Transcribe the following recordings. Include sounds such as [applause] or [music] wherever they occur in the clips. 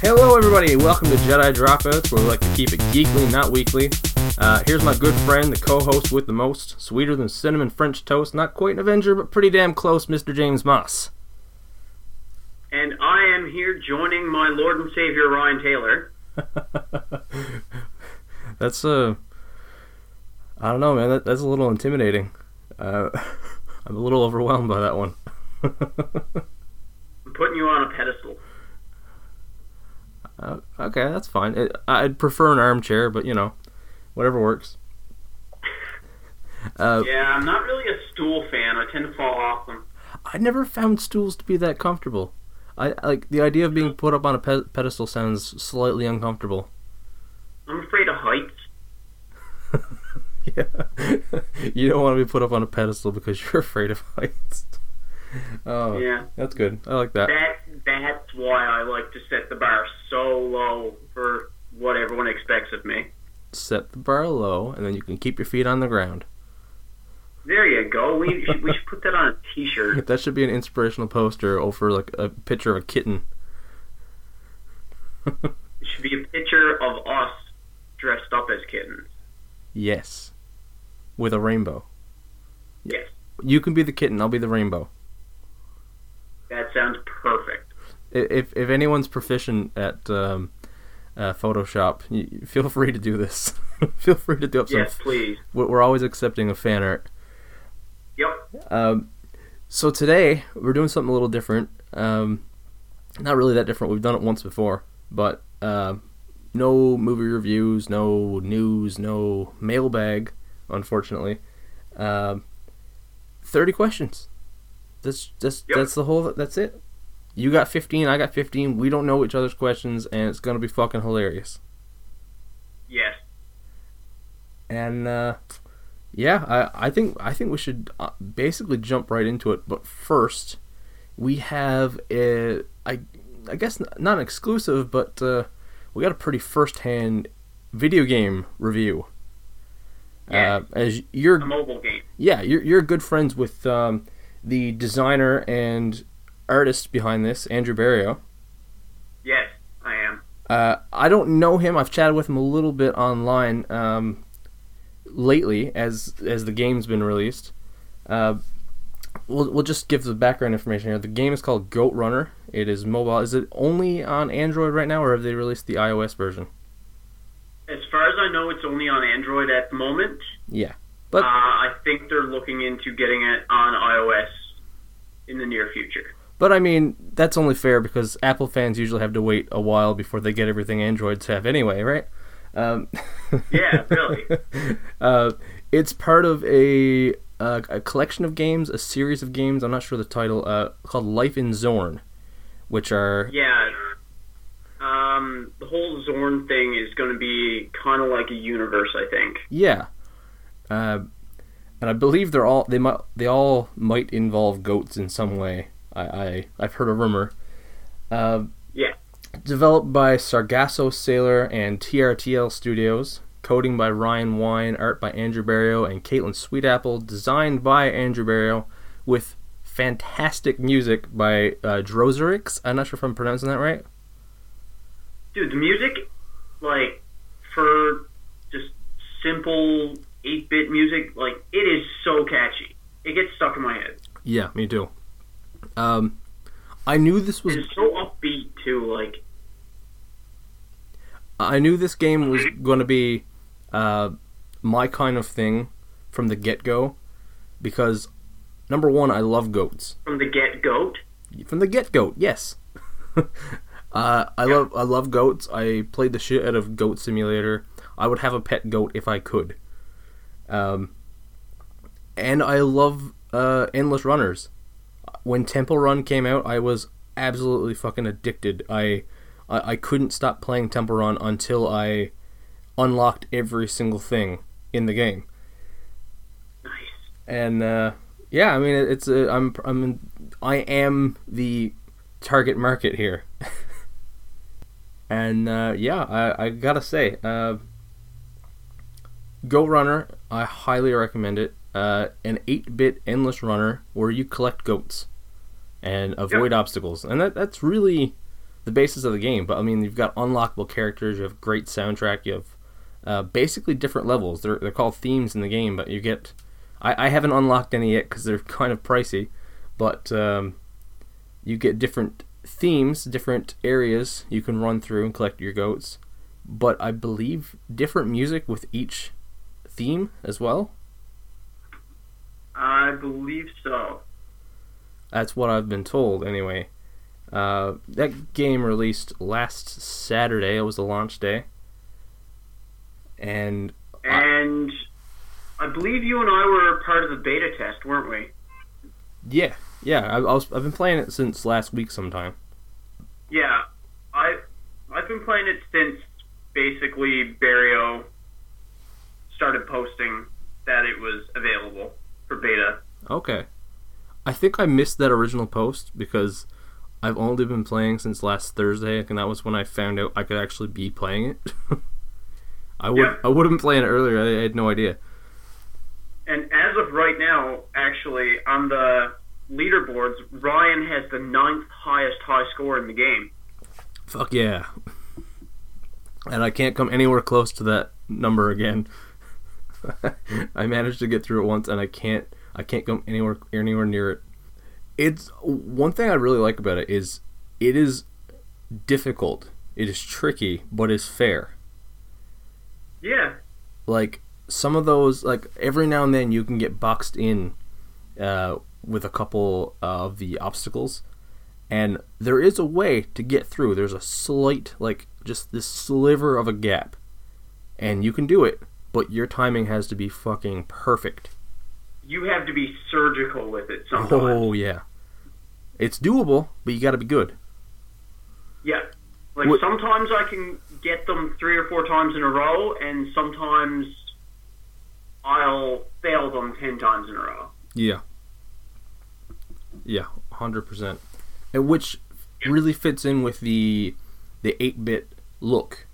Hello, everybody. Welcome to Jedi Dropouts, where we like to keep it geekly, not weekly. Uh, here's my good friend, the co-host with the most, sweeter than cinnamon French toast. Not quite an Avenger, but pretty damn close, Mr. James Moss. And I am here joining my Lord and Savior Ryan Taylor. [laughs] That's uh, I don't know, man. That, that's a little intimidating. Uh, [laughs] I'm a little overwhelmed by that one. [laughs] I'm putting you on a pedestal. Uh, okay, that's fine. It, I'd prefer an armchair, but you know, whatever works. Uh, Yeah, I'm not really a stool fan. I tend to fall off them. I never found stools to be that comfortable. I like the idea of being put up on a pe- pedestal sounds slightly uncomfortable. I'm afraid of heights. [laughs] Yeah, [laughs] you don't want to be put up on a pedestal because you're [laughs] afraid of heights. Oh, Yeah. that's good. I like that. That that's why I like to set the bar so low for what everyone expects of me. Set the bar low, and then you can keep your feet on the ground. There you go. We should, we should put that on a T-shirt. [laughs] That should be an inspirational poster over like a picture of a kitten. [laughs] It should be a picture of us dressed up as kittens. Yes, with a rainbow. Yes, You can be the kitten. I'll be the rainbow. that sounds perfect. If if anyone's proficient at um, uh, Photoshop, you, feel free to do this. [laughs] feel free to do up some. Yes, please. We're always accepting of fan art. Yep. Um, so today we're doing something a little different. Um, not really that different. We've done it once before, but uh, no movie reviews, no news, no mailbag. Unfortunately, um, thirty questions. That's that's Yep. that's the whole. That's it. You got fifteen. I got fifteen. We don't know each other's questions, and it's gonna be fucking hilarious. Yes. And uh, yeah, I, I think I think we should uh, basically jump right into it. But first, we have a I I guess not an exclusive, but uh, we got a pretty first-hand video game review. Yeah. Uh, as you're A mobile game. yeah you're you're good friends with um, the designer and artist behind this, Andrew Barrio. Yes, I am. Uh, I don't know him. I've chatted with him a little bit online um, lately as as the game's been released. Uh, we'll we'll just give the background information here. The game is called Goat Runner. It is mobile. Is it only on Android right now, or have they released the iOS version? As far as I know, it's only on Android at the moment. Yeah, uh, but I think they're looking into getting it on iOS in the near future. But I mean that's only fair because Apple fans usually have to wait a while before they get everything Androids have anyway, right? Um, [laughs] Yeah, really. uh, it's part of a uh, a collection of games, a series of games. I'm not sure the title. Uh, called Life in Zorn, which are Yeah. Um, the whole Zorn thing is going to be kind of like a universe, I think. yeah, uh, and I believe they're all they might they all might involve goats in some way. I, I I've heard a rumor. Uh, Yeah. Developed by Sargasso Sailor and TRTL Studios. Coding by Ryan Wine, art by Andrew Barrio and Caitlin Sweetapple, designed by Andrew Barrio, with fantastic music by uh, Drozerix. I'm not sure if I'm pronouncing that right. Dude, the music, like, for just simple 8 bit music, like, it is so catchy. It gets stuck in my head. Yeah, me too. Um, I knew this was It's so upbeat, too. Like, I knew this game was going to be uh, my kind of thing from the get go because number one, I love goats. from the get goat. From the get go, yes. [laughs] uh, I love I love goats. I played the shit out of Goat Simulator. I would have a pet goat if I could. Um, and I love uh, Endless Runners. When Temple Run came out, I was absolutely fucking addicted. I, I I couldn't stop playing Temple Run until I unlocked every single thing in the game. Nice. And uh, yeah, I mean it, it's a, I'm I'm I am the target market here, [laughs] and uh, yeah, I, I gotta say, uh, Goat Runner, I highly recommend it. Uh, an 8-bit endless runner where you collect goats and avoid obstacles, and that that's really the basis of the game. But I mean, you've got unlockable characters, you have great soundtrack, you have uh, basically different levels. They're they're called themes in the game, but you get. I, I haven't unlocked any yet because they're [laughs] kind of pricey, but um, you get different themes, different areas you can run through and collect your goats. But I believe different music with each theme as well. I believe so. That's what I've been told, anyway. Uh, that game released last Saturday. It was the launch day, and And I believe you and I were part of the beta test, weren't we? yeah, yeah, I, I was, I've been playing it since last week sometime. Yeah, I I've been playing it since basically Barrio started posting that it was available for beta. Okay, I think I missed that original post because I've only been playing since last Thursday, and that was when I found out I could actually be playing it. [laughs] I would Yeah. I would have been playing it earlier. I, I had no idea. And as of right now, actually on the leaderboards, Ryan has the ninth highest high score in the game. Fuck yeah. And I can't come anywhere close to that number again. [laughs] I managed to get through it once and I can't I can't go anywhere anywhere near it. It's one thing I really like about it is it is difficult. It is tricky, but it's fair. Yeah, Like some of those like every now and then you can get boxed in uh, with a couple of the obstacles and there is a way to get through there's a slight like just this sliver of a gap and you can do it but your timing has to be fucking perfect you have to be surgical with it sometimes. oh yeah it's doable but you got to be good Yeah. Like What- sometimes I can get them three or four times in a row, and sometimes I'll fail them ten times in a row. yeah yeah 100% and which really fits in with the the 8-bit look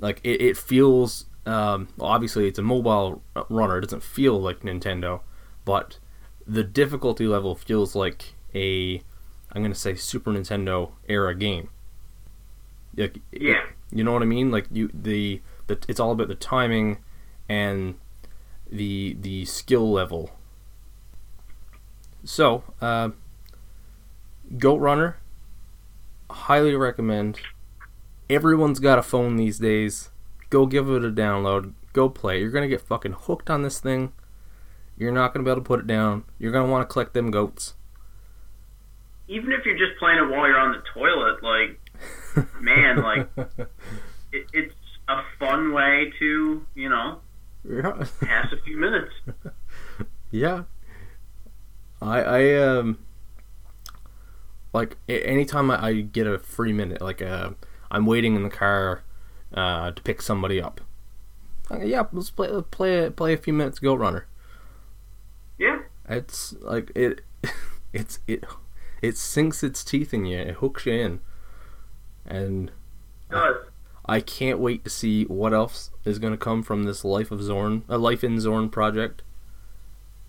like it, it feels um, well, obviously it's a mobile runner. It doesn't feel like nintendo but the difficulty level feels like a i'm going to say super nintendo era game. Like, Yeah. you know what i mean? Like you the, the it's all about the timing and the the skill level. So uh, goat runner highly recommend. Everyone's got a phone these days go give it a download go play you're gonna get fucking hooked on this thing you're not gonna be able to put it down you're gonna want to collect them goats Even if you're just playing it while you're on the toilet, like man, like [laughs] it, it's a fun way to you know yeah. pass a few minutes. [laughs] Yeah. I I um like anytime I, I get a free minute, like uh, I'm waiting in the car uh, to pick somebody up. Uh, yeah, let's play play play a few minutes Goat Runner. Yeah, It's like it [laughs] it's it it sinks its teeth in you. It hooks you in, and it does. I can't wait to see what else is going to come from this Life of Zorn, a Life in Zorn project.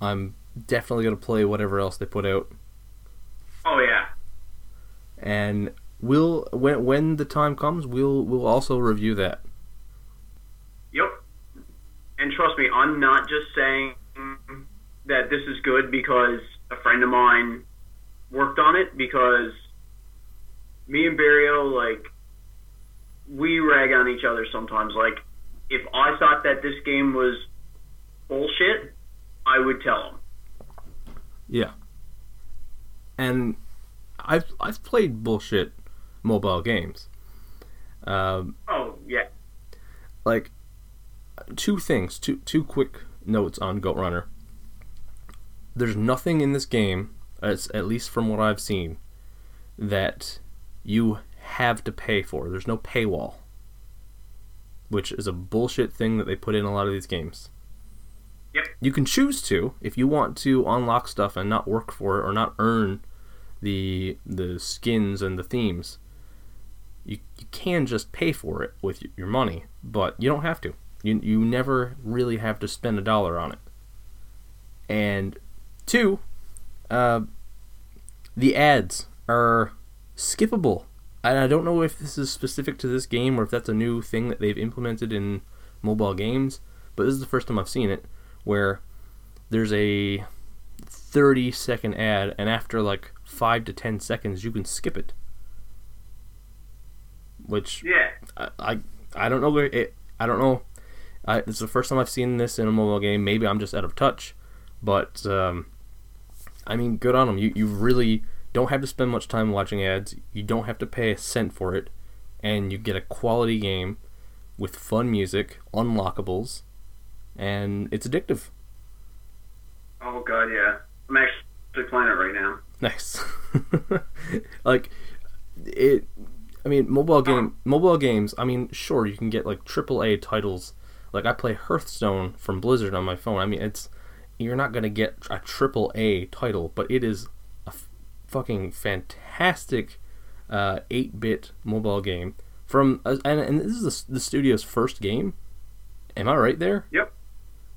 I'm definitely going to play whatever else they put out, Oh yeah. and we'll when when the time comes, we'll we'll also review that. Yep. And trust me, I'm not just saying that this is good because a friend of mine worked on it because me and Barrio like we rag on each other sometimes. Like if I thought that this game was bullshit, I would tell him. Yeah. And I've I've played bullshit mobile games. Um, Oh yeah. like two things, two two quick notes on Goat Runner. There's nothing in this game, as at least from what I've seen, that you have to pay for. There's no paywall, which is a bullshit thing that they put in a lot of these games. Yep. You can choose to if you want to unlock stuff and not work for it or not earn the the skins and the themes. You you can just pay for it with your money, but you don't have to. You you never really have to spend a dollar on it. And two, uh, the ads are skippable. And I don't know if this is specific to this game or if that's a new thing that they've implemented in mobile games, but this is the first time I've seen it where there's a 30 second ad and after like 5 to 10 seconds you can skip it. Which Yeah. I I, I don't know where it I don't know. I, it's the first time I've seen this in a mobile game. Maybe I'm just out of touch, but um, I mean, good on them. You you really don't have to spend much time watching ads. You don't have to pay a cent for it, and you get a quality game with fun music, unlockables, and it's addictive. Oh god, yeah. I'm actually playing it right now. Nice. [laughs] like it I mean mobile game mobile games, I mean sure you can get like AAA titles. Like I play Hearthstone from Blizzard on my phone. I mean it's you're not going to get a triple A title, but it is a f- fucking fantastic uh, 8-bit mobile game from uh, and, and this is the, the studio's first game. Am I right there? Yep.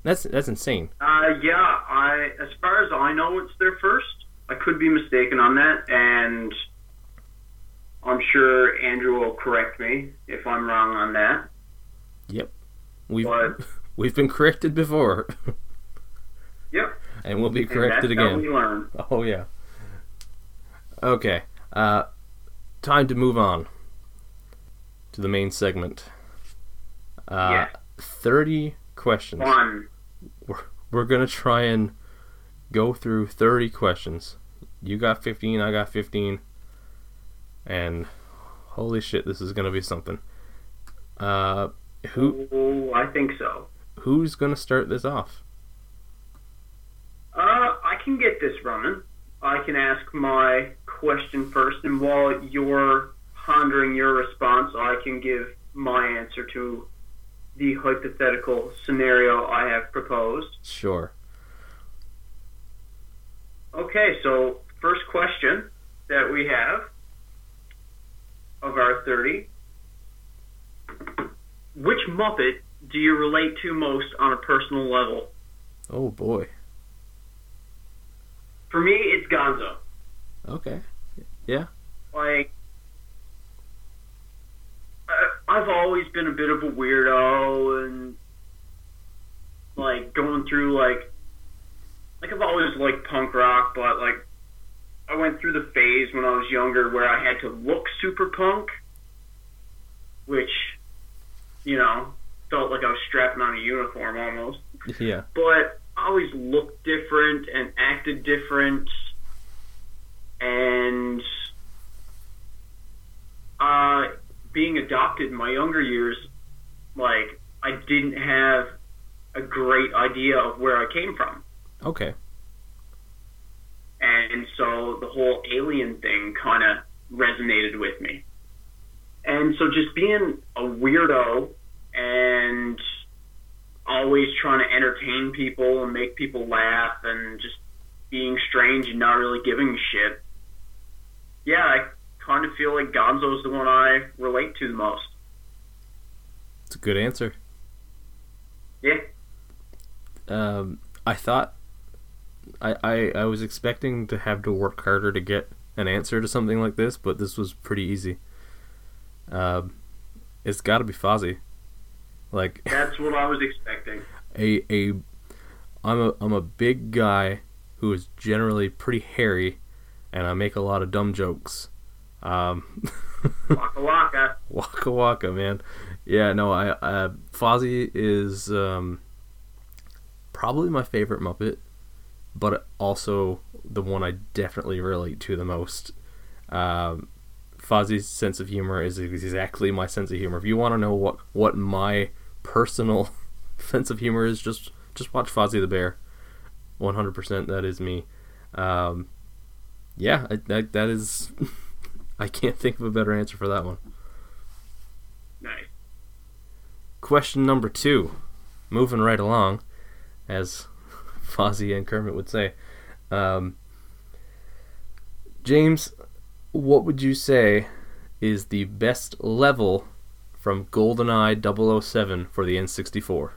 That's that's insane. Uh, yeah, I as far as I know, it's their first. I could be mistaken on that, and I'm sure Andrew will correct me if I'm wrong on that. Yep. We've But [laughs] we've been corrected before. [laughs] yep, and we'll be and corrected again. we learn. Oh yeah. Okay. Uh, time to move on to the main segment. Uh, Yeah. Thirty questions. Fun. We're, we're gonna try and go through thirty questions. You got fifteen. I got fifteen. And holy shit, this is gonna be something. Uh, who Oh, I think so. who's gonna start this off? Uh, I can get this running. I can ask my question first, and while you're pondering your response, I can give my answer to the hypothetical scenario I have proposed. Sure. Okay, so first question that we have of our 30. Which Muppet do you relate to most on a personal level? Oh boy. For me, it's Gonzo. Okay. Yeah. Like, I've always been a bit of a weirdo and, like, going through, like, like, I've always liked punk rock, but, like, I went through the phase when I was younger where I had to look super punk, which, you know, felt like I was strapping on a uniform almost. Yeah. But I always looked different and acted different, and uh, being adopted in my younger years, like I didn't have a great idea of where I came from. Okay. The whole alien thing kind of resonated with me. And so just being a weirdo and always trying to entertain people and make people laugh and just being strange and not really giving a shit. Yeah, I kind of feel like Gonzo's the one I relate to the most. It's a good answer. Yeah. Um, I thought I, I I was expecting to have to work harder to get an answer to something like this, but this was pretty easy. Um, it's got to be Fozzie. Like [laughs] That's what I was expecting. a a I'm a I'm a big guy who is generally pretty hairy, and I make a lot of dumb jokes. Um, [laughs] Waka waka. Waka Waka, man. Yeah, no, I uh, Fozzie is um, probably my favorite Muppet, but also the one I definitely relate to the most. Um, Fozzie's sense of humor is exactly my sense of humor. If you want to know what what my personal [laughs] sense of humor is, just just watch Fozzie the Bear. One hundred percent, that is me. Um, yeah, I, that that is. [laughs] I can't think of a better answer for that one. Nice. Question number two. Moving right along. as Fozzie and Kermit would say. Um, James, what would you say is the best level from GoldenEye 007 for the N64?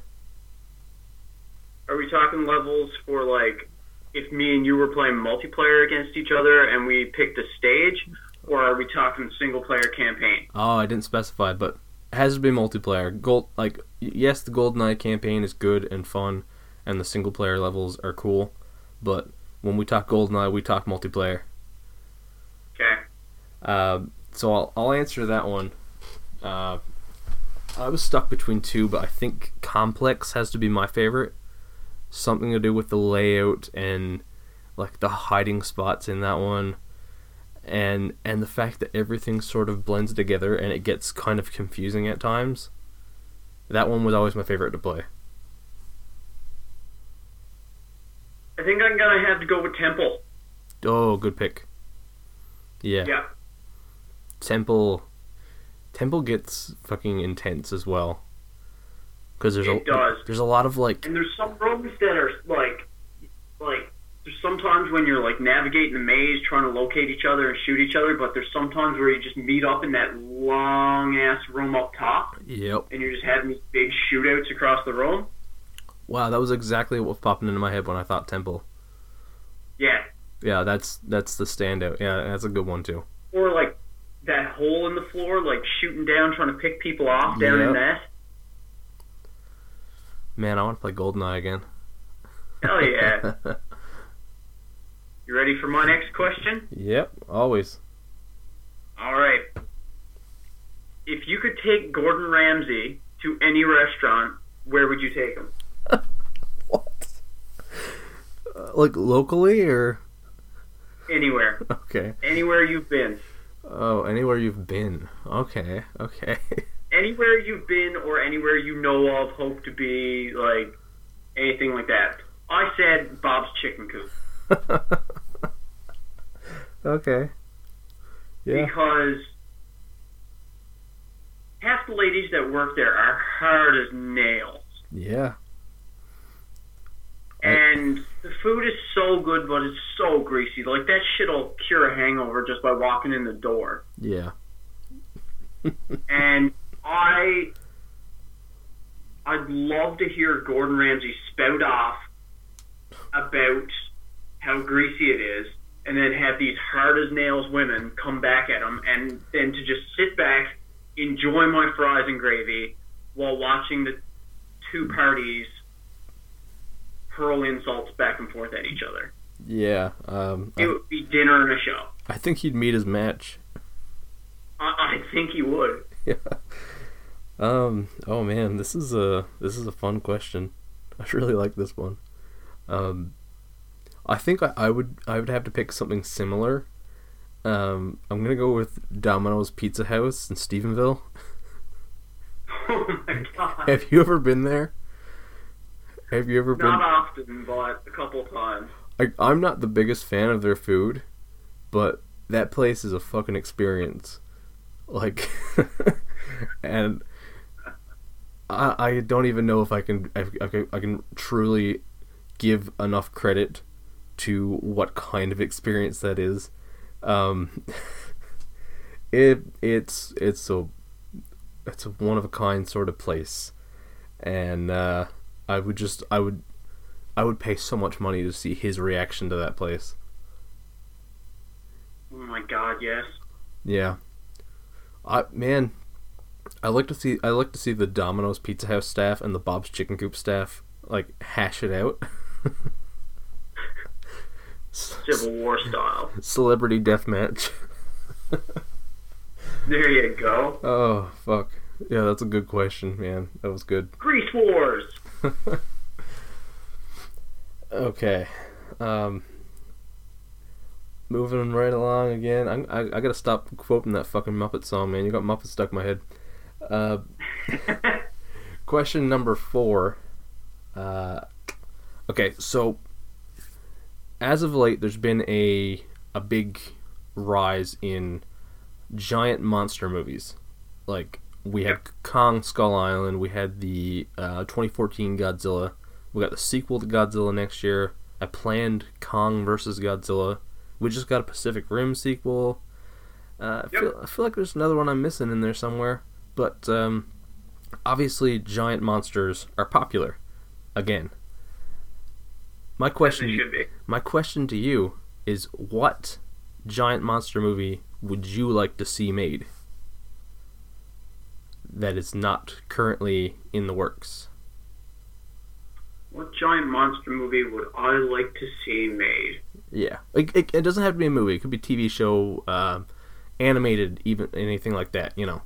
Are we talking levels for like if me and you were playing multiplayer against each other and we picked a stage, or are we talking single player campaign? Oh, I didn't specify, but has to be multiplayer. Gold, like yes, the GoldenEye campaign is good and fun, and the single player levels are cool, but when we talk GoldenEye, we talk multiplayer. Okay. Uh, so I'll, I'll answer that one. Uh, I was stuck between two, but I think Complex has to be my favorite. Something to do with the layout and like the hiding spots in that one, and and the fact that everything sort of blends together and it gets kind of confusing at times. That one was always my favorite to play. I think I'm gonna have to go with Temple. Oh, good pick. Yeah. Yeah. Temple Temple gets fucking intense as well. Cuz there's It a does. there's a lot of like And there's some rooms that are like, like there's sometimes when you're like navigating the maze, trying to locate each other and shoot each other, but there's sometimes where you just meet up in that long ass room up top, yep. and you're just having these big shootouts across the room. Wow, that was exactly what was popping into my head when I thought Temple. Yeah. Yeah, that's that's the standout. Yeah, that's a good one too. Or like that hole in the floor, like shooting down, trying to pick people off down Yep. in that. Man, I want to play GoldenEye again. Hell yeah. [laughs] you ready for my next question? yep, always. All right. If you could take Gordon Ramsay to any restaurant, where would you take him? Like locally or Anywhere. [laughs] okay? Anywhere you've been. Oh, anywhere you've been. Okay, okay. [laughs] Anywhere you've been or anywhere you know of, hope to be, like, anything like that. I said Bob's Chicken Coop. [laughs] okay. Yeah. Because half the ladies that work there are hard as nails. Yeah. And the food is so good, but it's so greasy. Like, that shit'll cure a hangover just by walking in the door. Yeah. [laughs] and I I'd love to hear Gordon Ramsay spout off about how greasy it is, and then have these hard as nails women come back at him, and then to just sit back, enjoy my fries and gravy while watching the two parties hurl insults back and forth at each other. Yeah. Um, It I, would be dinner and a show. I think he'd meet his match. I, I think he would. [laughs] Yeah. Um. Oh man, this is a this is a fun question. [laughs] I really like this one. Um, I think I, I would I would have to pick something similar. Um, I'm gonna go with Domino's Pizza House in Stephenville. [laughs] Oh my god. Have you ever been there? Have you ever been? Not often, but a couple times. I, I'm not the biggest fan of their food, but that place is a fucking experience. Like, [laughs] and I I don't even know if I can I, I can I can truly give enough credit to what kind of experience that is. Um, [laughs] it it's it's a it's a one of a kind sort of place, and uh, I would just I would I would pay so much money to see his reaction to that place. Oh my god, yes. Yeah. I man, I like to see I like to see the Domino's Pizza House staff and the Bob's Chicken Coop staff like hash it out. [laughs] Civil War style. Celebrity death match. [laughs] There you go. Oh fuck. Yeah, that's a good question, man. That was good. Grease Wars. [laughs] Okay. Um moving right along again. I'm, I I gotta stop quoting that fucking Muppet song, man. You got Muppet stuck in my head. Uh [laughs] question number four. Uh, okay, so as of late, there's been a a big rise in giant monster movies. Like we had Kong Skull Island, we had the uh, 2014 Godzilla, We got the sequel to Godzilla next year. I planned Kong versus Godzilla. We just got a Pacific Rim sequel. Uh, I, Yep. feel, I feel like there's another one I'm missing in there somewhere. But um, obviously, giant monsters are popular. Again. My question, my question to you is: What giant monster movie would you like to see made that is not currently in the works? What giant monster movie would I like to see made? Yeah, it, it, it doesn't have to be a movie. It could be TV show, uh, animated, even anything like that. You know,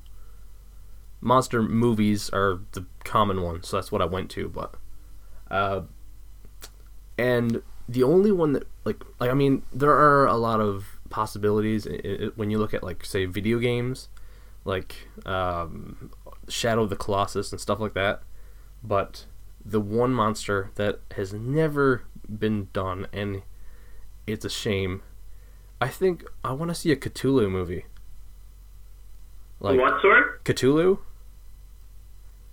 monster movies are the common one, so that's what I went to. But, uh, and the only one that like like I mean, there are a lot of possibilities when you look at like say video games, like um, Shadow of the Colossus and stuff like that. But the one monster that has never been done and it's a shame. I think I want to see a Cthulhu movie. Like what sort? Cthulhu?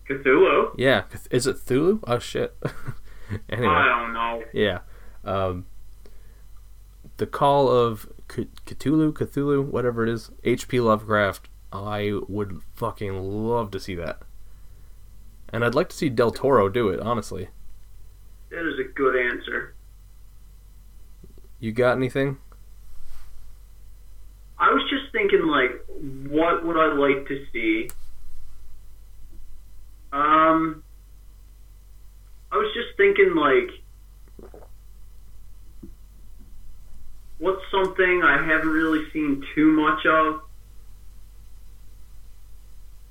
Cthulhu? Yeah, is it Thulu? Oh shit. [laughs] anyway, I don't know. yeah. Um, the Call of C- Cthulhu, Cthulhu, whatever it is, H.P. Lovecraft. I would fucking love to see that, and I'd like to see Del Toro do it. Honestly, That is a good answer. you got anything? I was just thinking, like, what would I like to see? Um, I was just thinking, like, what's something I haven't really seen too much of?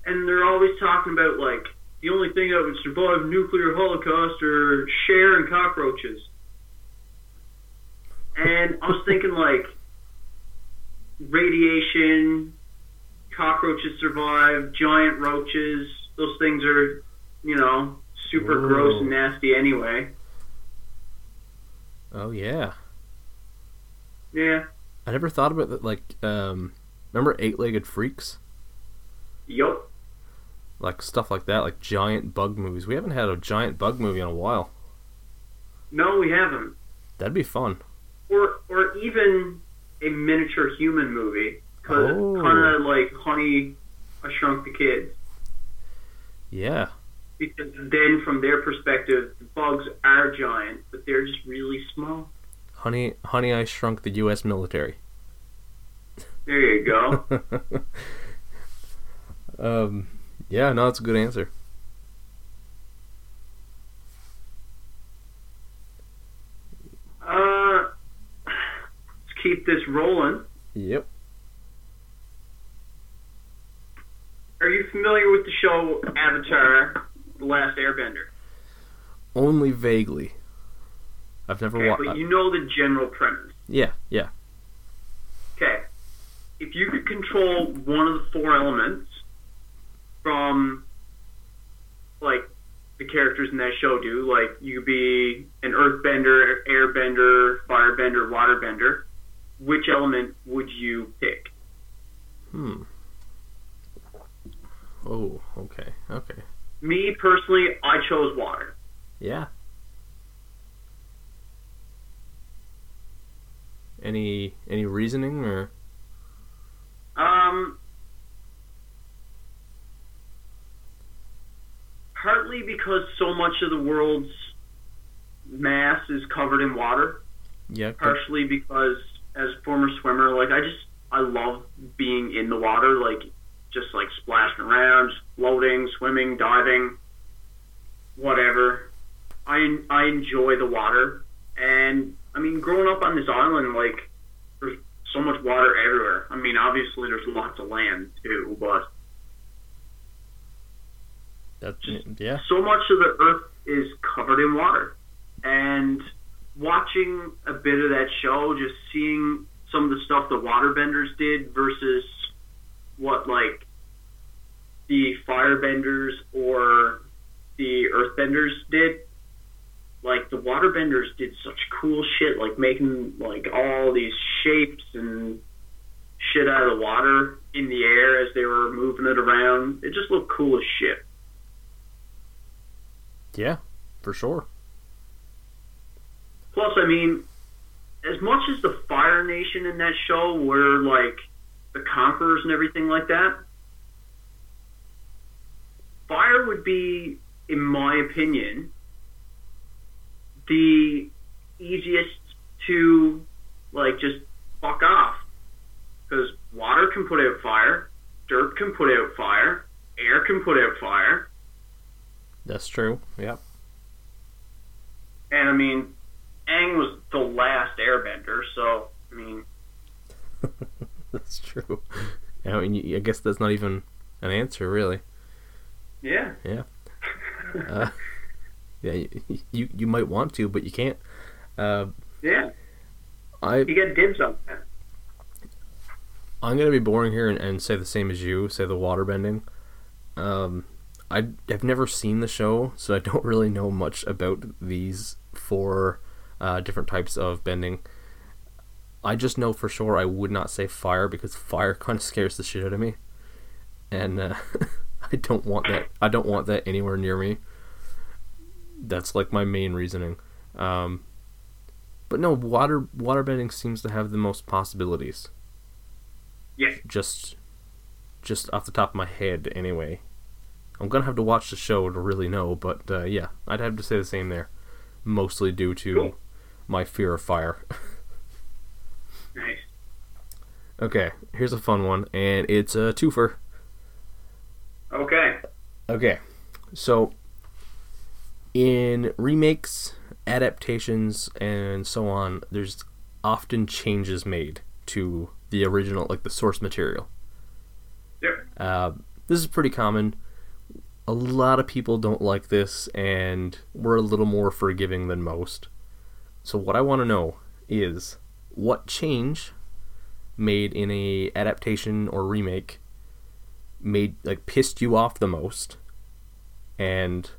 And they're always talking about, like, the only thing that would survive a nuclear holocaust are Cher and cockroaches. And I was thinking, like, radiation, cockroaches survive, giant roaches. Those things are, you know, super Ooh. gross and nasty anyway. Oh yeah, Yeah. I never thought about that. Like, um, remember Eight-Legged Freaks? Yup. Like stuff like that, like giant bug movies. We haven't had a giant bug movie in a while. No, we haven't. That'd be fun. Or or even a miniature human movie. Cause Oh. kind of like Honey, I Shrunk the Kids. Yeah. Because then, from their perspective, the bugs are giant, but they're just really small. Honey, Honey, I Shrunk the U.S. military. There you go. [laughs] um, yeah, no, that's a good answer. uh, let's keep this rolling. Yep. Are you familiar with the show Avatar: The Last Airbender? Only vaguely. I've never Okay, watched. but you know the general premise. yeah, yeah. Okay, if you could control one of the four elements from, like, the characters in that show do, like, you could be an earthbender, airbender, firebender, waterbender, which element would you pick? Hmm. Oh, okay, okay. Me, personally, I chose water. Yeah. Any any reasoning or Um, partly because so much of the world's mass is covered in water. yeah? Partially because, as a former swimmer, like I just I love being in the water, like just like splashing around, floating, swimming, diving, whatever. I I enjoy the water, and I mean, growing up on this island, like there's so much water everywhere. I mean, obviously there's lots of land too, but That, just- yeah. so much of the earth is covered in water. And watching a bit of that show, just seeing some of the stuff the waterbenders did versus what like the firebenders or the earthbenders did. Like the waterbenders did such cool shit, like making like all these shapes and shit out of the water in the air as they were moving it around. It just looked cool as shit. Yeah, for sure. Plus, I mean, as much as the Fire Nation in that show were like the conquerors and everything like that, Fire would be, in my opinion, the easiest to like just fuck off because water can put out fire, dirt can put out fire, air can put out fire. That's true. Yep. And I mean, Aang was the last airbender, so I mean, [laughs] that's true. I mean, I guess that's not even an answer, really. Yeah. Yeah. [laughs] uh, yeah, you you might want to, but you can't. Uh, yeah. I you get dibs on that. I'm gonna be boring here and, and say the same as you. Say the water bending. Um, I have never seen the show, so I don't [laughs] really know much about these four uh, different types of bending. I just know for sure I would not say fire because fire [laughs] kind of scares the shit out of me, and uh, [laughs] I don't want that. I don't want that anywhere near me. That's like my main reasoning. Um, but no, water water bending seems to have the most possibilities. Yeah. Just, just off the top of my head, anyway. I'm gonna have to watch the show to really know, but uh, yeah, I'd have to say the same there. Mostly due to Cool. my fear of fire. [laughs] Nice. okay, here's a fun one, and it's a twofer. Okay. Okay, so in remakes, adaptations, and so on, there's often changes made to the original, like the source material. Yep. Uh, this is pretty common. A lot of people don't like this, and we're a little more forgiving than most. So, what I want to know is what change made in a adaptation or remake made like pissed you off the most, and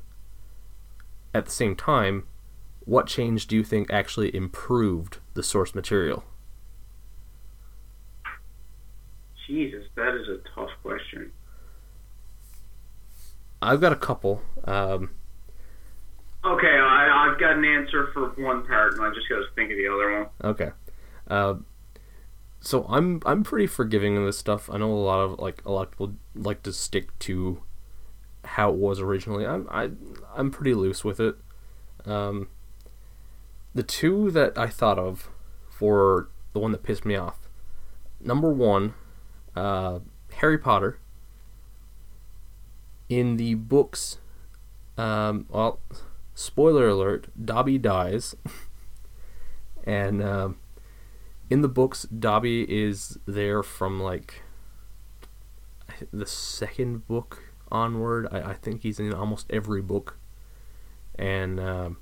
at the same time, what change do you think actually improved the source material? Jesus, that is a tough question. I've got a couple. Um, Okay, I, I've got an answer for one part, and I just got to think of the other one. Okay. Uh, so I'm I'm pretty forgiving of this stuff. I know a lot of like a lot of people like to stick to how it was originally. I'm I I'm pretty loose with it. Um, the two that I thought of for the one that pissed me off. Number one, uh, Harry Potter. In the books, um, well, spoiler alert: Dobby dies, [laughs] and um, in the books, Dobby is there from like the second book onward. I, I think he's in almost every book, and um,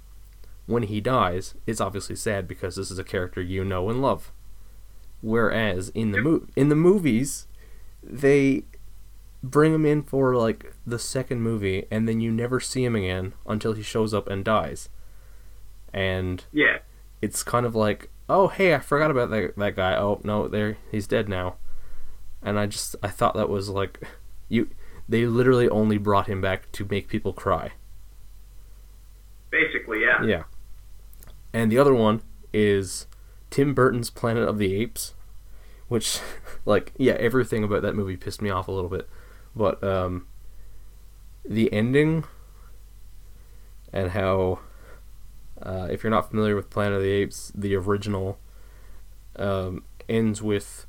when he dies, it's obviously sad because this is a character you know and love. Whereas in the mo- in the movies, they bring him in for like the second movie, and then you never see him again until he shows up and dies. And Yeah. it's kind of like, oh hey, I forgot about that that guy. Oh no, there he's dead now. And I just I thought that was like, you they literally only brought him back to make people cry. Basically, yeah. Yeah. And the other one is Tim Burton's Planet of the Apes, which, [laughs] like, yeah, everything about that movie pissed me off a little bit. But, um, the ending and how, uh, if you're not familiar with Planet of the Apes, the original um, ends with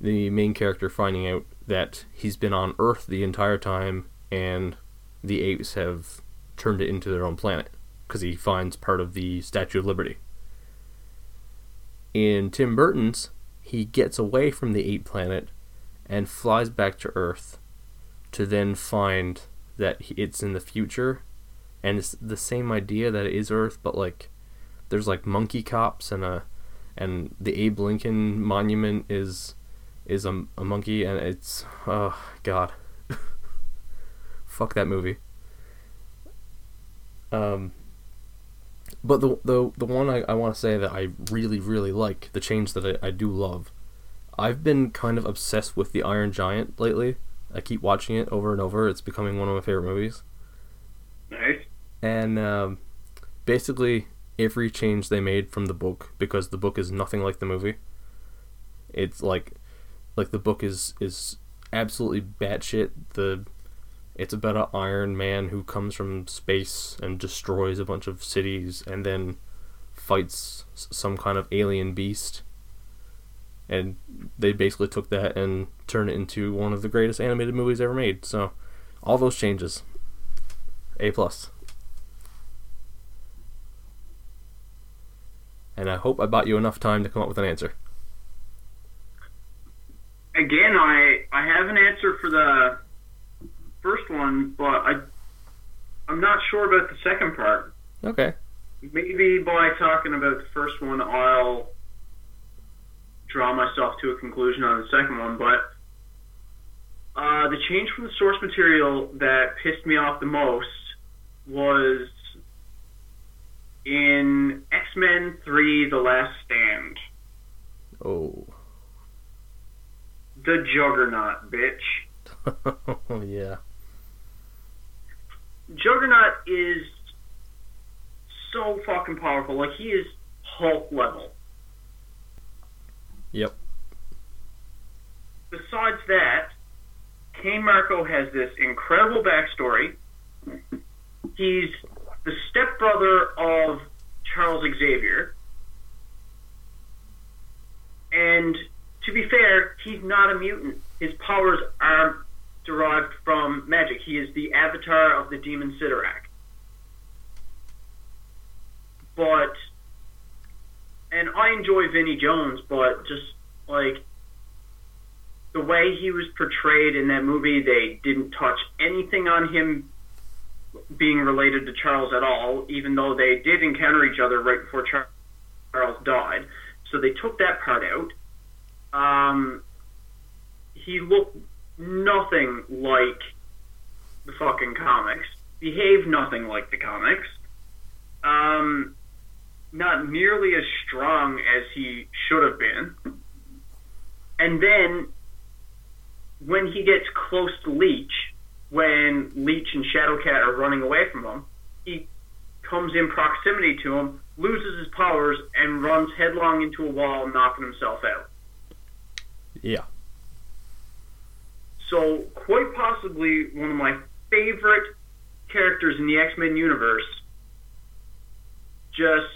the main character finding out that he's been on Earth the entire time and the apes have turned it into their own planet because he finds part of the Statue of Liberty. In Tim Burton's, he gets away from the ape planet and flies back to Earth to then find that it's in the future. And it's the same idea that it is Earth, but like there's like monkey cops and a and the Abe Lincoln monument is is a, a monkey and it's oh god. [laughs] Fuck that movie. Um but the the the one I, I want to say that I really really like the change that I, I do love I've been kind of obsessed with the Iron Giant lately I keep watching it over and over it's becoming one of my favorite movies Nice. and um, basically every change they made from the book because the book is nothing like the movie. It's like like the book is is absolutely batshit. The it's about an Iron Man who comes from space and destroys a bunch of cities and then fights some kind of alien beast. And they basically took that and turned it into one of the greatest animated movies ever made. So, all those changes, A plus. And I hope I bought you enough time to come up with an answer. Again, I I have an answer for the first one, but I I'm not sure about the second part. Okay. Maybe by talking about the first one, I'll draw myself to a conclusion on the second one. But uh, the change from the source material that pissed me off the most was in X Men 3 The Last Stand. Oh. The Juggernaut, bitch. oh, [laughs] yeah. Juggernaut is so fucking powerful. Like, he is Hulk level. Yep. Besides that, Cain Marko has this incredible backstory. He's the stepbrother of Charles Xavier. And to be fair, he's not a mutant. His powers are derived from magic. He is the avatar of the demon Cyttorak. But, and I enjoy Vinnie Jones, but just like the way he was portrayed in that movie, they didn't touch anything on him being related to Charles at all, even though they did encounter each other right before Charles died. So they took that part out. Um, he looked nothing like the fucking comics. Behaved nothing like the comics. Um, not nearly as strong as he should have been. And then when he gets close to Leech, when Leech and Shadowcat are running away from him, he comes in proximity to him, loses his powers, and runs headlong into a wall, knocking himself out. Yeah. So, quite possibly one of my favorite characters in the X Men universe just,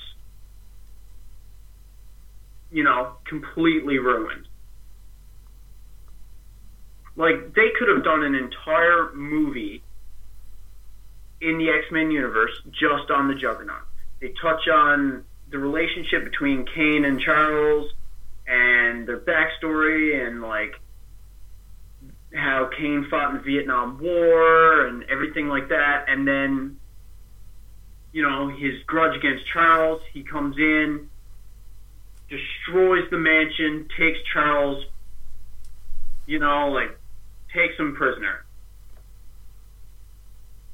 you know, completely ruined. Like, they could have done an entire movie in the X Men universe just on the Juggernaut. They touch on the relationship between Cain and Charles and their backstory and, like, how Cain fought in the Vietnam War and everything like that. And then, you know, his grudge against Charles, he comes in, destroys the mansion, takes Charles, you know, like, takes him prisoner.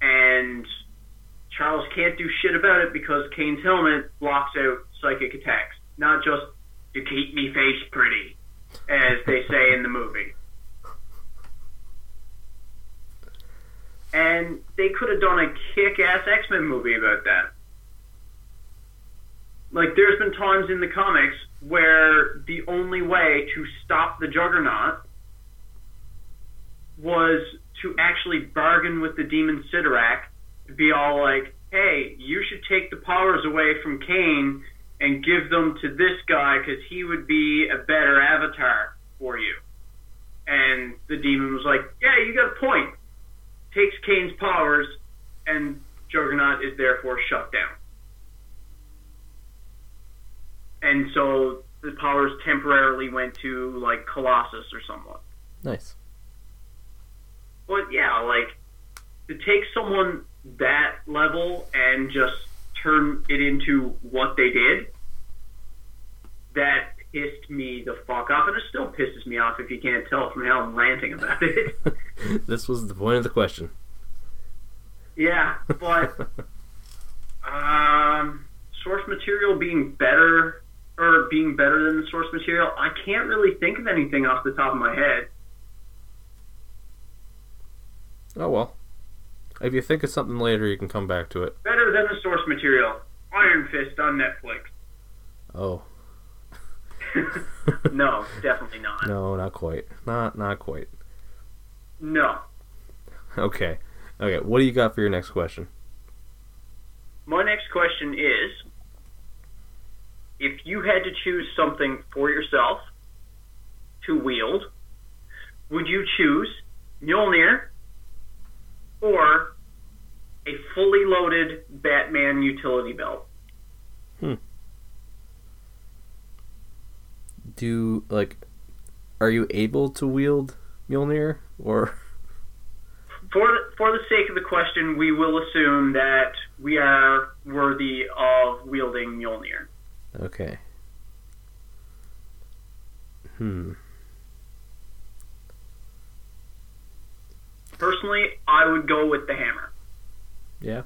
And Charles can't do shit about it because Cain's helmet blocks out psychic attacks. Not just to keep me face pretty, as they say in the movie. And they could have done a kick ass X Men movie about that. Like, there's been times in the comics where the only way to stop the Juggernaut was to actually bargain with the demon Cyttorak to be all like, hey, you should take the powers away from Cain and give them to this guy because he would be a better avatar for you. And the demon was like, yeah, you got a point. Takes Cain's powers, and Juggernaut is therefore shut down. And so the powers temporarily went to, like, Colossus or somewhat. Nice. But yeah, like to take someone that level and just turn it into what they did, that pissed me the fuck off, and it still pisses me off if you can't tell from how I'm ranting about it. [laughs] this was the point of the question. yeah, but [laughs] um, source material being better or being better than the source material, I can't really think of anything off the top of my head. Oh well. If you think of something later, you can come back to it. Better than the source material. Iron Fist on Netflix. Oh, [laughs] no, definitely not. no, not quite. Not not quite. No. Okay. Okay, what do you got for your next question? My next question is if you had to choose something for yourself to wield, would you choose Mjolnir or a fully loaded Batman utility belt? Hmm. Do like are you able to wield Mjolnir or For the, for the sake of the question, we will assume that we are worthy of wielding Mjolnir. Okay. Hmm. Personally, I would go with the hammer. Yeah.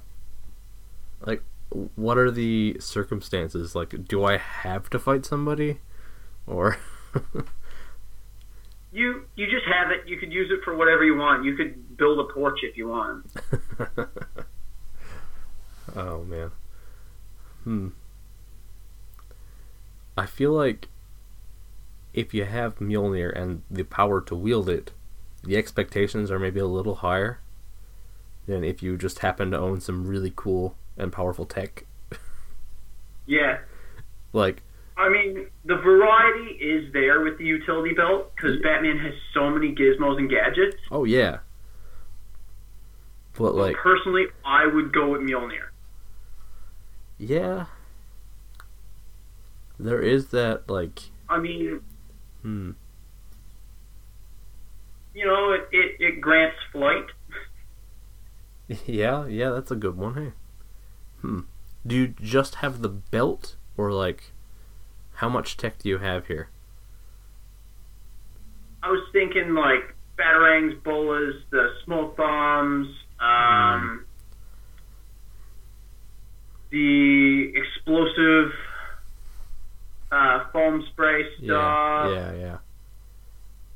Like what are the circumstances? Like do I have to fight somebody or [laughs] You you just have it. You could use it for whatever you want. You could build a porch if you want. [laughs] Oh man. Hmm. I feel like if you have Mjolnir and the power to wield it, the expectations are maybe a little higher than if you just happen to own some really cool and powerful tech. Yeah, Like, I mean the variety is there with the utility belt because Yeah. Batman has so many gizmos and gadgets. oh yeah. But like, Personally, I would go with Mjolnir. yeah. There is that like, I mean, hmm. you know, it, it, it grants flight. [laughs] Yeah, yeah, that's a good one. Hey, hmm. Do you just have the belt, or like, how much tech do you have here? I was thinking like batarangs, bolas, the smoke bombs, um, the explosive uh, foam spray Yeah, stuff. yeah,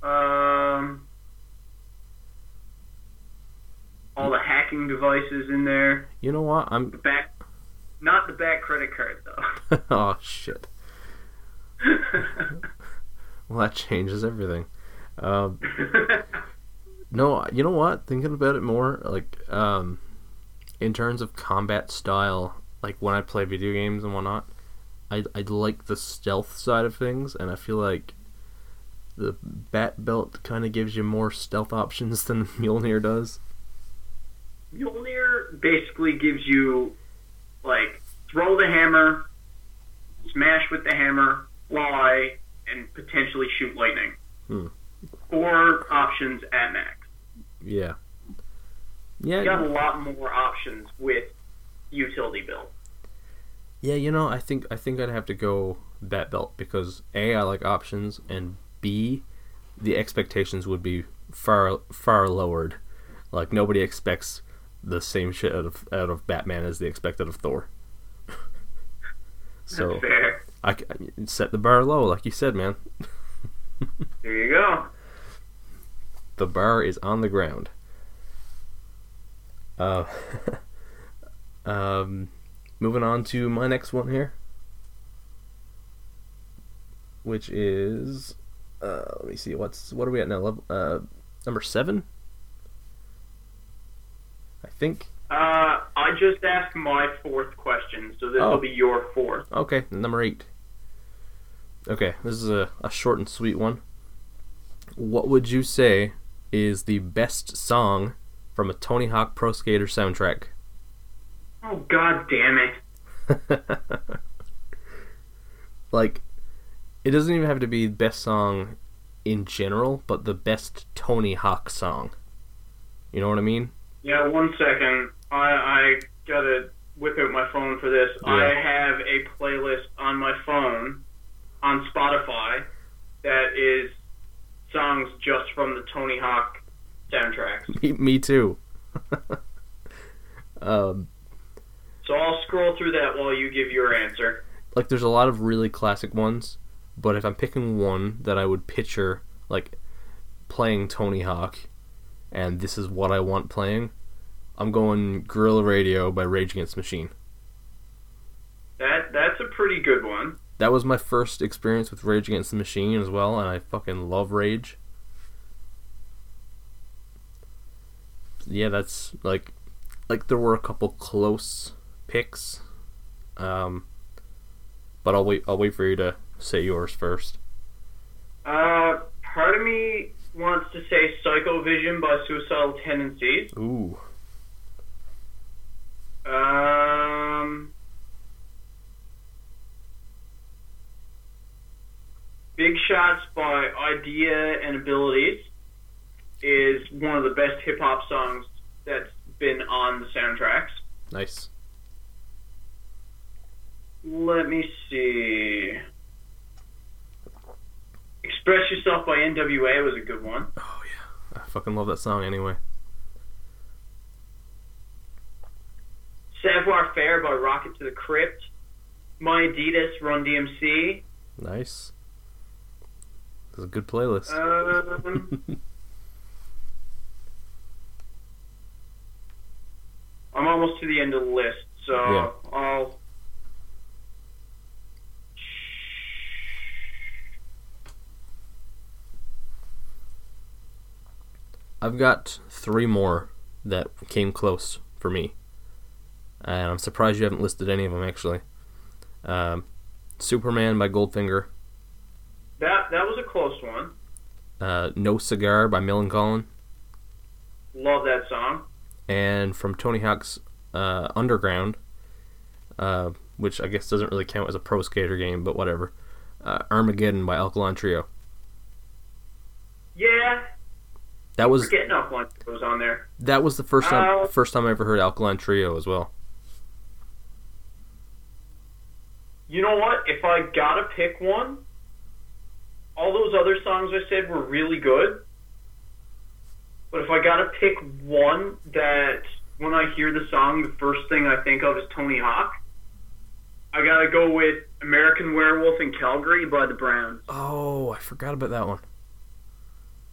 yeah. Um, all the hacking devices in there. You know what? I'm. back, not the back credit card though. [laughs] oh shit. [laughs] Well, that changes everything. Um, [laughs] no, you know what? Thinking about it more, like, um, in terms of combat style, like when I play video games and whatnot, I I like the stealth side of things, and I feel like the bat belt kind of gives you more stealth options [laughs] than Mjolnir does. Mjolnir basically gives you like throw the hammer, smash with the hammer, fly, and potentially shoot lightning. Hmm. Four options at max. Yeah. Yeah. You got a lot more options with utility build. Yeah, you know, I think I think I'd have to go bat belt because a I like options and b the expectations would be far far lowered. Like nobody expects the same shit out of out of Batman as they expect out of Thor. so. I, I- set the bar low, like you said, man. There you go. The bar is on the ground. Uh, [laughs] um, moving on to my next one here, which is, uh, let me see, what's what are we at now? Level, uh, number seven, I think. Uh, I just asked my fourth question, so this Oh. will be your fourth. Okay, number eight. Okay, this is a, a short and sweet one. What would you say is the best song from a Tony Hawk Pro Skater soundtrack? Oh god damn it! [laughs] like, it doesn't even have to be the best song in general, but the best Tony Hawk song. You know what I mean? Yeah, one second. I I gotta whip out my phone for this. Yeah. I have a playlist on my phone on Spotify that is songs just from the Tony Hawk soundtracks. Me, [laughs] me too. [laughs] um, So I'll scroll through that while you give your answer. like there's a lot of really classic ones, but if I'm picking one that I would picture like playing Tony Hawk, and this is what I want playing, I'm going Guerrilla Radio by Rage Against the Machine. That that's a pretty good one. That was my first experience with Rage Against the Machine as well, and I fucking love Rage. Yeah, that's like, like there were a couple close picks, um, but I'll wait. I'll wait for you to say yours first. Uh, part of me wants to say Cyco Vision by Suicidal Tendencies. Ooh, Um, Big Shots by Idea and Abilities is one of the best hip hop songs that's been on the soundtracks. nice. Let me see. Express Yourself by NWA was a good one. Oh yeah, I fucking love that song anyway. Savoir Faire by Rocket to the Crypt. My Adidas, Run DMC. Nice. It's a good playlist. Um, [laughs] I'm almost to the end of the list, so Yeah. I'll. I've got three more that came close for me, and I'm surprised you haven't listed any of them actually. Um, Superman by Goldfinger, That that was a close one. uh, No Cigar by Millencolin, Love that song. and from Tony Hawk's uh, Underground, uh, which I guess doesn't really count as a pro skater game, but whatever. Uh, Armageddon by Alkaline Trio. Yeah, That was getting one on there. that was the first time Uh, first time I ever heard Alkaline Trio as well. You know what? If I gotta pick one, all those other songs I said were really good. But if I gotta pick one that when I hear the song, the first thing I think of is Tony Hawk, I gotta go with American Werewolf in Calgary by the Browns. Oh, I forgot about that one.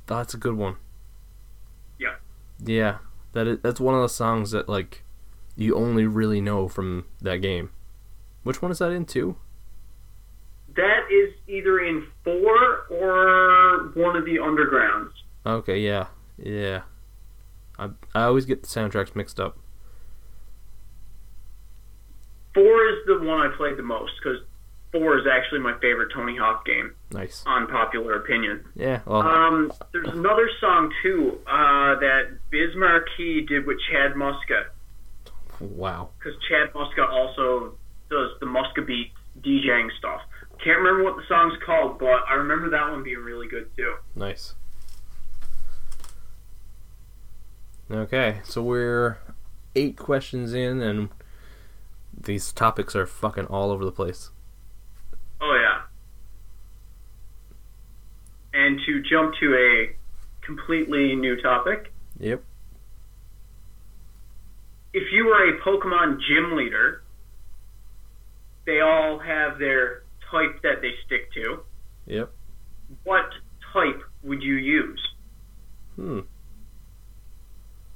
That's a good one. Yeah. That is, that's one of the songs that like you only really know from that game. Which one is that in too? That is either in four or one of the undergrounds. Okay, yeah, yeah. I I always get the soundtracks mixed up. Four is the one I played the most because four is actually my favorite Tony Hawk game, Nice. unpopular opinion. Yeah. Well, Um, there's another song too uh, that Biz Markie did with Chad Muska wow. because Chad Muska also does the Muska beat DJing stuff. Can't remember what the song's called, but I remember that one being really good too. Nice. Okay, so we're eight questions in, and these topics are fucking all over the place. Oh yeah. And to jump to a completely new topic, Yep. if you were a Pokemon gym leader, they all have their type that they stick to. Yep. What type would you use? Hmm.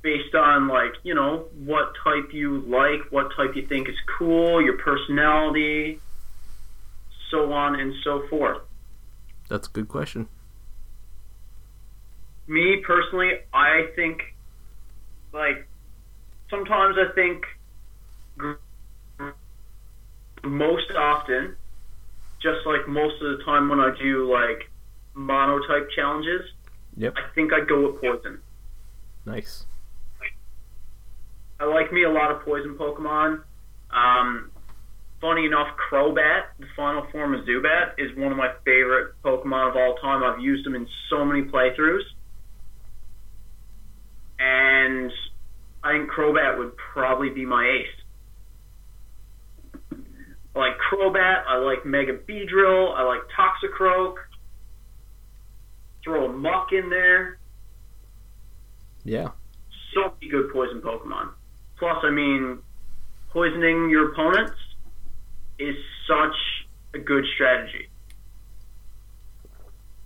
Based on like, you know, what type you like, what type you think is cool, your personality, so on and so forth. That's a good question. Me personally, I think like sometimes I think most often just like most of the time when I do like monotype challenges, Yep. I think I'd go with poison. Nice. I like me a lot of poison Pokemon. Um, funny enough, Crobat, the final form of Zubat, is one of my favorite Pokemon of all time. I've used them in so many playthroughs. And I think Crobat would probably be my ace. I like Crobat, I like Mega Beedrill, I like Toxicroak. Throw a Muk in there. Yeah. so many good poison Pokemon. Plus, I mean, poisoning your opponents is such a good strategy.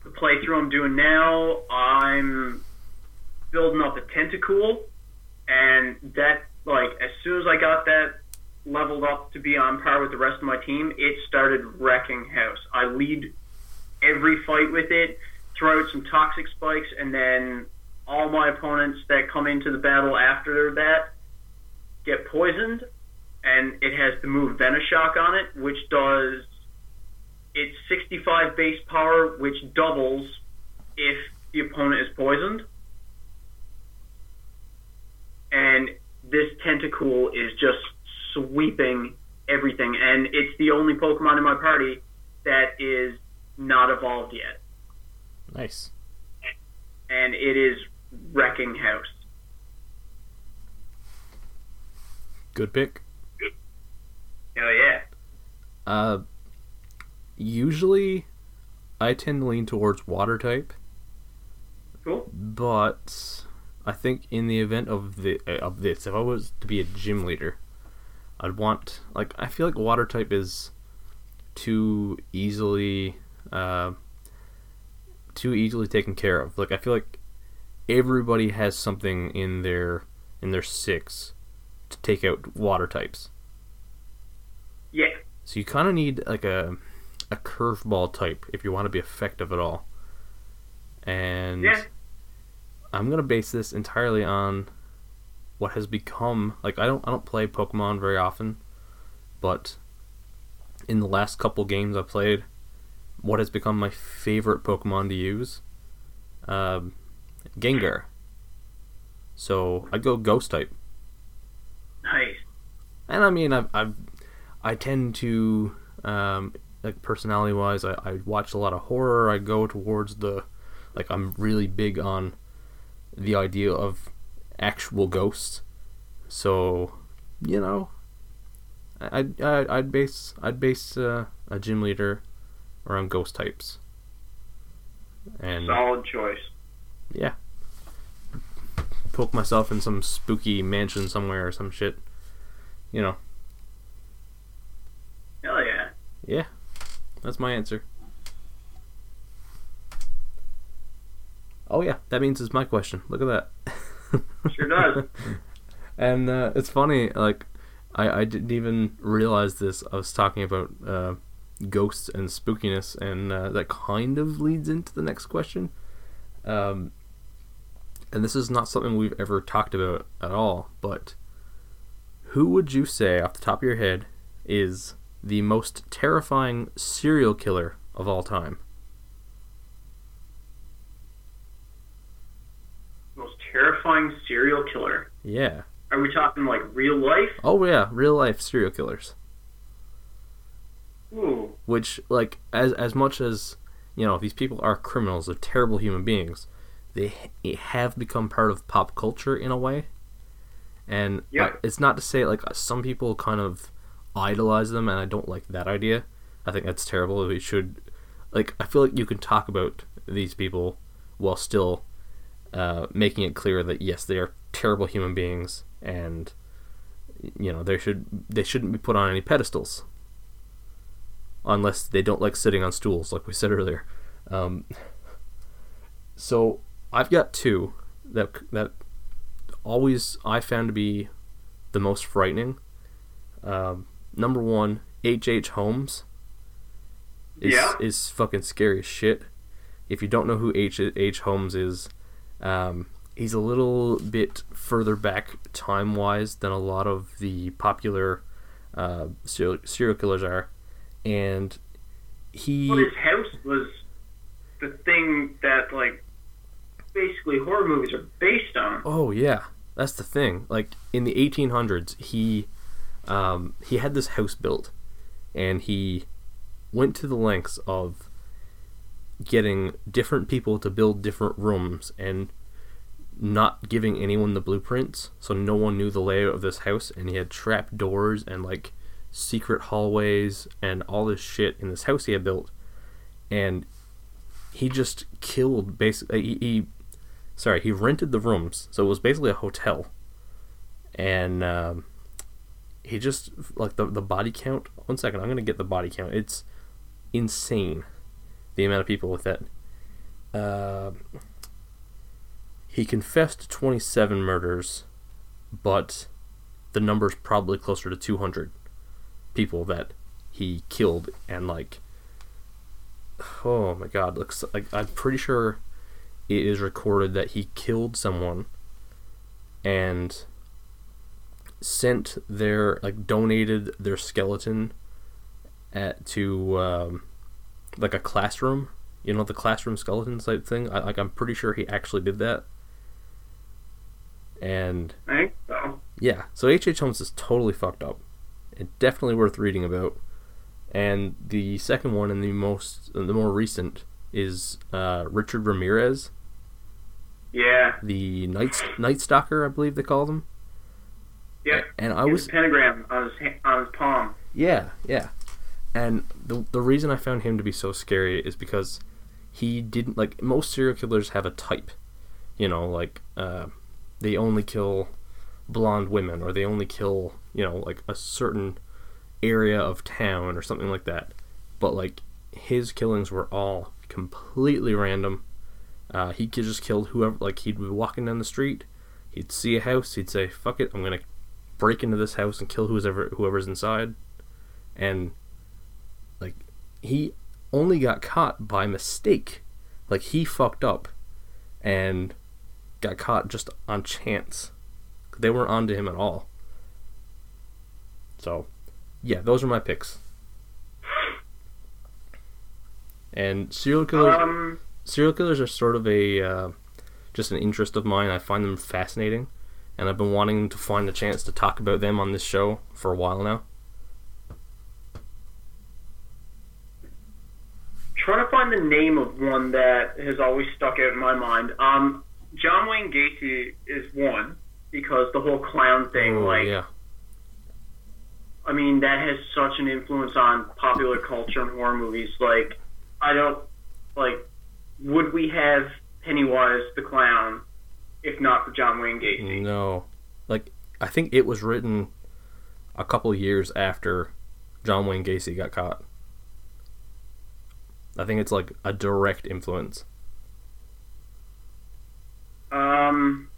The playthrough I'm doing now, I'm building up a Tentacool, and that, like, as soon as I got that leveled up to be on par with the rest of my team, it started wrecking house. I lead every fight with it, throw out some toxic spikes, and then all my opponents that come into the battle after that get poisoned, and it has the move Venoshock on it, which does it's 65 base power, which doubles if the opponent is poisoned. And this Tentacool is just sweeping everything, and it's the only Pokemon in my party that is not evolved yet. Nice. And it is wrecking house. Good pick. Hell yeah. Uh, usually, I tend to lean towards water type, Cool. but I think in the event of the of this, if I was to be a gym leader, I'd want like I feel like water type is too easily uh, too easily taken care of. Like I feel like everybody has something in their in their six to take out water types. Yeah. So you kind of need like a a curveball type if you want to be effective at all. And Yeah. I'm gonna base this entirely on what has become like I don't I don't play Pokemon very often, but in the last couple games I played, what has become my favorite Pokemon to use, um, Gengar. So I'd go Ghost type. Nice. And I mean, I've, I've I tend to um, like personality wise, I, I watch a lot of horror. I go towards the like I'm really big on the idea of actual ghosts. So, you know, I'd I'd, I'd base I'd base uh, a gym leader around ghost types. And Solid choice. yeah, poke myself in some spooky mansion somewhere or some shit. You know. Hell yeah. That's my answer. Oh yeah, that means it's my question. Look at that. Sure does. [laughs] and uh, it's funny, like I, I didn't even realize this. I was talking about uh, ghosts and spookiness, and uh, that kind of leads into the next question. Um, and this is not something we've ever talked about at all, but who would you say, off the top of your head, is the most terrifying serial killer of all time? Most terrifying serial killer. Yeah. Are we talking like real life? Oh yeah, real life serial killers. Ooh. which like as as much as you know these people are criminals they're terrible human beings they have become part of pop culture in a way and Yeah. uh, it's not to say like some people kind of idolize them and i don't like that idea i think that's terrible we should like i feel like you can talk about these people while still uh, making it clear that yes they are terrible human beings and you know they should they shouldn't be put on any pedestals unless they don't like sitting on stools, like we said earlier. Um, so I've got two that that always I found to be the most frightening. Um, number one, H. H. Holmes is Yeah. is fucking scary as shit. If you don't know who H. H. Holmes is, um, he's a little bit further back time wise than a lot of the popular uh, serial, serial killers are, and he Well, his house was the thing that like basically horror movies are based on. Oh yeah, that's the thing. Like in the 1800s, he um, he had this house built, and he went to the lengths of getting different people to build different rooms and not giving anyone the blueprints, so no one knew the layout of this house. And he had trap doors and like secret hallways and all this shit in this house he had built, and he just killed basically. He, he sorry, he rented the rooms, so it was basically a hotel, and um, he just like the the body count. One second, I'm gonna get the body count. It's insane, the amount of people with that. Uh, he confessed to 27 murders, but the number's probably closer to 200 people that he killed and like oh my god looks like i'm pretty sure it is recorded that he killed someone and sent their like donated their skeleton at to um, like a classroom you know the classroom skeleton type thing I, like i'm pretty sure he actually did that and so. yeah, so H.H. H. Holmes is totally fucked up. It's definitely worth reading about. And the second one and the most, the more recent, is uh, Richard Ramirez, Yeah. the Night Night Stalker, I believe they call them. Yeah. And I was pentagram on his on his palm. Yeah, yeah. And the the reason I found him to be so scary is because he didn't like most serial killers have a type. You know, like uh, they only kill blonde women or they only kill, you know, like a certain area of town or something like that. But like his killings were all completely random. Uh, he could just kill whoever like he'd be walking down the street, he'd see a house, he'd say, Fuck it, I'm gonna break into this house and kill whoever whoever's inside. And like he only got caught by mistake. Like he fucked up and got caught just on chance. They weren't onto him at all. So yeah those are my picks. And serial killers Um. serial killers are sort of a uh, just an interest of mine. I find them fascinating, and I've been wanting to find a chance to talk about them on this show for a while now. trying to find the name of one that has always stuck out in my mind. Um, John Wayne Gacy is one because the whole clown thing, Oh, like, yeah, I mean, that has such an influence on popular culture and horror movies. Like, I don't like. Would we have Pennywise the clown if not for John Wayne Gacy? no, like I think it was written a couple years after John Wayne Gacy got caught. I think it's like a direct influence. Um.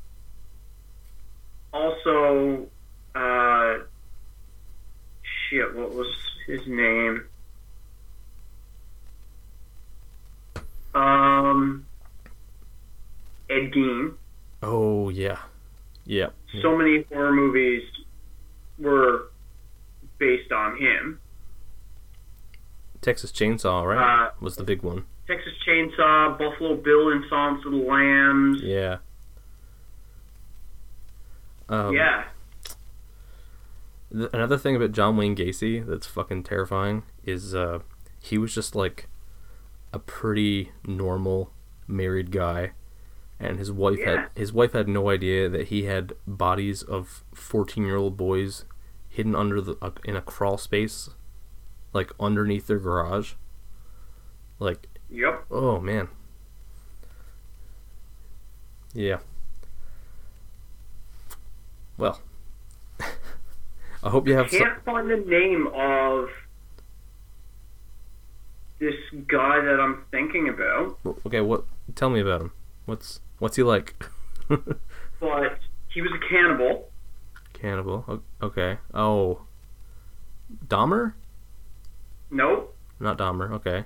Also, uh, shit, what was his name? Um, Ed Gein. Oh yeah, yeah, So many horror movies were based on him. Texas Chainsaw, right? Uh, was the big one. Texas Chainsaw, Buffalo Bill and Silence of the Lambs. Yeah. Um, yeah. Th- another thing about John Wayne Gacy that's fucking terrifying is uh, he was just like a pretty normal married guy, and his wife had his wife had no idea that he had bodies of fourteen year old boys hidden under the uh, in a crawl space, like underneath their garage. Like Yep. oh man. Yeah. Well, [laughs] I hope you have some. can't find the name of this guy that I'm thinking about, Okay, what? Tell me about him. What's what's he like? [laughs] but he was a cannibal. Cannibal. Okay. Oh, Dahmer? Nope. Not Dahmer. Okay.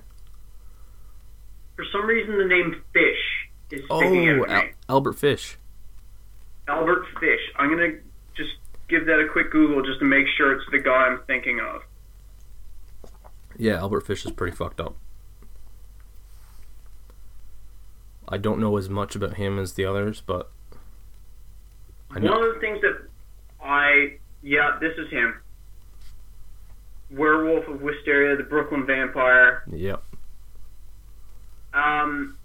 For some reason, the name Fish is sticking Oh, out. Al- Albert Fish. Albert Fish. I'm gonna just give that a quick Google just to make sure it's the guy I'm thinking of. Yeah, Albert Fish is pretty fucked up. I don't know as much about him as the others, but I know. One of the things that I yeah, this is him. Werewolf of Wysteria, the Brooklyn Vampire. Yep. um,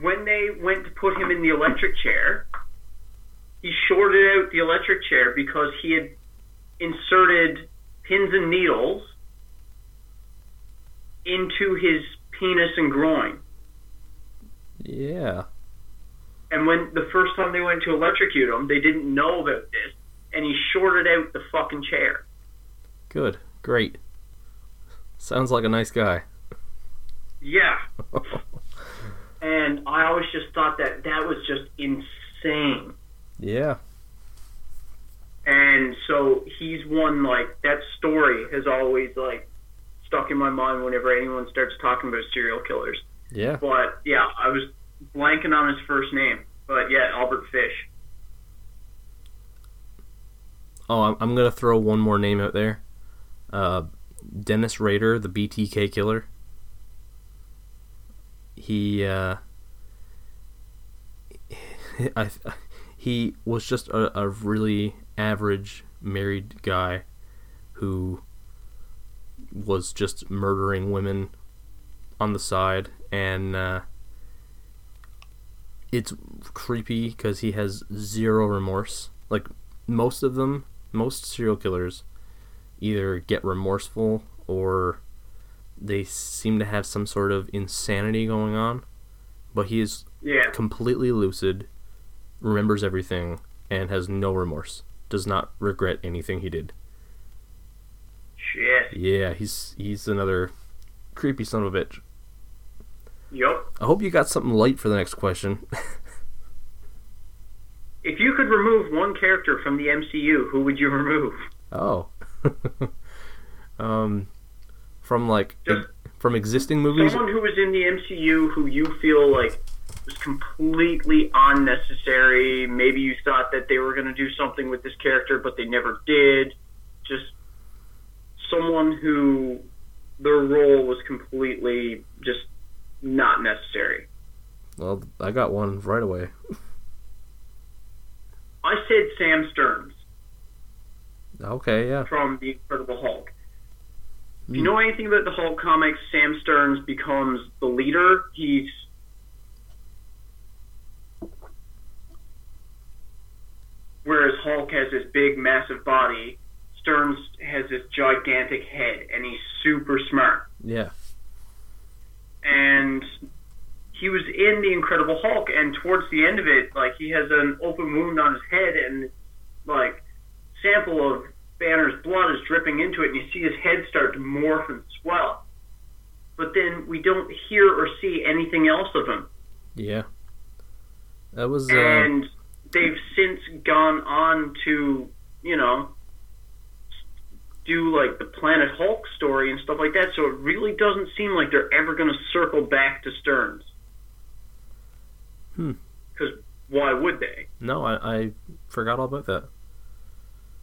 when they went to put him in the electric chair, he shorted out the electric chair because he had inserted pins and needles into his penis and groin. Yeah. And when the first time they went to electrocute him, they didn't know about this, and he shorted out the fucking chair. Good. Great. Sounds like a nice guy. Yeah. [laughs] And I always just thought that that was just insane. yeah. and so he's one like that story has always like stuck in my mind whenever anyone starts talking about serial killers. Yeah. But yeah, I was blanking on his first name. But yeah, Albert Fish. Oh, I'm, I'm gonna throw one more name out there. Uh, Dennis Rader, the BTK killer. He, uh, [laughs] I, he was just a, a really average married guy who was just murdering women on the side and uh, it's creepy because he has zero remorse like most of them most serial killers either get remorseful or they seem to have some sort of insanity going on but he is Yeah. completely lucid remembers everything and has no remorse does not regret anything he did. Yeah he's he's another creepy son of a bitch Yep. i hope you got something light for the next question [laughs] If you could remove one character from the MCU, who would you remove? Oh. [laughs] um, from like Just- from existing movies. Someone who was in the MCU who you feel like was completely unnecessary. Maybe you thought that they were going to do something with this character, but they never did. Just someone who their role was completely just not necessary. Well, I got one right away. [laughs] I said Sam Sterns Okay, yeah. from The Incredible Hulk. If you Hmm. know anything about the Hulk comics, Sam Sterns becomes the leader. He's whereas Hulk has this big, massive body. Sterns has this gigantic head, and he's super smart. Yeah. And he was in the Incredible Hulk, and towards the end of it, like he has an open wound on his head, and like sample of Banner's blood is dripping into it, and you see his head start to morph and swell. But then we don't hear or see anything else of him, Yeah. That was uh, and they've since gone on to you know do like the Planet Hulk story and stuff like that. So it really doesn't seem like they're ever going to circle back to Sterns. Hmm. Because why would they? no, I, I forgot all about that.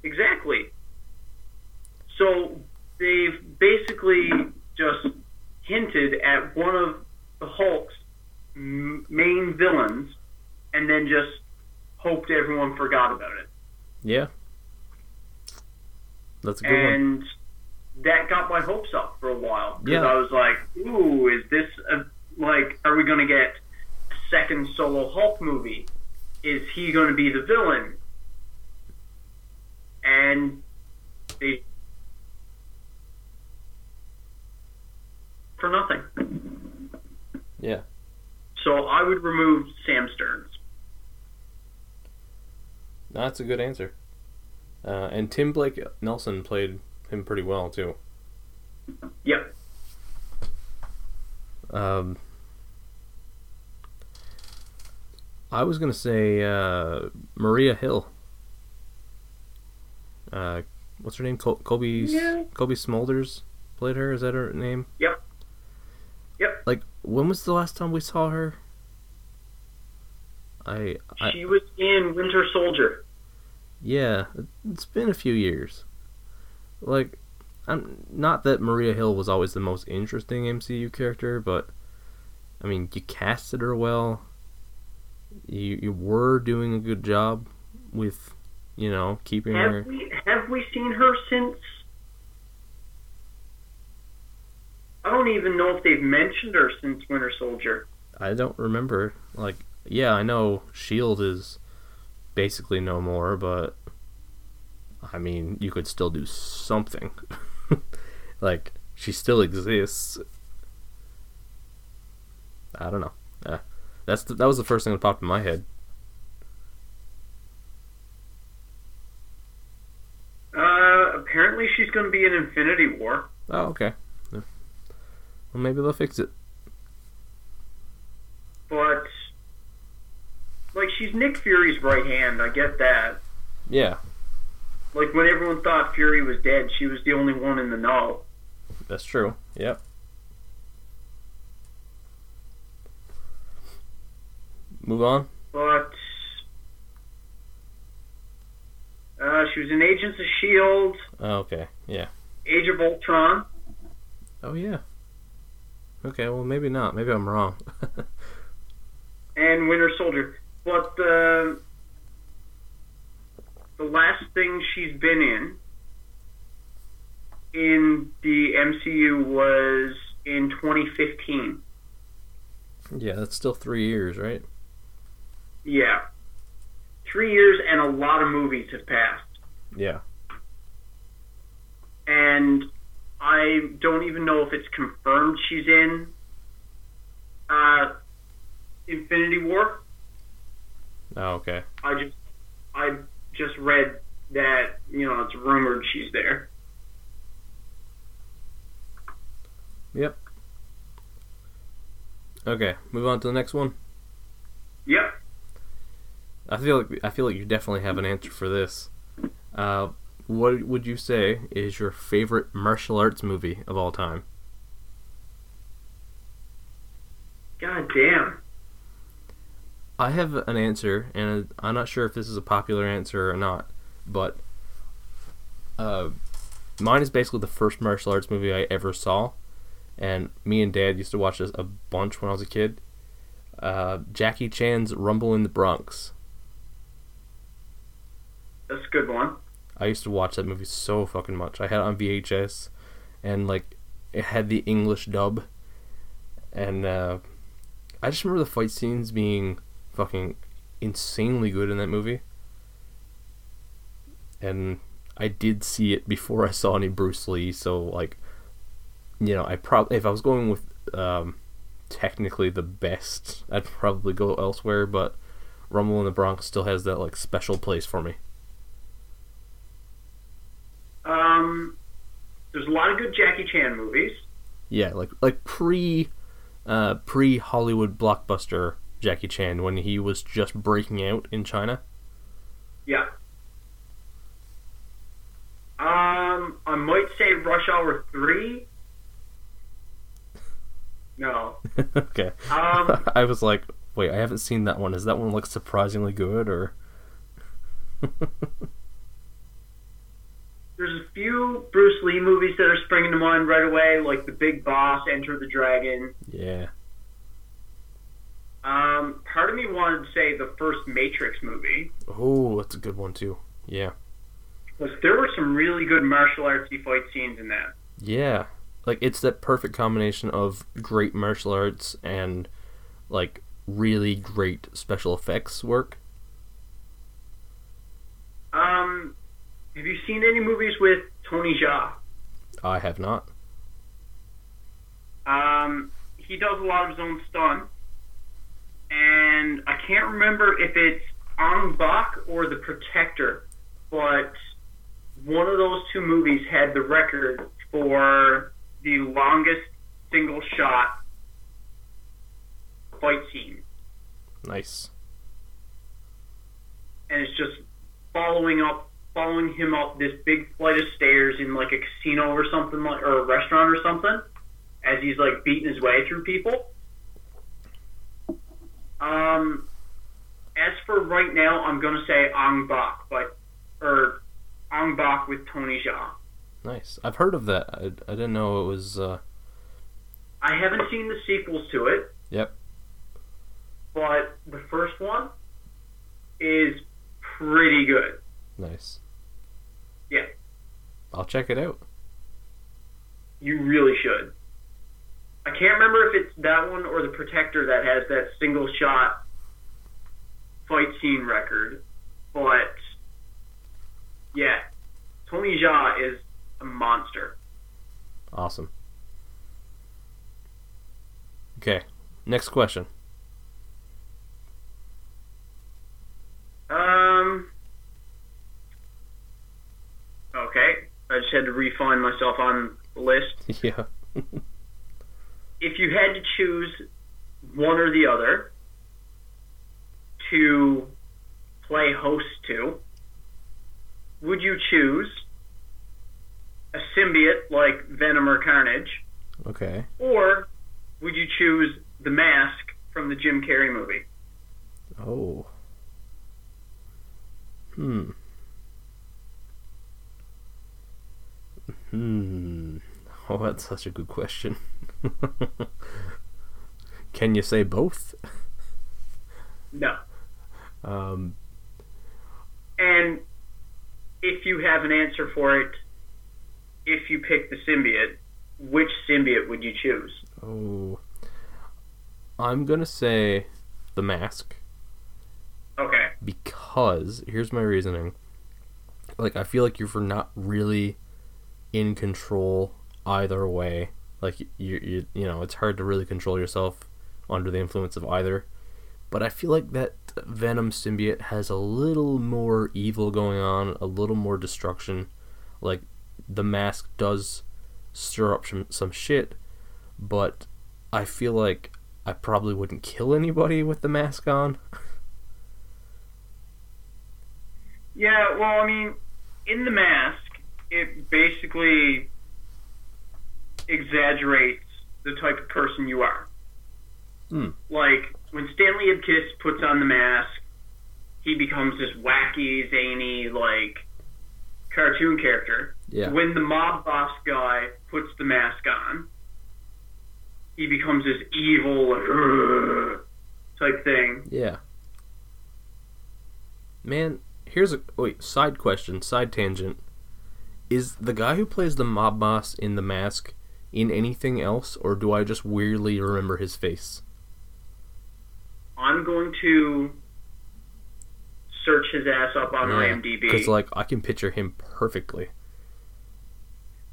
Exactly. So they've basically just hinted at one of the Hulk's m- main villains, and then just hoped everyone forgot about it. Yeah. That's a good one. and that got my hopes up for a while because Yeah. I was like, "Ooh, is this a, like? Are we going to get a second solo Hulk movie? Is he going to be the villain?" And they for nothing. Yeah. So I would remove Sam Sterns. That's a good answer. Uh, and Tim Blake Nelson played him pretty well too. Yep. Um, I was gonna say uh, Maria Hill. Uh, what's her name? Col- Cobie Yeah. Cobie Smulders played her. Is that her name? Yep. Yep. Like, when was the last time we saw her? I, I She was in Winter Soldier. Yeah, it's been a few years. Like, I'm not that Maria Hill was always the most interesting MCU character, but I mean, you casted her well. You you were doing a good job with, you know, keeping her. Have we have we seen her since? I don't even know if they've mentioned her since Winter Soldier. I don't remember. Like, yeah, I know Shield is basically no more, but I mean, you could still do something. [laughs] like, she still exists. I don't know. Uh, that's the, that was the first thing that popped in my head. Uh, apparently she's going to be in Infinity War. Oh, okay. Yeah. Well, maybe they'll fix it. But like she's Nick Fury's right hand, I get that. Yeah. Like when everyone thought Fury was dead, she was the only one in the know. That's true. Yep. Move on. But uh, she was in Agents of Shield, Oh, okay. Yeah. Age of Ultron. Oh yeah. Okay. Well, maybe not. Maybe I'm wrong. [laughs] and Winter Soldier. But the the last thing she's been in in the MCU was in 2015. yeah, that's still three years, right? Yeah. Three years and a lot of movies have passed. Yeah. And I don't even know if it's confirmed she's in uh, Infinity War. Oh, okay. I just I just read that you know it's rumored she's there. Yep. Okay. Move on to the next one. Yep. I feel like I feel like you definitely have an answer for this. Uh, what would you say is your favorite martial arts movie of all time? God damn. I have an answer, and I'm not sure if this is a popular answer or not, but uh, mine is basically the first martial arts movie I ever saw, and me and Dad used to watch this a bunch when I was a kid. Uh, Jackie Chan's Rumble in the Bronx. That's a good one. I used to watch that movie so fucking much. I had it on VHS, and like it had the English dub, and uh, I just remember the fight scenes being fucking insanely good in that movie. And I did see it before I saw any Bruce Lee, so like, you know, I probably if I was going with um, technically the best, I'd probably go elsewhere. But Rumble in the Bronx still has that like special place for me. Um, there's a lot of good Jackie Chan movies. Yeah, like like pre uh pre Hollywood blockbuster Jackie Chan when he was just breaking out in China. Yeah. Um, I might say Rush Hour Three. No. [laughs] okay. Um, [laughs] I was like, wait, I haven't seen that one. Is that one like surprisingly good or [laughs] there's a few Bruce Lee movies that are springing to mind right away, like The Big Boss, Enter the Dragon. Yeah. Um, part of me wanted to say the first Matrix movie, Oh, that's a good one too. Yeah. because there were some really good martial artsy fight scenes in that. Yeah. Like it's that perfect combination of great martial arts and like really great special effects work. Um, have you seen any movies with Tony Jaa? I have not. Um, he does a lot of his own stunts, and I can't remember if it's Bak or The Protector, but one of those two movies had the record for the longest single shot fight scene, Nice. and it's just following up, following him up this big flight of stairs in like a casino or something like, or a restaurant or something, as he's like beating his way through people. Um, as for right now, I'm gonna say Ong Bak, but or Ong Bak with Tony Jaa. Nice. I've heard of that. I, I didn't know it was uh I haven't seen the sequels to it, Yep. but the first one is pretty good. Nice. Yeah. I'll check it out. You really should. I can't remember if it's that one or the Protector that has that single shot fight scene record, but yeah, Tony Jaa is a monster. Awesome. Okay. Next question. Um. Okay, I just had to refine myself on the list. [laughs] yeah. [laughs] If you had to choose one or the other to play host to, would you choose a symbiote like Venom or Carnage, Okay. or would you choose the mask from the Jim Carrey movie? Oh. Hmm. Hmm. [laughs] Oh, that's such a good question. [laughs] Can you say both? No. Um, And if you have an answer for it, if you pick the symbiote, which symbiote would you choose? oh. I'm gonna say the mask Okay. because here's my reasoning. Like I feel like you're not really in control either way. Like you, you, you know, it's hard to really control yourself under the influence of either. But I feel like that Venom symbiote has a little more evil going on, a little more destruction. Like the mask does stir up some, some shit, but I feel like I probably wouldn't kill anybody with the mask on. Yeah, well, I mean, in the mask, it basically exaggerates the type of person you are. Hmm. Like, when Stanley Ipkiss puts on the mask, he becomes this wacky, zany, like, cartoon character. Yeah. When the mob boss guy puts the mask on, he becomes this evil, like, type thing. Yeah. Man, here's a wait, side question, side tangent. Is the guy who plays the mob boss in the mask in anything else or do I just weirdly remember his face? I'm going to search his ass up on IMDb. Cuz like I can picture him perfectly.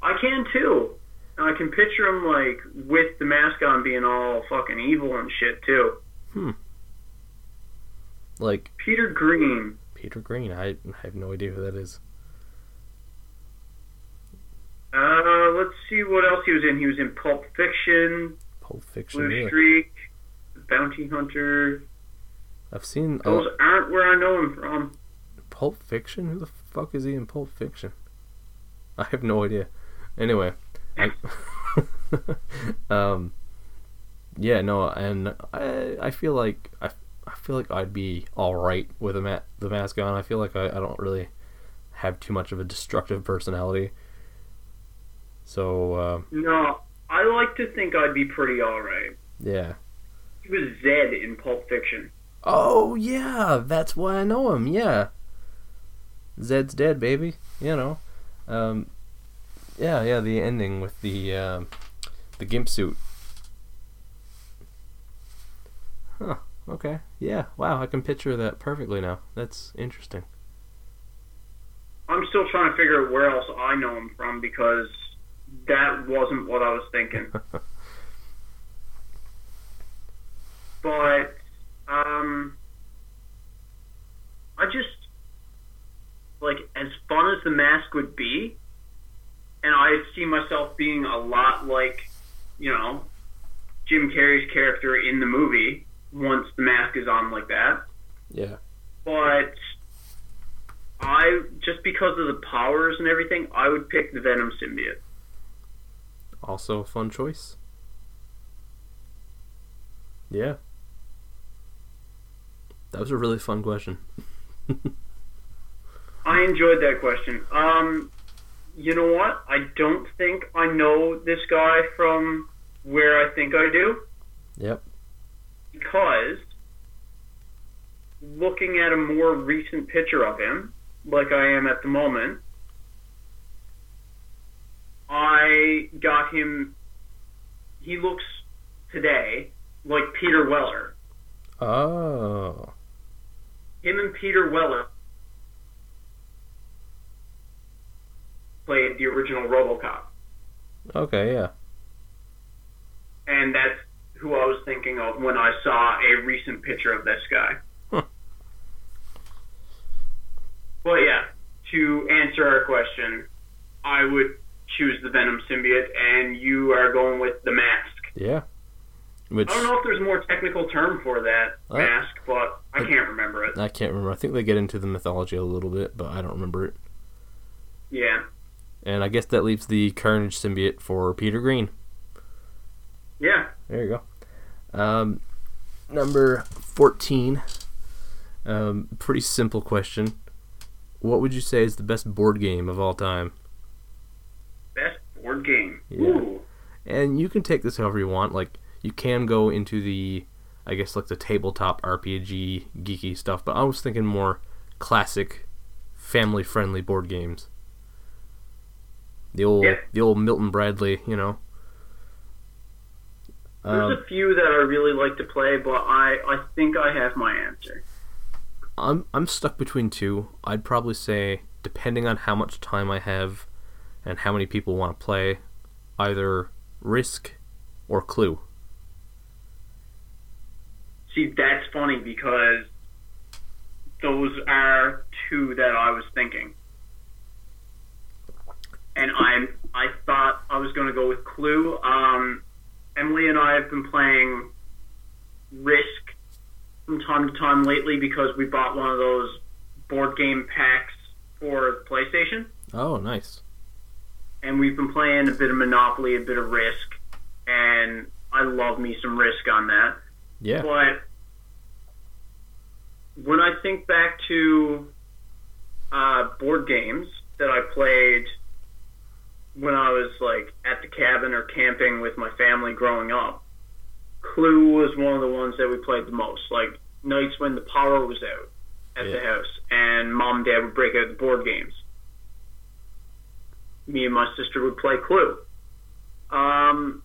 I can too. And I can picture him like with the mask on being all fucking evil and shit too. Hmm. Like Peter Greene. Peter Greene, I, I have no idea who that is. Uh, see what else he was in. He was in Pulp Fiction, Pulp Fiction. Blue. Streak, Bounty Hunter. I've seen Those oh, aren't where I know him from. Pulp Fiction? Who the fuck is he in Pulp Fiction? [laughs] I have no idea. Anyway, I, [laughs] um, yeah, no, and I I feel like I, I feel like I'd be all right with a ma- the mask on. I feel like I, I don't really have too much of a destructive personality. So uh, No, I like to think I'd be pretty alright. yeah. He was Zed in Pulp Fiction. Oh yeah, that's why I know him. Yeah, Zed's dead, baby. You know, um, yeah, yeah. The ending with the um, the gimp suit. Huh. Okay. Yeah. Wow. I can picture that perfectly now. That's interesting. I'm still trying to figure out where else I know him from because that wasn't what I was thinking. [laughs] but um, I just like as fun as the mask would be, and I see myself being a lot like you know Jim Carrey's character in the movie once the mask is on like that. yeah. But I just because of the powers and everything, I would pick the Venom symbiote. Also a fun choice. Yeah. That was a really fun question. [laughs] I enjoyed that question. Um, you know what? I don't think I know this guy from where I think I do Yep. because looking at a more recent picture of him, like I am at the moment, I got him. He looks today like Peter Weller. Oh. him and Peter Weller played the original RoboCop, Okay. Yeah. and that's who I was thinking of when I saw a recent picture of this guy. Huh. But yeah, to answer our question, I would choose the Venom symbiote, and you are going with the mask. Yeah. Which I don't know if there's a more technical term for that Uh, mask, but I can't remember it. I can't remember. I think they get into the mythology a little bit, but I don't remember it. Yeah. And I guess that leaves the Carnage symbiote for Peter Greene. Yeah. There you go. Um, number 14. Um, pretty simple question. What would you say is the best board game of all time? Board game. Yeah. Ooh. And you can take this however you want. Like, you can go into the, I guess, like the tabletop RPG geeky stuff, but I was thinking more classic, family friendly board games. The old, Yeah. the old Milton Bradley, you know. There's Um, a few that I really like to play, but I, I think I have my answer. I'm I'm stuck between two. I'd probably say, depending on how much time I have, and how many people want to play, either Risk or Clue. See, that's funny because those are two that I was thinking. And I'm I thought I was going to go with Clue. Um, Emily and I have been playing Risk from time to time lately because we bought one of those board game packs for PlayStation, Oh, nice. And we've been playing a bit of Monopoly, a bit of Risk, and I love me some Risk on that. Yeah. But when I think back to uh, board games that I played when I was like at the cabin or camping with my family growing up, Clue was one of the ones that we played the most. Like nights when the power was out at the house, and mom and dad would break out the board games. Me and my sister would play Clue. Um,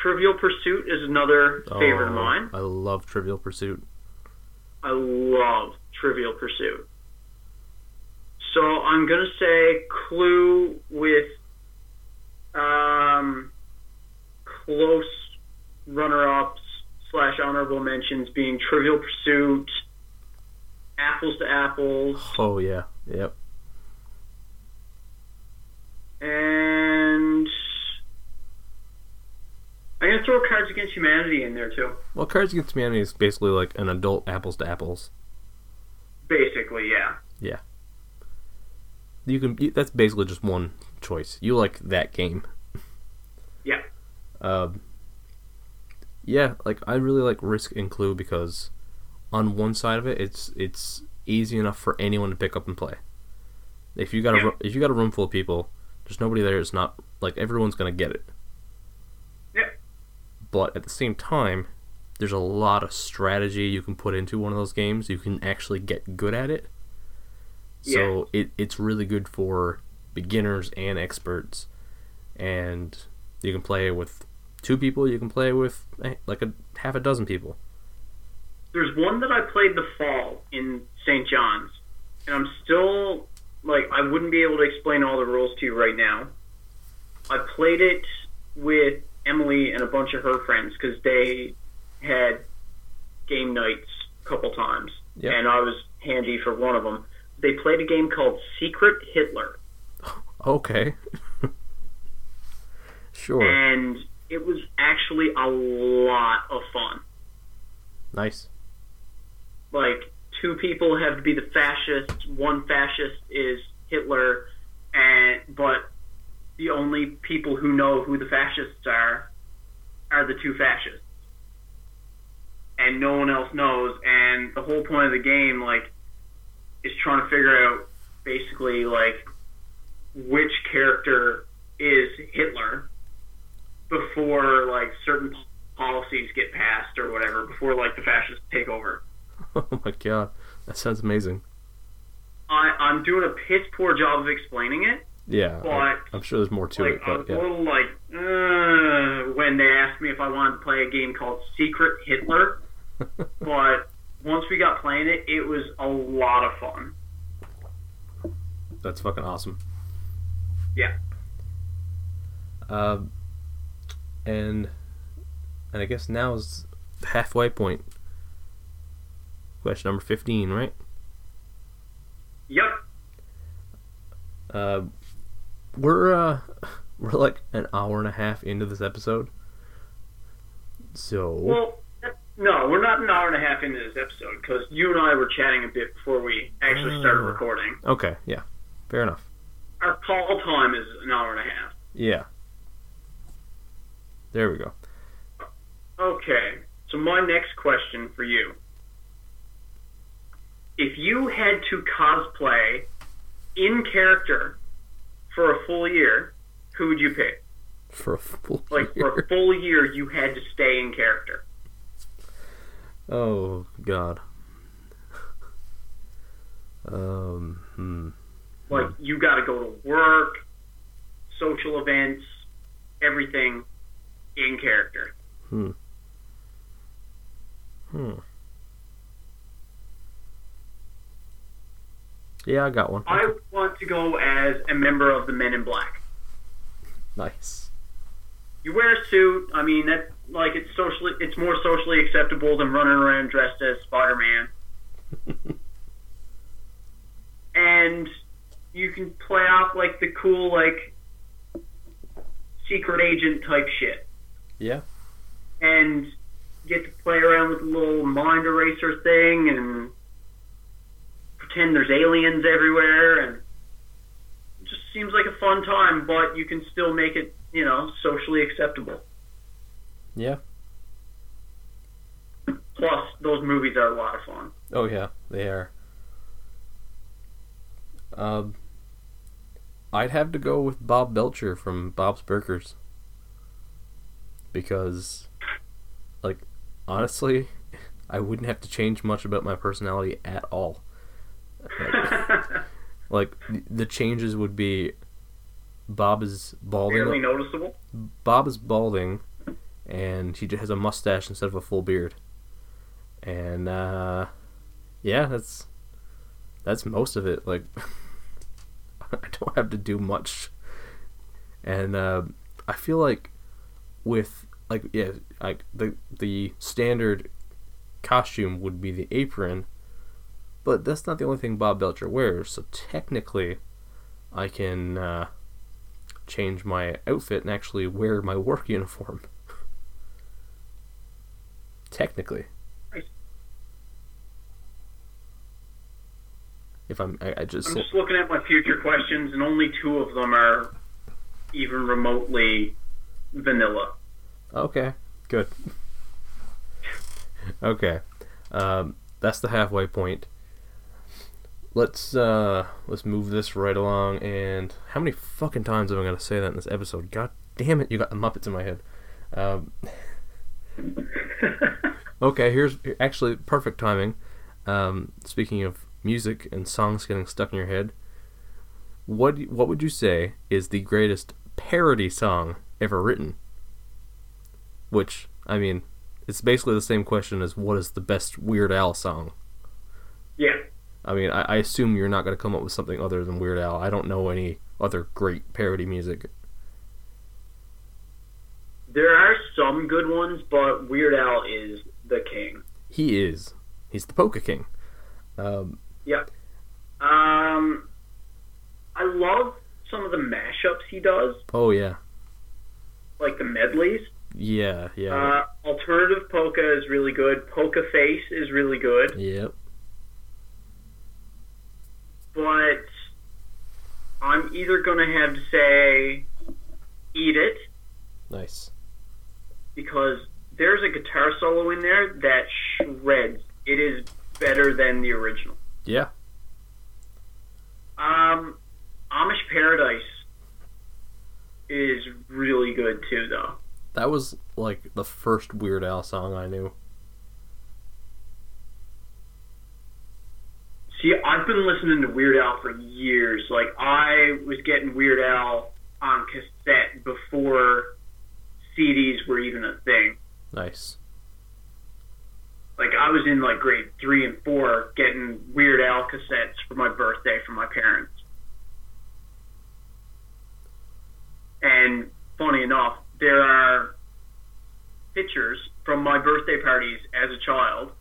Trivial Pursuit is another favorite of Oh, mine. I love Trivial Pursuit. I love Trivial Pursuit. So I'm gonna say Clue with um, close runner-ups slash honorable mentions being Trivial Pursuit, Apples to Apples, Oh yeah. Yep. And I'm gonna throw Cards Against Humanity in there too. Well, Cards Against Humanity is basically like an adult apples to apples. Basically, yeah. Yeah. You can. You, that's basically just one choice. You like that game. Yeah. Um. Yeah, like I really like Risk and Clue because on one side of it, it's it's easy enough for anyone to pick up and play. If you got a Yeah. ru- if you got a room full of people, there's nobody there. It's not like everyone's gonna get it. Yeah. But at the same time, there's a lot of strategy you can put into one of those games. You can actually get good at it. So it, it's really good for beginners and experts. And you can play with two people, you can play with eh, like a half a dozen people. There's one that I played the fall in St. John's, and I'm still like I wouldn't be able to explain all the rules to you right now. I played it with Emily and a bunch of her friends because they had game nights a couple times, Yep. and I was handy for one of them. They played a game called Secret Hitler, [laughs] Okay. [laughs] sure. and it was actually a lot of fun. Nice. like two people have to be the fascist. One fascist is Hitler, and but the only people who know who the fascists are are the two fascists, and no one else knows. And the whole point of the game, like, is trying to figure out basically like which character is Hitler before like certain policies get passed or whatever before like the fascists take over. [laughs] Oh my god. That sounds amazing. I, I'm doing a piss poor job of explaining it, Yeah. But I'm sure there's more to like it, I was but a yeah. little like uh, when they asked me if I wanted to play a game called Secret Hitler. [laughs] but once we got playing it, it was a lot of fun. That's fucking awesome. Yeah. Um, and and I guess now is the halfway point. Question number fifteen, right? Yep. Uh, we're uh, [laughs] we're like an hour and a half into this episode. So Well, no, we're not an hour and a half into this episode because you and I were chatting a bit before we actually started Oh. recording. okay, yeah. Fair enough. Our call time is an hour and a half. Yeah. There we go. Okay, so my next question for you. If you had to cosplay in character for a full year, who would you pick? For a full Like year. for a full year, you had to stay in character. Oh God. um. Hmm. Like you got to go to work, social events, everything in character. Hmm. Hmm. Yeah, I got one. I want to go as a member of the Men in Black. Nice. You wear a suit. I mean, that like it's socially, it's more socially acceptable than running around dressed as Spider Man. [laughs] and you can play off like the cool like secret agent type shit, Yeah. and get to play around with the little mind eraser thing and pretend there's aliens everywhere, and it just seems like a fun time. But you can still make it, you know, socially acceptable. Yeah. Plus, those movies are a lot of fun. Oh yeah, they are. Um, I'd have to go with Bob Belcher from Bob's Burgers because, like, honestly, [laughs] I wouldn't have to change much about my personality at all. Like, th- the changes would be Bob is balding. Barely noticeable. Bob is balding, and he just has a mustache instead of a full beard. And uh, yeah, that's that's most of it. Like, [laughs] I don't have to do much. And uh, I feel like with like yeah, like the the standard costume would be the apron, but that's not the only thing Bob Belcher wears. So technically, I can. Uh, change my outfit and actually wear my work [laughs] uniform. Technically. If I'm, I, I just, I'm just looking at my future questions, and only two of them are even remotely vanilla. okay, good. [laughs] okay, um, that's the halfway point. Let's uh, let's move this right along. And how many fucking times am I gonna say that in this episode? God damn it! You got the Muppets in my head. Um, [laughs] Okay, here's actually perfect timing. Um, speaking of music and songs getting stuck in your head, what what would you say is the greatest parody song ever written? Which I mean, it's basically the same question as what is the best Weird Al song. Yeah. I mean, I, I assume you're not going to come up with something other than Weird Al. I don't know any other great parody music. There are some good ones, but Weird Al is the king. He is. He's the Polka King. Um, Um, I love some of the mashups he does, oh yeah, like the medleys. yeah, yeah, Uh, alternative polka is really good. Polka face is really good, yep. But I'm either gonna have to say "Eat It" Nice. because there's a guitar solo in there that shreds. It is better than the original. Yeah. Um, Amish Paradise is really good too, though. That was like the first Weird Al song I knew. See, I've been listening to Weird Al for years. Like, I was getting Weird Al on cassette before CDs were even a thing. Nice. Like, I was in like grade three and four getting Weird Al cassettes for my birthday from my parents. And funny enough, there are pictures from my birthday parties as a child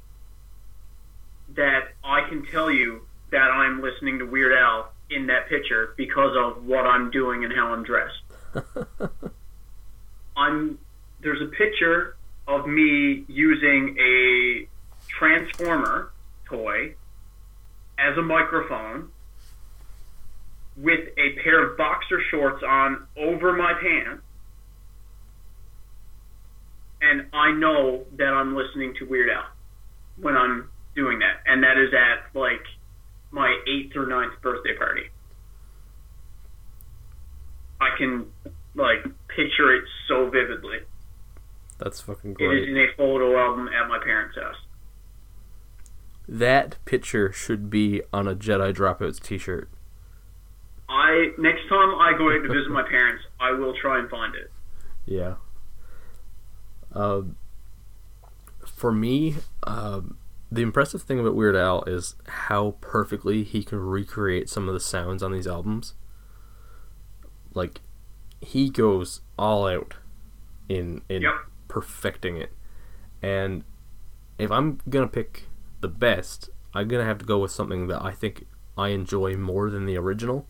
that I can tell you that I'm listening to Weird Al in that picture because of what I'm doing and how I'm dressed. [laughs] I'm there's a picture of me using a transformer toy as a microphone with a pair of boxer shorts on over my pants, and I know that I'm listening to Weird Al when I'm doing that, and that is at like my eighth or ninth birthday party. I can like picture it so vividly. That's fucking cool. It is in a photo album at my parents' house. That picture should be on a Jedi Dropouts T-shirt. I next time I go out to visit my parents, I will try and find it. Yeah. Um, for me, um, the impressive thing about Weird Al is how perfectly he can recreate some of the sounds on these albums. Like, he goes all out in in Yep. perfecting it. And if I'm gonna pick the best, I'm gonna have to go with something that I think I enjoy more than the original.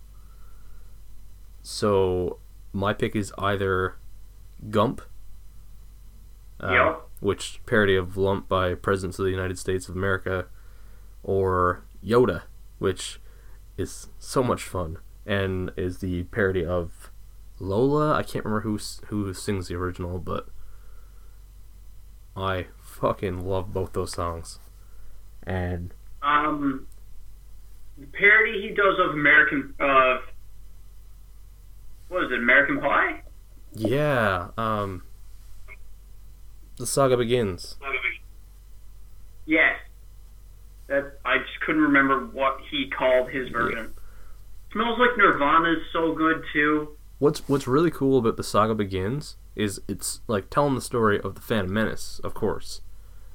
So my pick is either Gump, uh, Yep. Which parody of Lump by Presidents of the United States of America, or Yoda, which is so much fun and is the parody of Lola. I can't remember who who sings the original, but I fucking love both those songs. And Um, the parody he does of American of what is it, American Pie? yeah, um, the saga begins. Yes. That I just couldn't remember what he called his version. Smells like Nirvana is so good too. What's what's really cool about the saga begins is it's like telling the story of the Phantom Menace, of course,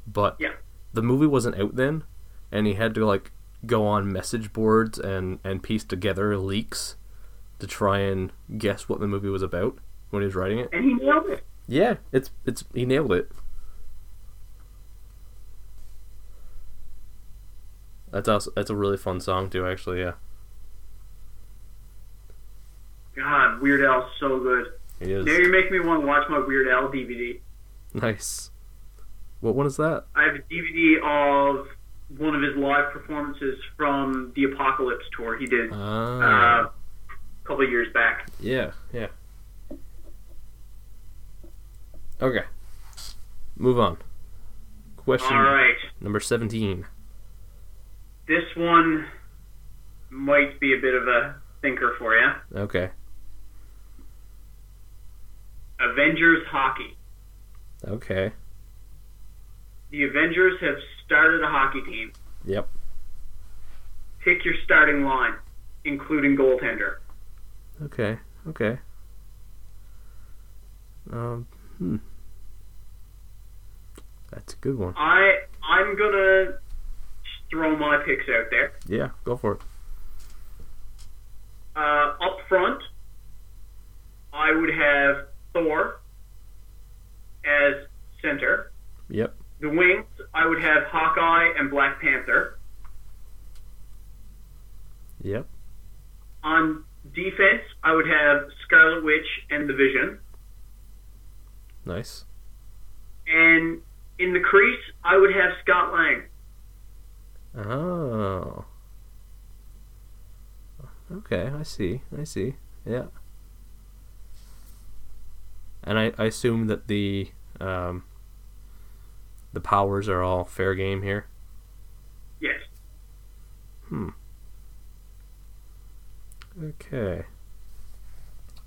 but Yeah. the movie wasn't out then, and he had to like go on message boards and and piece together leaks to try and guess what the movie was about when he was writing it. And he nailed it. Yeah, it's it's he nailed it. That's also that's a really fun song too, actually. Yeah, God, Weird Al's so good. it is Now you're making me want to watch my Weird Al DVD. nice. What one is that? I have a DVD of one of his live performances from the Apocalypse tour he did Ah, uh, a couple of years back. yeah, yeah. Okay, move on. Question All right, number seventeen. this one might be a bit of a thinker for you. Okay, Avengers hockey. okay, The Avengers have started a hockey team. yep. Pick your starting line, including goaltender. Okay, okay. Um, hmm. That's a good one. I I'm gonna throw my picks out there. Yeah, go for it. Uh, up front, I would have Thor as center. Yep. The wings, I would have Hawkeye and Black Panther. Yep. On defense, I would have Scarlet Witch and the Vision. Nice. And in the crease, I would have Scott Lang. Oh. Okay, I see. I see. Yeah. And I, I assume that the um, the powers are all fair game here. Yes. Hmm. Okay.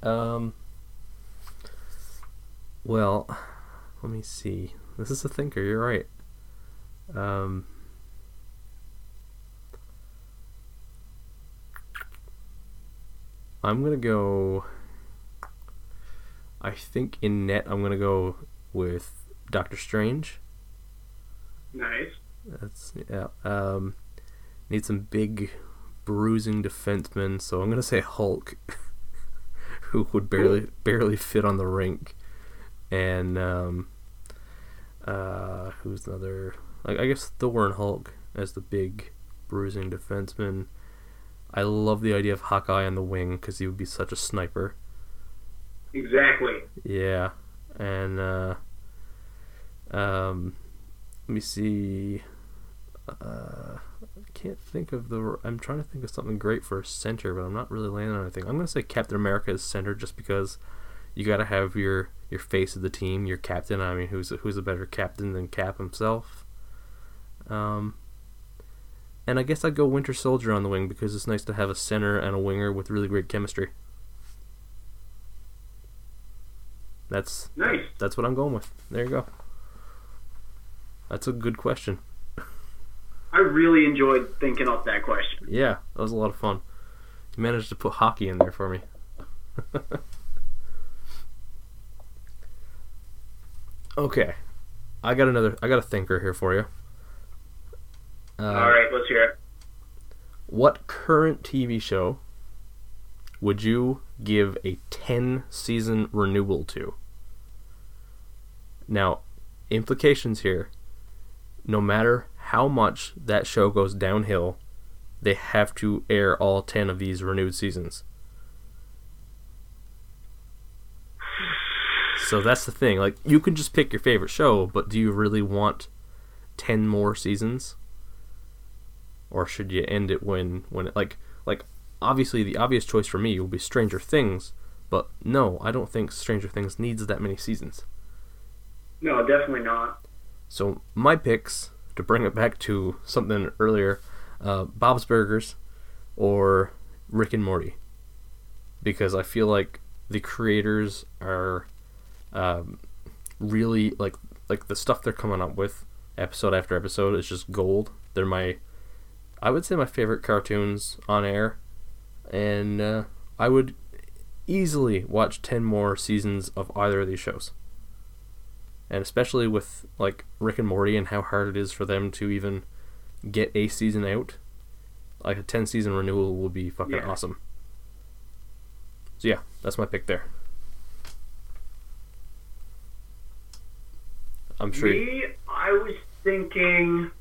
Um. Well, let me see. This is a thinker. You're right. Um. I'm gonna go. I think in net I'm gonna go with Doctor Strange. Nice. That's yeah. Um, need some big, bruising defensemen. So I'm gonna say Hulk, [laughs] who would barely barely fit on the rink, and um, uh, who's another? Like I guess Thor and Hulk as the big, bruising defenseman. I love the idea of Hawkeye on the wing because he would be such a sniper. Exactly. Yeah, and uh, um, let me see. Uh, I can't think of the. I'm trying to think of something great for center, but I'm not really landing on anything. I'm gonna say Captain America is center just because you gotta have your your face of the team, your captain. I mean, who's who's a better captain than Cap himself? Um, and I guess I'd go Winter Soldier on the wing because it's nice to have a center and a winger with really great chemistry. That's Nice. that's what I'm going with. There you go. That's a good question. I really enjoyed thinking up that question. Yeah, that was a lot of fun. You managed to put hockey in there for me. [laughs] okay, I got another. I got a thinker here for you. Uh, All right, let's hear it. What current TV show would you give a 10 season renewal to? Now, implications here. No matter how much that show goes downhill, they have to air all 10 of these renewed seasons. So that's the thing. Like, you can just pick your favorite show, but do you really want 10 more seasons? or should you end it when when it, like like obviously the obvious choice for me will be Stranger Things, but no, I don't think Stranger Things needs that many seasons. No, definitely not. So my picks to bring it back to something earlier, uh, Bob's Burgers or Rick and Morty, because I feel like the creators are um, really like like the stuff they're coming up with episode after episode is just gold. They're my I would say my favorite cartoons on air, and uh, I would easily watch ten more seasons of either of these shows. And especially with like Rick and Morty and how hard it is for them to even get a season out, like a ten season renewal will be fucking Yeah. awesome. So yeah, that's my pick there. I'm sure. Me, I was thinking.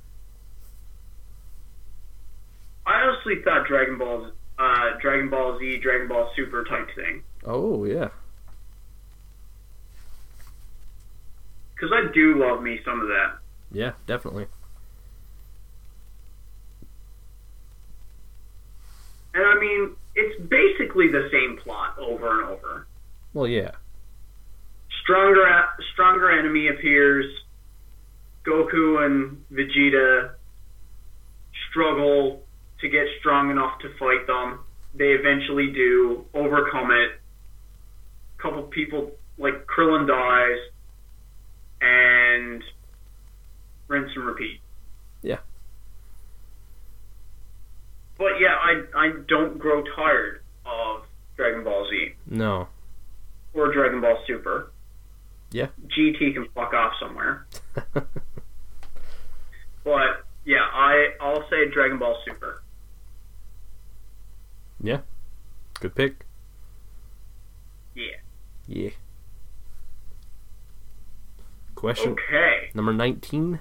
I honestly thought Dragon Ball, uh, Dragon Ball Z, Dragon Ball Super type thing, Oh yeah, because I do love me some of that. yeah, definitely. And I mean, it's basically the same plot over and over. Well, yeah, Stronger, stronger enemy appears. Goku and Vegeta struggle to get strong enough to fight them. They eventually do overcome it. A couple people like Krillin dies, and rinse and repeat. Yeah. But yeah, I I don't grow tired of Dragon Ball Z no, or Dragon Ball Super. Yeah. GT can fuck off somewhere. [laughs] But yeah, I I'll say Dragon Ball Super. yeah, good pick. Yeah. Yeah. Question Okay. number 19.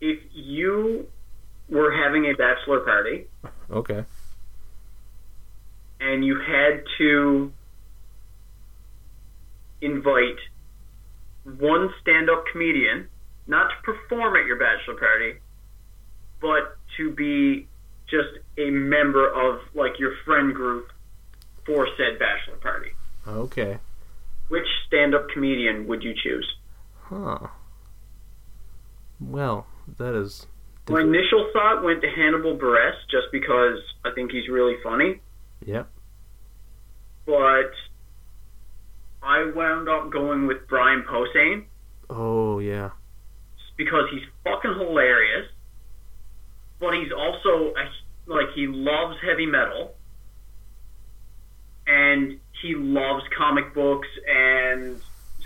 If you were having a bachelor party Okay. And you had to invite one stand-up comedian, not to perform at your bachelor party, but to be just a member of like your friend group for said bachelor party. Okay. Which stand-up comedian would you choose? Huh. Well, that is. My initial thought went to Hannibal Buress just because I think he's really funny, Yep. but I wound up going with Brian Posehn Oh, yeah. because he's fucking hilarious, but he's also a, like he loves heavy metal and he loves comic books and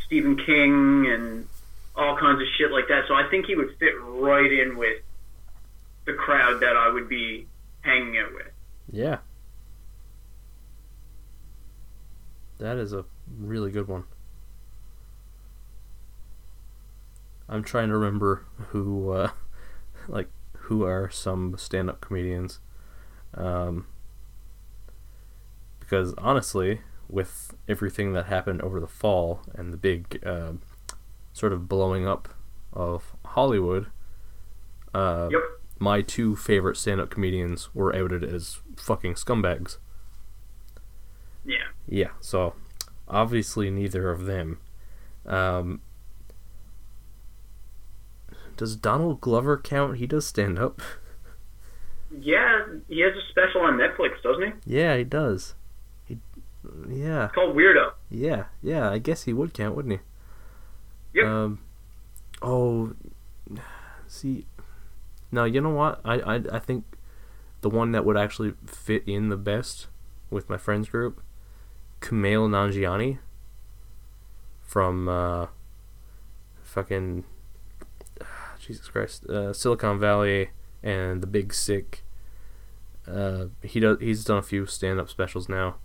Stephen King and all kinds of shit like that. So I think he would fit right in with the crowd that I would be hanging out with. Yeah. That is a really good one. I'm trying to remember who, uh, [laughs] like, who are some stand-up comedians, um, because honestly, with everything that happened over the fall and the big uh, sort of blowing up of Hollywood, uh, Yep. my two favorite stand-up comedians were outed as fucking scumbags. Yeah. Yeah, so obviously neither of them. Um, does Donald Glover count? He does stand up. Yeah, he has a special on Netflix, doesn't he? Yeah, he does. He, yeah, It's called Weirdo. yeah, yeah. I guess he would count, wouldn't he? Yep. Um, oh, see, no, you know what? I, I, I think the one that would actually fit in the best with my friends group, Kumail Nanjiani from uh, fucking Jesus Christ, uh, Silicon Valley and The Big Sick. Uh, he does. He's done a few stand-up specials now.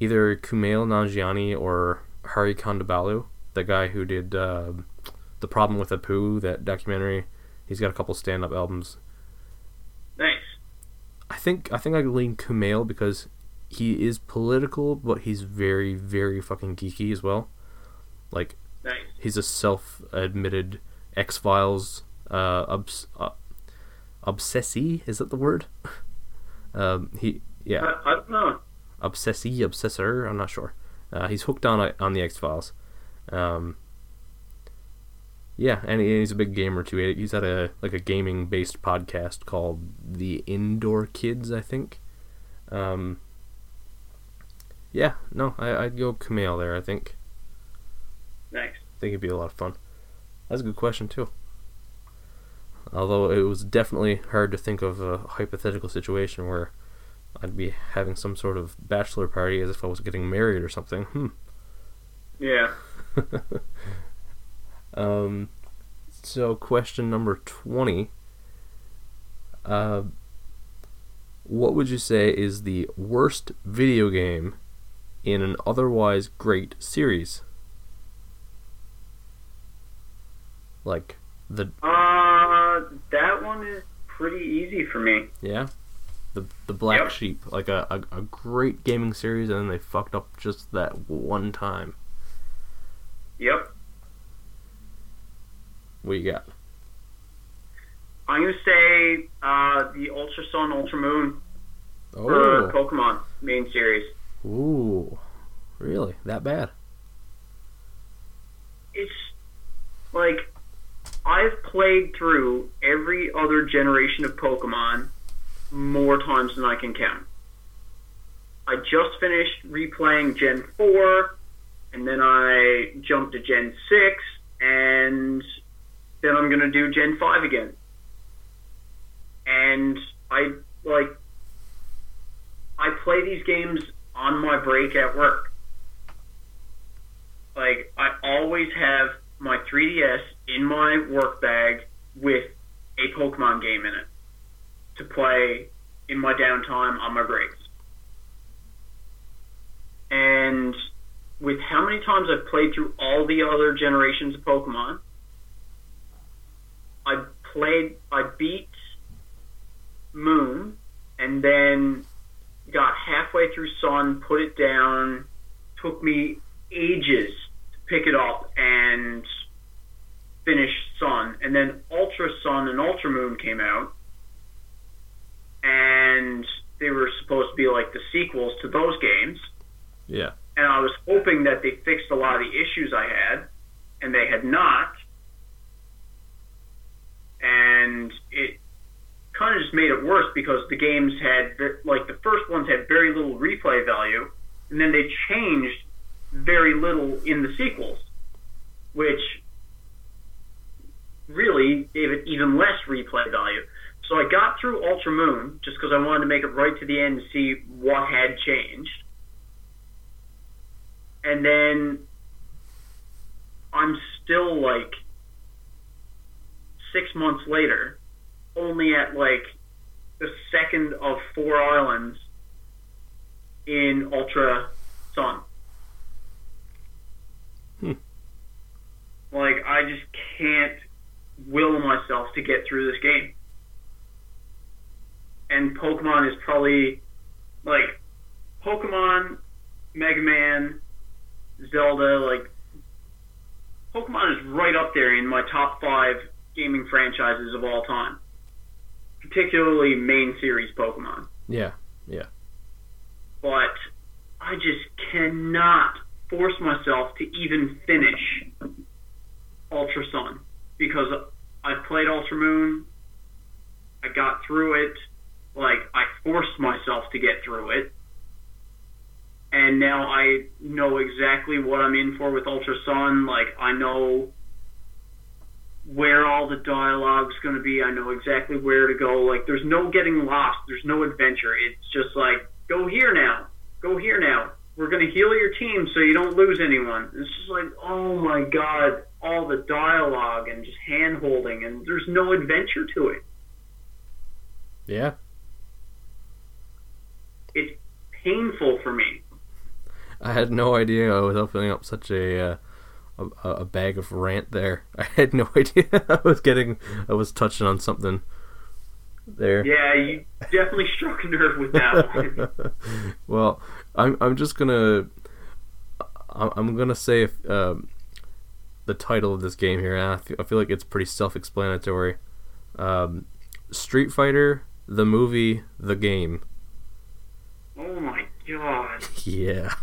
Either Kumail Nanjiani or Hari Kondabolu, the guy who did uh, the problem with Apu, that documentary. He's got a couple stand-up albums. Nice. I think I think I lean Kumail because he is political, but he's very very fucking geeky as well. Like Nice. he's a self-admitted X Files uh, obs- uh, obsessee. Is that the word? [laughs] um, he yeah, I, I don't know. obsessee, obsessor. I'm not sure. Uh, he's hooked on on the X Files. Um, yeah, and he's a big gamer too. He's at a like a gaming based podcast called the Indoor Kids, I think. Um, yeah, no, I, I'd go Kumail there. I think. Nice. I think it'd be a lot of fun. That's a good question too. Although it was definitely hard to think of a hypothetical situation where I'd be having some sort of bachelor party as if I was getting married or something. Hmm. Yeah. [laughs] Um, so question number twenty. Uh, what would you say is the worst video game in an otherwise great series? Like the Uh, that one is pretty easy for me. Yeah. The the black Yep. sheep, like a, a, a great gaming series, and then they fucked up just that one time. Yep. What you got? I'm gonna say uh, the Ultra Sun, Ultra Moon for Oh, Pokemon main series. Ooh, really? That bad? It's like I've played through every other generation of Pokemon more times than I can count. I just finished replaying Gen 4, and then I jumped to Gen 6, and then I'm going to do Gen 5 again. And I, like, I play these games on my break at work. Like, I always have my 3DS in my work bag with a Pokemon game in it to play in my downtime on my breaks. And with how many times I've played through all the other generations of Pokemon, I played, I beat Moon, and then halfway through Sun, put it down, took me ages to pick it up and finish Sun, and then Ultra Sun and Ultra Moon came out, and they were supposed to be like the sequels to those games Yeah. and I was hoping that they fixed a lot of the issues I had, and they had not. And it kind of just made it worse because the games had, like, the first ones had very little replay value, and then they changed very little in the sequels, which really gave it even less replay value. So I got through Ultra Moon just because I wanted to make it right to the end to see what had changed and then I'm still like six months later, only at like the second of four islands in Ultra Sun. Hmm. Like I just can't will myself to get through this game. And Pokemon is probably like Pokemon, Mega Man, Zelda, like Pokemon is right up there in my top five gaming franchises of all time, particularly main series Pokemon. Yeah, yeah. But I just cannot force myself to even finish Ultra Sun because I played Ultra Moon. I got through it. Like I forced myself to get through it, and now I know exactly what I'm in for with Ultra Sun. Like I know where all the dialogue's going to be. I know exactly where to go. Like there's no getting lost. There's no adventure. It's just like go here now. Go here now. We're going to heal your team so you don't lose anyone. It's just like, oh my god, all the dialogue and just hand holding, and there's no adventure to it. Yeah. It's painful for me. I had no idea I was opening up such a uh, a, a bag of rant there. [laughs] I had no idea [laughs] I was getting I was touching on something there. Yeah, you definitely [laughs] struck a nerve with that one. well, I'm I'm just gonna I'm gonna say if, um, the title of this game here. I feel, I feel like it's pretty self-explanatory. Um, Street Fighter, the movie, the game. Oh my god. Yeah.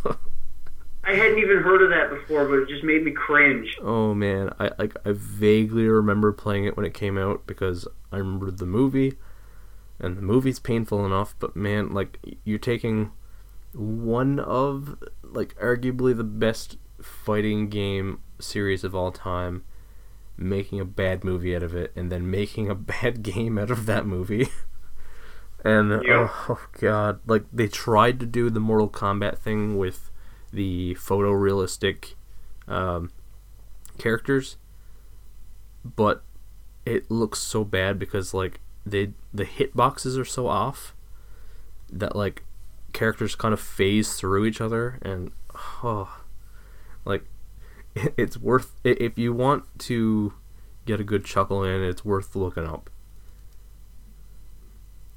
I hadn't even heard of that before, but it just made me cringe. Oh man, I like I vaguely remember playing it when it came out because I remember the movie, and the movie's painful enough. But man, like you're taking one of like arguably the best fighting game series of all time, making a bad movie out of it, and then making a [laughs] bad game out of that movie. [laughs] and Yep. oh god, like they tried to do the Mortal Kombat thing with the photorealistic um, characters, but it looks so bad because like they the hitboxes are so off that like characters kind of phase through each other and oh like [laughs] it's worth if you want to get a good chuckle in it's worth looking up.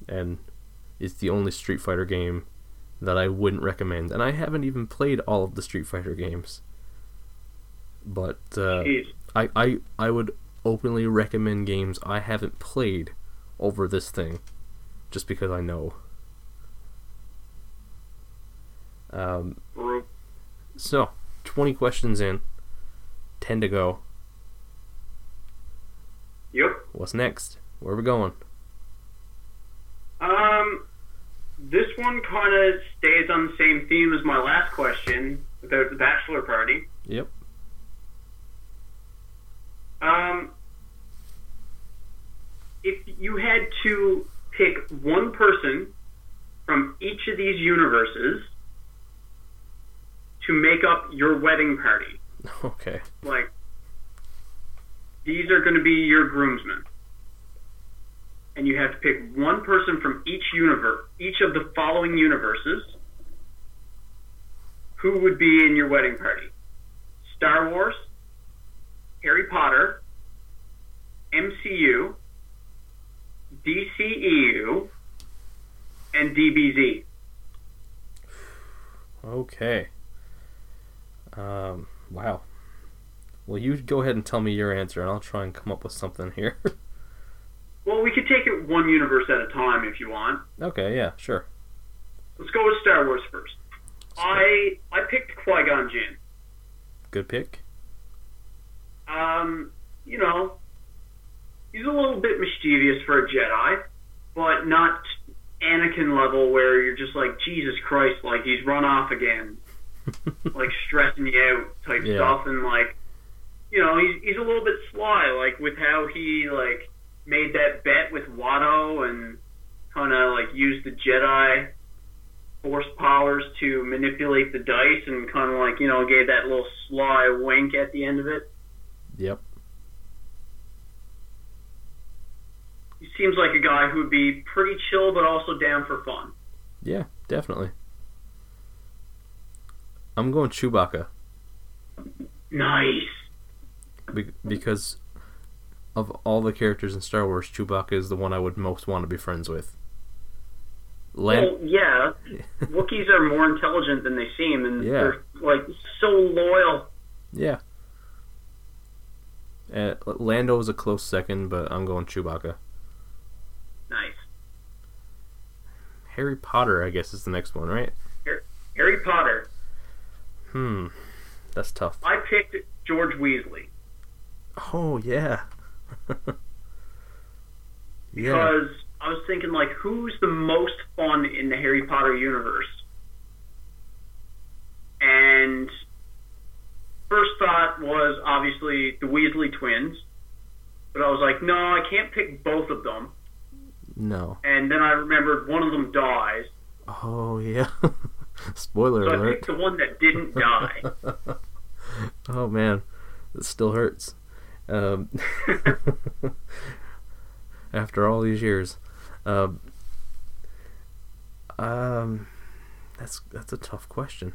And it's the only street fighter game that i wouldn't recommend and i haven't even played all of the street fighter games but uh, I, I I would openly recommend games I haven't played over this thing, just because I know. Um, so, 20 questions in, 10 to go. Yep. What's next? Where are we going? Um, this one kind of stays on the same theme as my last question about the bachelor party. Yep. Um, if you had to pick one person from each of these universes to make up your wedding party, [laughs] Okay. like these are going to be your groomsmen, and you have to pick one person from each universe, each of the following universes, who would be in your wedding party? Star Wars, Harry Potter, MCU, DCEU, and DBZ. Okay. Um, wow. Well, you go ahead and tell me your answer, and I'll try and come up with something here. [laughs] Well, we could take it one universe at a time if you want. okay, yeah, sure. Let's go with Star Wars first. I I picked Qui Gon Jinn. Good pick. Um, you know, he's a little bit mischievous for a Jedi, but not Anakin level where you're just like Jesus Christ, like he's run off again, [laughs] like stressing you out type Yeah. stuff, and like, you know, he's he's a little bit sly, like with how he like made that bet with Watto and kind of like used the Jedi force powers to manipulate the dice and kind of like you know gave that little sly wink at the end of it. Yep. He seems like a guy who would be pretty chill, but also down for fun. Yeah, definitely. I'm going Chewbacca Nice. be- because of all the characters in Star Wars, Chewbacca is the one I would most want to be friends with. Lan- Well, yeah, [laughs] Wookiees are more intelligent than they seem, and Yeah. they're like so loyal. yeah. Lando was a close second, but I'm going Chewbacca. Nice. Harry Potter, I guess, is the next one, right? Harry Potter. Hmm, that's tough. I picked George Weasley Oh yeah. [laughs] yeah. because I was thinking like, who's the most fun in the Harry Potter universe? And first thought was obviously the Weasley twins, but I was like, no, I can't pick both of them. No. And then I remembered one of them dies, Oh yeah. [laughs] Spoiler so I alert. picked the one that didn't die. [laughs] oh man, it still hurts. Um, [laughs] after all these years, um, um, that's that's a tough question.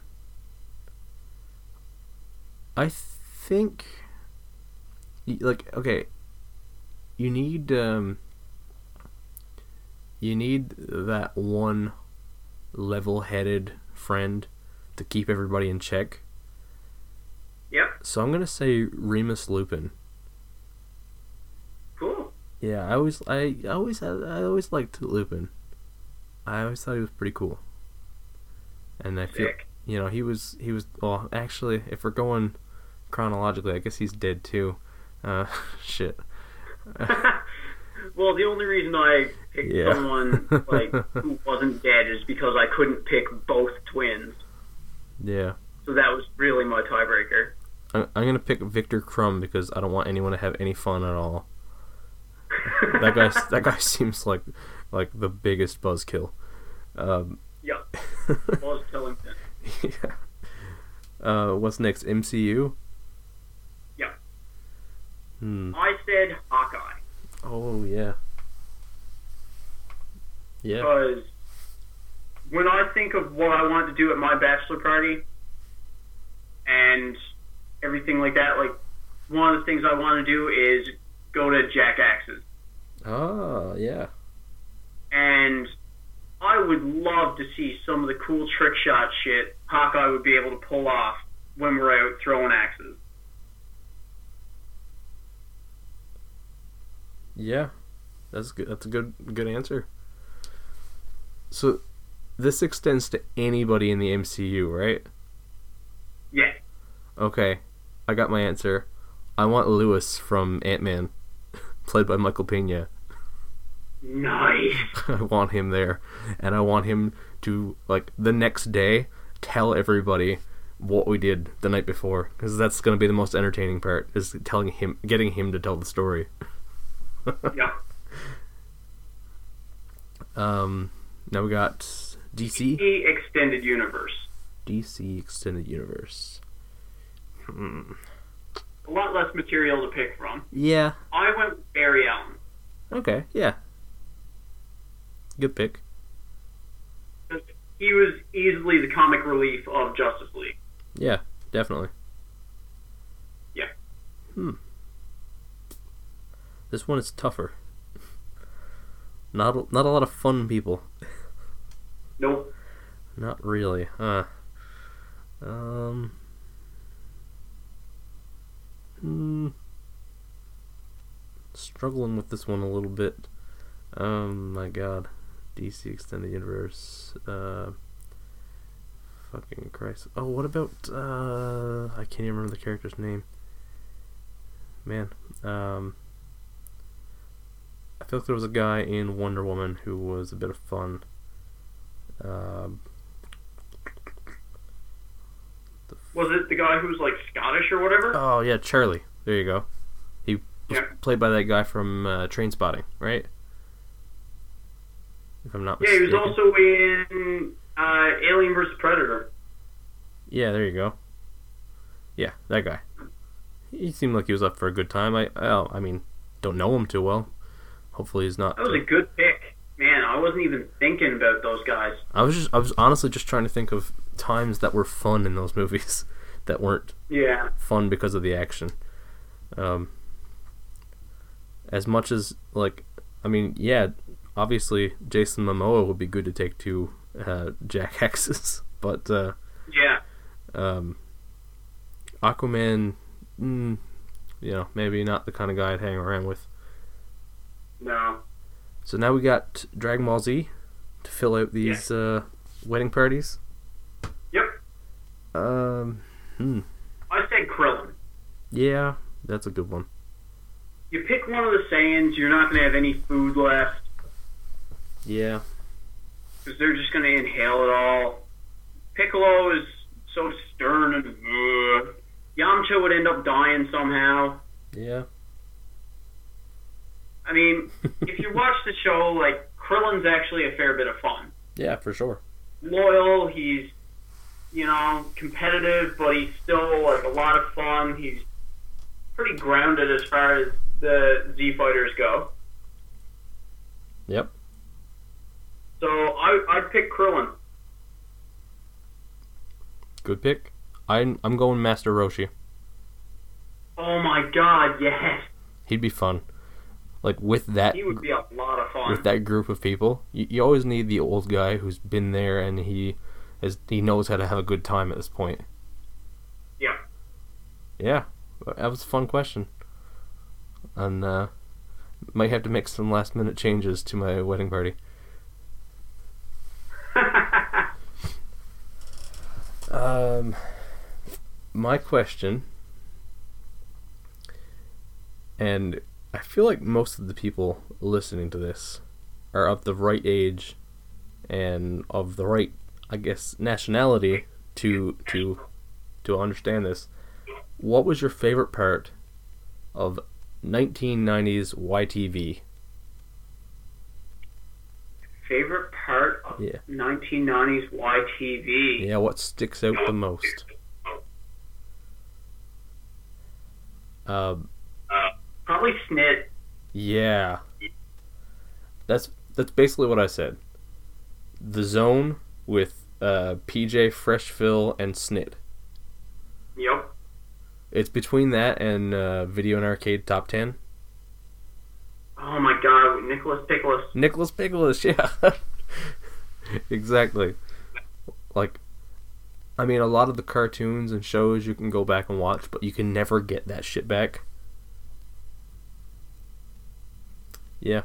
I think, like, okay, you need um, you need that one level-headed friend to keep everybody in check. Yep, So I'm gonna say Remus Lupin. Yeah, I always, I, I always, had, I always liked Lupin. I always thought he was pretty cool. And I feel, Sick. you know, he was, he was. Well, actually, if we're going chronologically, I guess he's dead too. Uh, [laughs] shit. [laughs] well, the only reason I picked Yeah. someone like who [laughs] wasn't dead is because I couldn't pick both twins. Yeah, So that was really my tiebreaker. I'm, I'm gonna pick Viktor Krum because I don't want anyone to have any fun at all. That guy, that guy seems like, like the biggest buzzkill. Um, yeah, [laughs] Buzz yeah. Uh, what's next? MCU. Yeah. Hmm. I said Hawkeye Oh yeah. Yeah. because when I think of what I want to do at my bachelor party and everything like that, like one of the things I want to do is go to Jack Axe's. Ah, yeah. and I would love to see some of the cool trick shot shit Hawkeye would be able to pull off when we're out throwing axes. Yeah. That's good. That's a good good answer. So, this extends to anybody in the MCU, right? Yeah, Okay, I got my answer. I want Luis from Ant Man, [laughs] played by Michael Pena. Nice. [laughs] I want him there, and I want him to like the next day tell everybody what we did the night before, because that's gonna be the most entertaining part is telling him, getting him to tell the story. [laughs] yeah, Um, now we got DC, the extended universe. DC Extended Universe. Hmm. A lot less material to pick from. Yeah. I went Barry Allen. Okay. Yeah. Good pick. He was easily the comic relief of Justice League. Yeah, definitely. Yeah. Hmm. This one is tougher. Not a, not a lot of fun people. Nope. Not really. Huh. Um. Hmm. Struggling with this one a little bit. Um, my God, DC Extended Universe. Uh. Fucking Christ. Oh, what about uh? I can't even remember the character's name. Man, um. I feel like there was a guy in Wonder Woman who was a bit of fun. Um, Was it the guy who was like Scottish or whatever? Oh yeah, Charlie. There you go. He was Yeah. played by that guy from uh, Trainspotting, right? If I'm not yeah, he was also in uh, Alien vs Predator. Yeah, there you go. Yeah, that guy. He seemed like he was up for a good time. I, oh, I mean, don't know him too well. Hopefully, he's not. That was a good pick. Man, I wasn't even thinking about those guys. I was just, I was honestly just trying to think of times that were fun in those [laughs] movies that weren't Yeah. fun because of the action. Um, as much as like, I mean, yeah, obviously Jason Momoa would be good to take to uh, Jack Hexes, [laughs] but uh, Yeah. um, Aquaman, mm, you know, maybe not the kind of guy I'd hang around with. No. So now we got Dragon Ball Z to fill out these uh, wedding parties. Yep. Um, hmm. I said Krillin. Yeah, that's a good one. You pick one of the Saiyans, you're not going to have any food left Yeah. because they're just going to inhale it all. Piccolo is so stern and uh, Yamcha would end up dying somehow. Yeah. I mean, [laughs] if you watch the show, like Krillin's actually a fair bit of fun. Yeah, for sure. Loyal, he's you know competitive, but he's still like a lot of fun. He's pretty grounded as far as the Z fighters go. Yep. So I I'd pick Krillin. Good pick. I'm I'm going Master Roshi. Oh my God, yes, He'd be fun. Like with that he would be a lot of fun. with that group of people, you, you always need the old guy who's been there and he is he knows how to have a good time at this point. Yeah. Yeah, that was a fun question. And uh, might have to make some last minute changes to my wedding party. Um, my question, and I feel like most of the people listening to this are of the right age and of the right, I guess, nationality to to to understand this. What was your favorite part of 1990s YTV? Favorite part Yeah. 1990s YTV. Yeah, what sticks out the most? Um, Probably Snit. Yeah. That's that's basically what I said. The zone with uh, PJ, Freshville, and Snit. Yep. It's between that and uh, Video and Arcade Top Ten. Oh my God, Nicholas Picholas. Nicholas Picholas, [laughs] yeah. [laughs] exactly. Like, I mean, a lot of the cartoons and shows you can go back and watch, but you can never get that shit back. Yeah.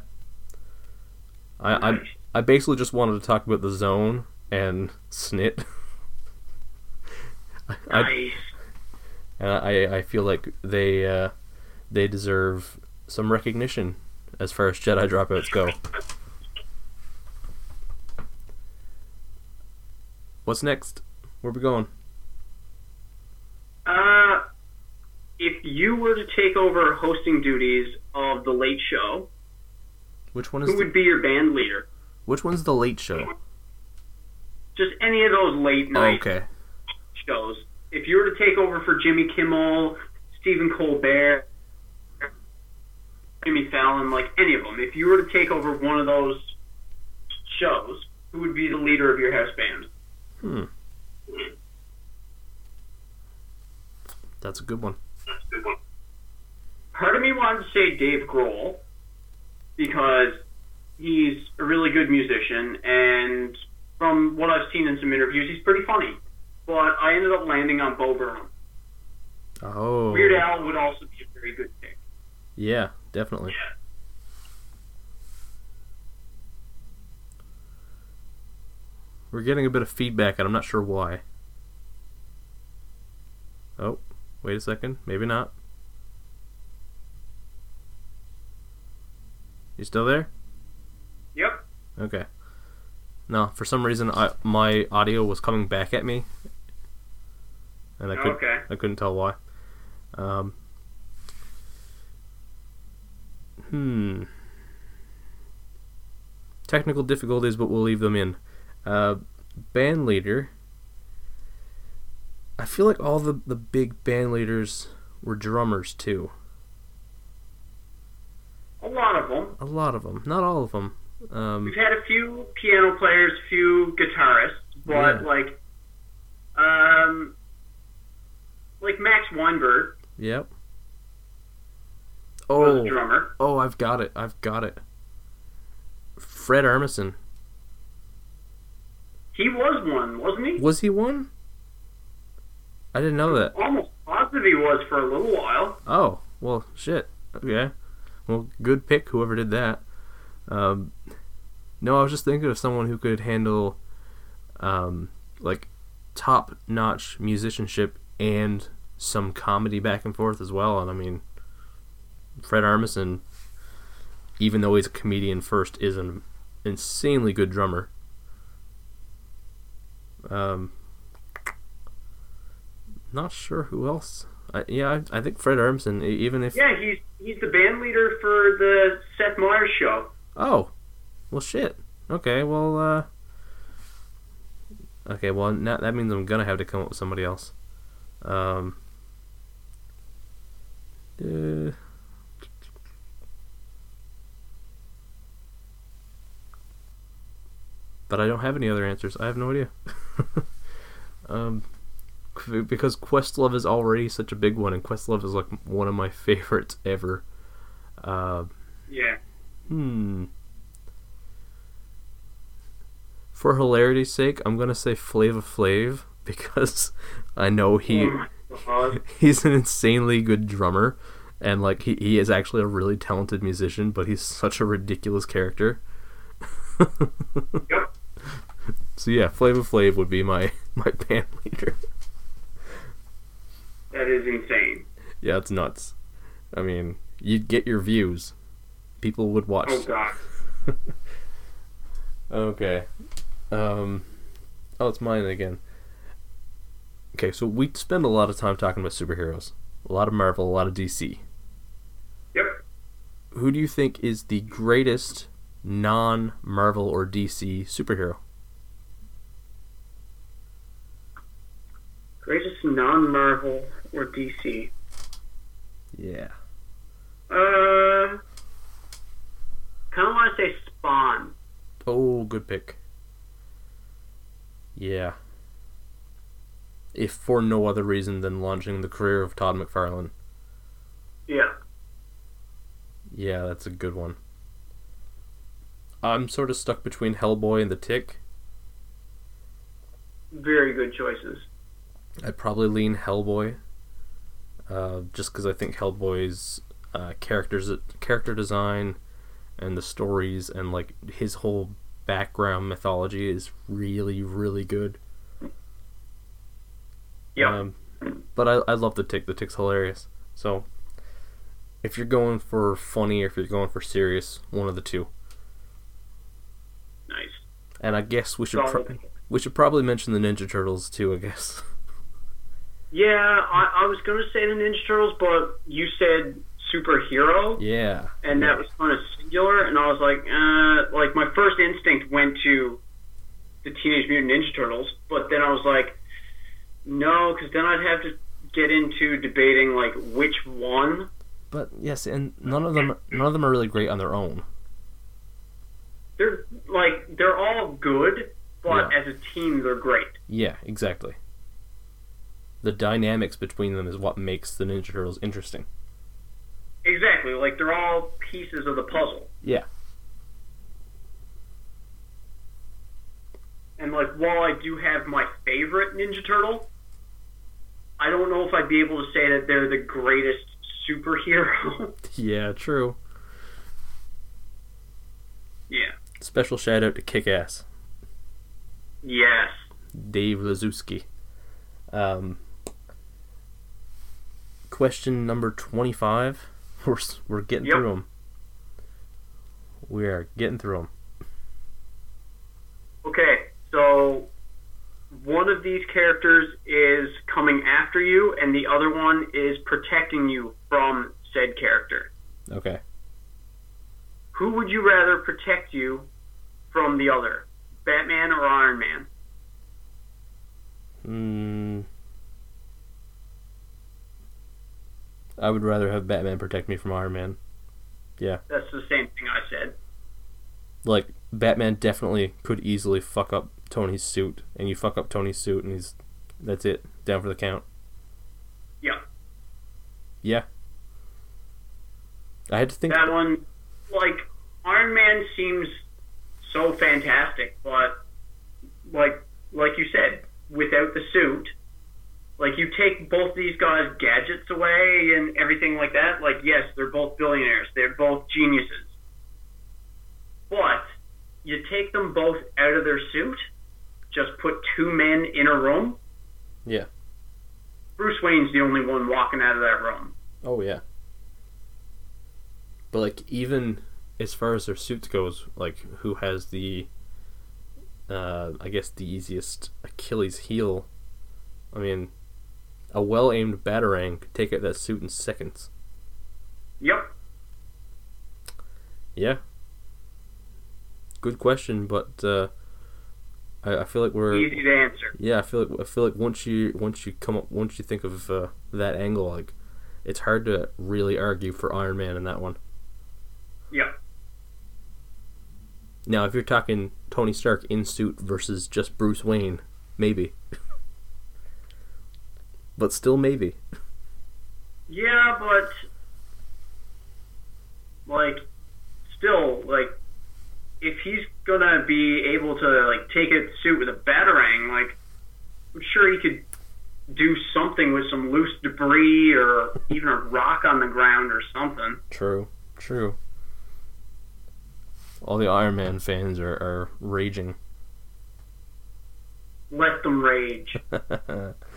I I, I basically just wanted to talk about the zone and Snit. [laughs] I, Nice. and I I feel like they uh, they deserve some recognition as far as Jedi dropouts go. [laughs] What's next? Where we going? Uh, if you were to take over hosting duties of the Late Show, Which one is who the, would be your band leader? which one's the late show? Just any of those late Oh, night okay. shows. If you were to take over for Jimmy Kimmel, Stephen Colbert, Jimmy Fallon, like any of them, if you were to take over one of those shows, who would be the leader of your house band? Hmm. That's a good one. Part of me wanted to say Dave Grohl because he's a really good musician, and from what I've seen in some interviews, he's pretty funny. But I ended up landing on Bo Burnham. Oh. Weird Al would also be a very good pick. Yeah, definitely. We're getting a bit of feedback, and I'm not sure why. Oh, wait a second. Maybe not. You still there? Yep. Okay. No, for some reason, I, my audio was coming back at me, and I could Okay. I couldn't tell why. Um, hmm. Technical difficulties, but we'll leave them in. Uh, band leader. I feel like all the, the big band leaders were drummers too. A lot of them. A lot of them, not all of them. Um, We've had a few piano players, a few guitarists, but Yeah. like, um, like Max Weinberg yep. Oh, drummer. oh, I've got it. I've got it. Fred Armisen. He was one, wasn't he? Was he one? I didn't know that. Almost positive he was for a little while. Oh, Well, shit. Okay. Well, good pick, whoever did that. Um, no, I was just thinking of someone who could handle, um, like, top notch musicianship and some comedy back and forth as well. And I mean, Fred Armisen, even though he's a comedian first, is an insanely good drummer. Um, not sure who else. I, yeah, I, I think Fred Armisen. Even if Yeah, he's he's the band leader for the Seth Meyers show. oh, well, shit. Okay, well, uh, okay, well, now that means I'm gonna have to come up with somebody else. Um, uh, but I don't have any other answers. I have no idea. [laughs] um, because Questlove is already such a big one, and Questlove is like one of my favorites ever. Uh, Yeah. Hmm. For hilarity's sake, I'm gonna say Flavor Flav [laughs] because I know he Oh [laughs] he's an insanely good drummer, and like he, he is actually a really talented musician, but he's such a ridiculous character. Yep. So yeah, Flavor Flav would be my [laughs] my band leader. That is insane. Yeah, it's nuts. I mean, you'd get your views. People would watch. Oh god. [laughs] Okay. Um. Oh, it's mine again. Okay, so we spend a lot of time talking about superheroes. A lot of Marvel, a lot of DC. Yep. Who do you think is the greatest non Marvel or DC superhero? Greatest non-Marvel or DC? Yeah. Uh, kind of want to say Spawn. Oh, good pick. Yeah. If for no other reason than launching the career of Todd McFarlane. Yeah. Yeah, that's a good one. I'm sort of stuck between Hellboy and The Tick. Very good choices. I'd probably lean Hellboy, uh, just because I think Hellboy's uh, characters, character design, and the stories and like his whole background mythology is really, really good. Yep. Um, but I, I love the Tick. The Tick's hilarious. So, if you're going for funny or if you're going for serious, one of the two. nice. And I guess we should pro- we should probably mention the Ninja Turtles too. I guess. [laughs] Yeah, I, I was gonna say the Ninja Turtles, but you said superhero, yeah. and that was kind of singular, and I was like, uh, like my first instinct went to the Teenage Mutant Ninja Turtles, but then I was like, no, because then I'd have to get into debating like which one. But yes, and none of them none of them are really great on their own. They're like they're all good, but Yeah. as a team, they're great. Yeah, exactly. The dynamics between them is what makes the Ninja Turtles interesting. Exactly, like they're all pieces of the puzzle. Yeah. And like while I do have my favorite Ninja Turtle, I don't know if I'd be able to say that they're the greatest superhero. [laughs] Yeah, true. yeah. Special shout out to Kick Ass, Yes. Dave Lizewski. Um, question number 25. [laughs] We're, we're getting Yep. through them. We are getting through them. Okay, so one of these characters is coming after you, and the other one is protecting you from said character. Okay. Who would you rather protect you from the other, Batman or Iron Man? Mm, I would rather have Batman protect me from Iron Man. Yeah. That's the same thing I said. Like, Batman definitely could easily fuck up Tony's suit, and you fuck up Tony's suit, and he's. That's it. Down for the count. Yeah. Yeah. I had to think. That one, like Iron Man seems so fantastic, but like like you said, without the suit, Like you take both these guys' gadgets away and everything like that. Like yes, they're both billionaires. They're both geniuses. But you take them both out of their suit, just put two men in a room. Yeah. Bruce Wayne's the only one walking out of that room. Oh yeah. But like even as far as their suits goes, like who has the uh I guess the easiest Achilles heel. I mean a well aimed batarang could take out that suit in seconds. Yep. Yeah. Good question, but uh I, I feel like we're Easy to answer. Yeah, I feel like I feel like once you once you come up once you think of uh, that angle, like it's hard to really argue for Iron Man in that one. Yep. Now, if you're talking Tony Stark in suit versus just Bruce Wayne, maybe, [laughs] but still maybe. Yeah, but like still like if he's gonna be able to like take a suit with a batarang, like I'm sure he could do something with some loose debris or even a rock on the ground or something. True, true. All the Iron Man fans are, are raging. Let them rage. [laughs]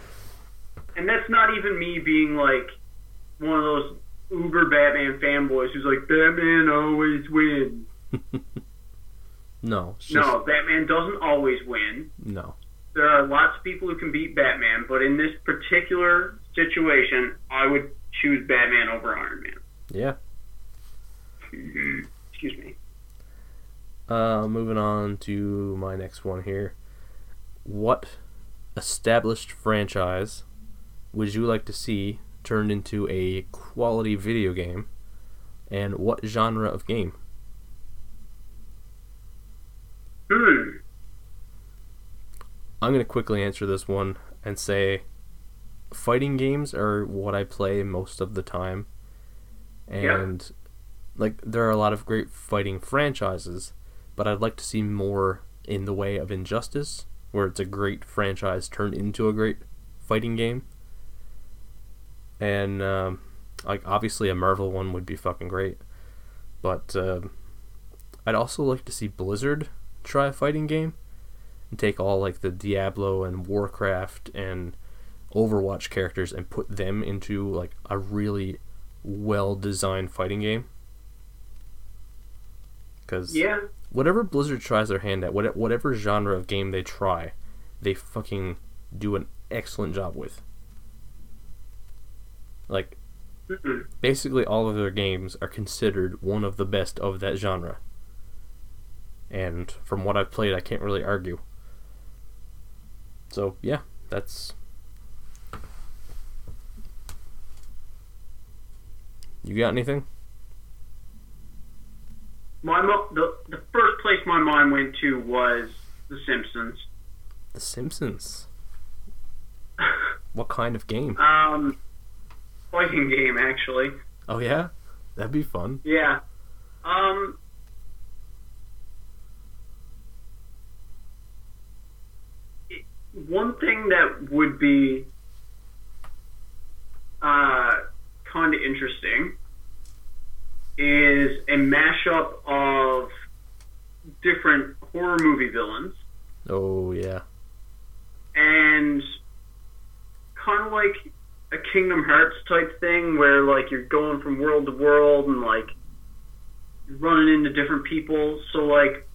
and that's not even me being like one of those uber Batman fanboys who's like Batman always wins. [laughs] no, just, No, Batman doesn't always win. no. There are lots of people who can beat Batman, but in this particular situation, I would choose Batman over Iron Man. Yeah. [clears throat] Excuse me. Uh, moving on to my next one here. What established franchise would you like to see turned into a quality video game, and what genre of game? Hmm. I'm gonna quickly answer this one and say, fighting games are what I play most of the time, and like there are a lot of great fighting franchises, but I'd like to see more in the way of Injustice, where it's a great franchise turned into a great fighting game. And um, like obviously a Marvel one would be fucking great, but uh, I'd also like to see Blizzard try a fighting game and take all like the Diablo and Warcraft and Overwatch characters and put them into like a really well designed fighting game. Because Yeah. whatever Blizzard tries their hand at, whatever genre of game they try, they fucking do an excellent job with. Like, Mm-mm. basically all of their games are considered one of the best of that genre. And from what I've played, I can't really argue. So, yeah, that's. You got anything? My mo- the the first place my mind went to was The Simpsons. The Simpsons. [laughs] What kind of game? um, fighting game actually. Oh, yeah? That'd be fun. Yeah. Um. it- One thing that would be uh, kind of interesting is a mashup of different horror movie villains Oh, yeah. and kind of like a Kingdom Hearts type thing where like you're going from world to world and like running into different people. So like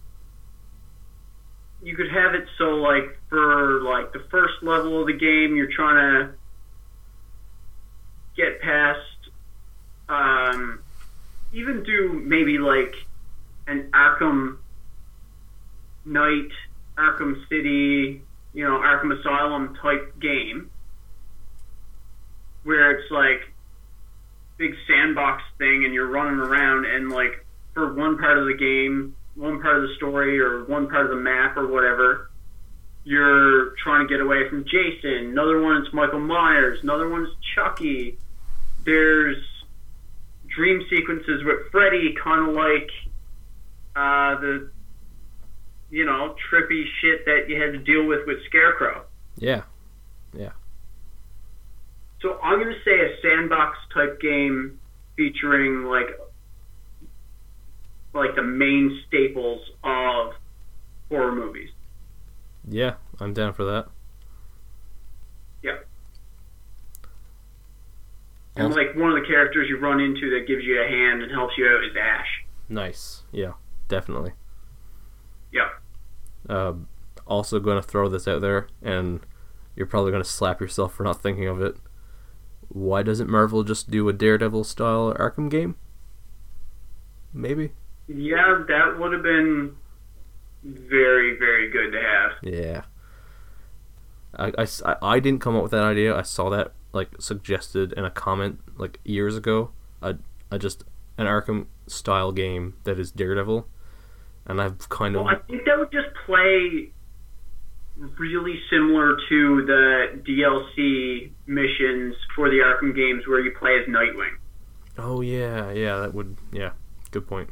you could have it so like for like the first level of the game you're trying to get past um even do maybe like an Arkham Knight, Arkham City, you know, Arkham Asylum type game where it's like big sandbox thing and you're running around and like for one part of the game, one part of the story or one part of the map or whatever, you're trying to get away from Jason. Another one is Michael Myers. Another one is Chucky. There's dream sequences with Freddy, kind of like uh, the you know trippy shit that you had to deal with with Scarecrow. Yeah. Yeah. So I'm gonna say a sandbox type game featuring like like the main staples of horror movies. Yeah, I'm down for that. Yeah. And like one of the characters you run into that gives you a hand and helps you out is Ash. Nice. Yeah, definitely. Yeah. Uh, also, going to throw this out there, and you're probably going to slap yourself for not thinking of it. Why doesn't Marvel just do a Daredevil style Arkham game? Maybe. Yeah, that would have been very, very good to have. Yeah. I, I, I didn't come up with that idea. I saw that like suggested in a comment like years ago. I, I just an Arkham style game that is Daredevil, and I've kind of Well, I think that would just play really similar to the DLC missions for the Arkham games where you play as Nightwing. oh yeah yeah that would yeah good point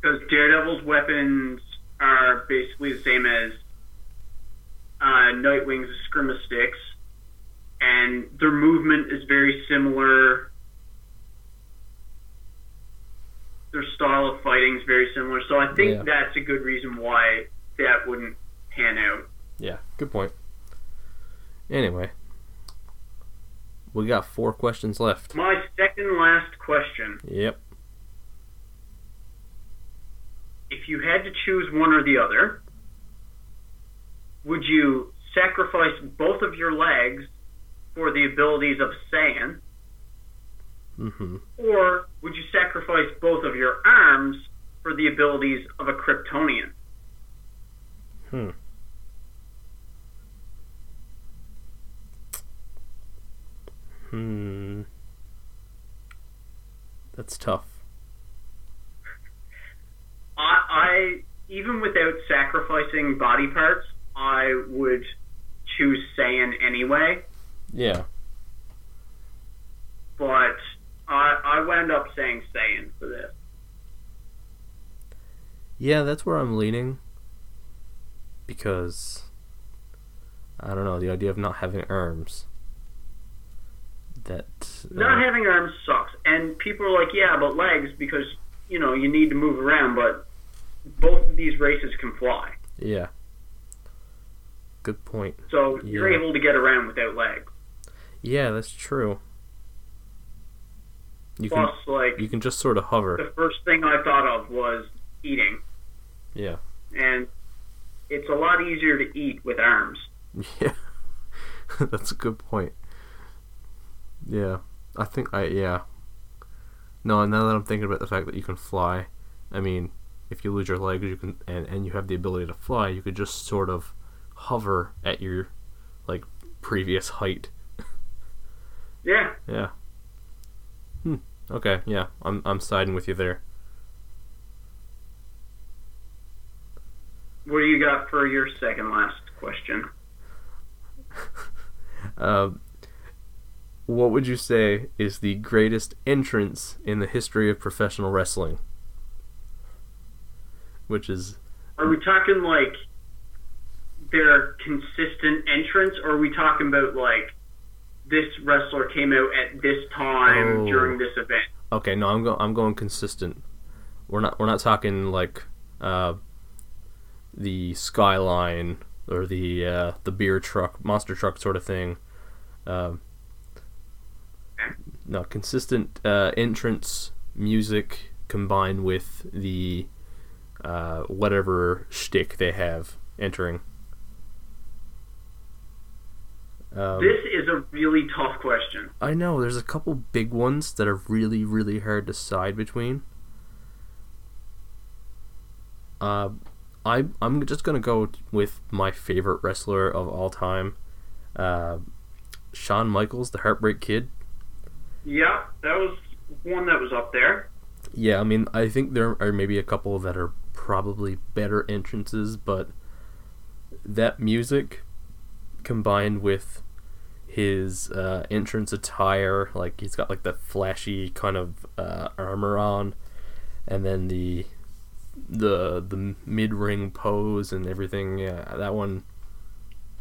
Because Daredevil's weapons are basically the same as uh, Nightwing's Eskrima sticks, and their movement is very similar. Their style of fighting is very similar, so I think Yeah. that's a good reason why that wouldn't pan out. Yeah good point. Anyway, we got four questions left. My second last question Yep. if you had to choose one or the other, would you sacrifice both of your legs for the abilities of Saiyan, Mm-hmm. or would you sacrifice both of your arms for the abilities of a Kryptonian? Hmm. Hmm. That's tough. I, I even without sacrificing body parts, I would choose Saiyan anyway. Yeah. But I, I wound up saying Saiyan for this. Yeah, that's where I'm leaning. Because I don't know, the idea of not having arms. That uh, Not having arms sucks, and people are like, "Yeah, but legs because you know you need to move around." But both of these races can fly, yeah. Good point. so you're able to get around without legs. Yeah, that's true. You can Plus, like you can just sort of hover. the first thing I thought of was eating, Yeah. and it's a lot easier to eat with arms. [laughs] Yeah, [laughs] that's a good point. Yeah, I think I yeah. No, now that I'm thinking about the fact that you can fly, I mean, if you lose your legs, you can and and you have the ability to fly, you could just sort of hover at your like previous height. [laughs] Yeah, Yeah. Hmm. Okay. Yeah, I'm I'm siding with you there. what do you got for your second last question? [laughs] Um, what would you say is the greatest entrance in the history of professional wrestling? Which is Are we talking like their consistent entrance, or are we talking about like this wrestler came out at this time Oh. during this event? okay. No, I'm going. I'm going consistent. We're not. We're not talking like uh, the skyline or the uh, the beer truck, monster truck sort of thing. Um, no, consistent uh, entrance music combined with the uh, whatever shtick they have entering. Um, This is a really tough question. I know there's a couple big ones that are really really hard to decide between. Uh, I I'm just gonna go with my favorite wrestler of all time, uh, Shawn Michaels, the Heartbreak Kid. Yeah, that was one that was up there. Yeah, I mean I think there are maybe a couple that are probably better entrances, but that music combined with his uh, entrance attire, like he's got like the flashy kind of uh, armor on, and then the the the mid ring pose and everything. Yeah, that one,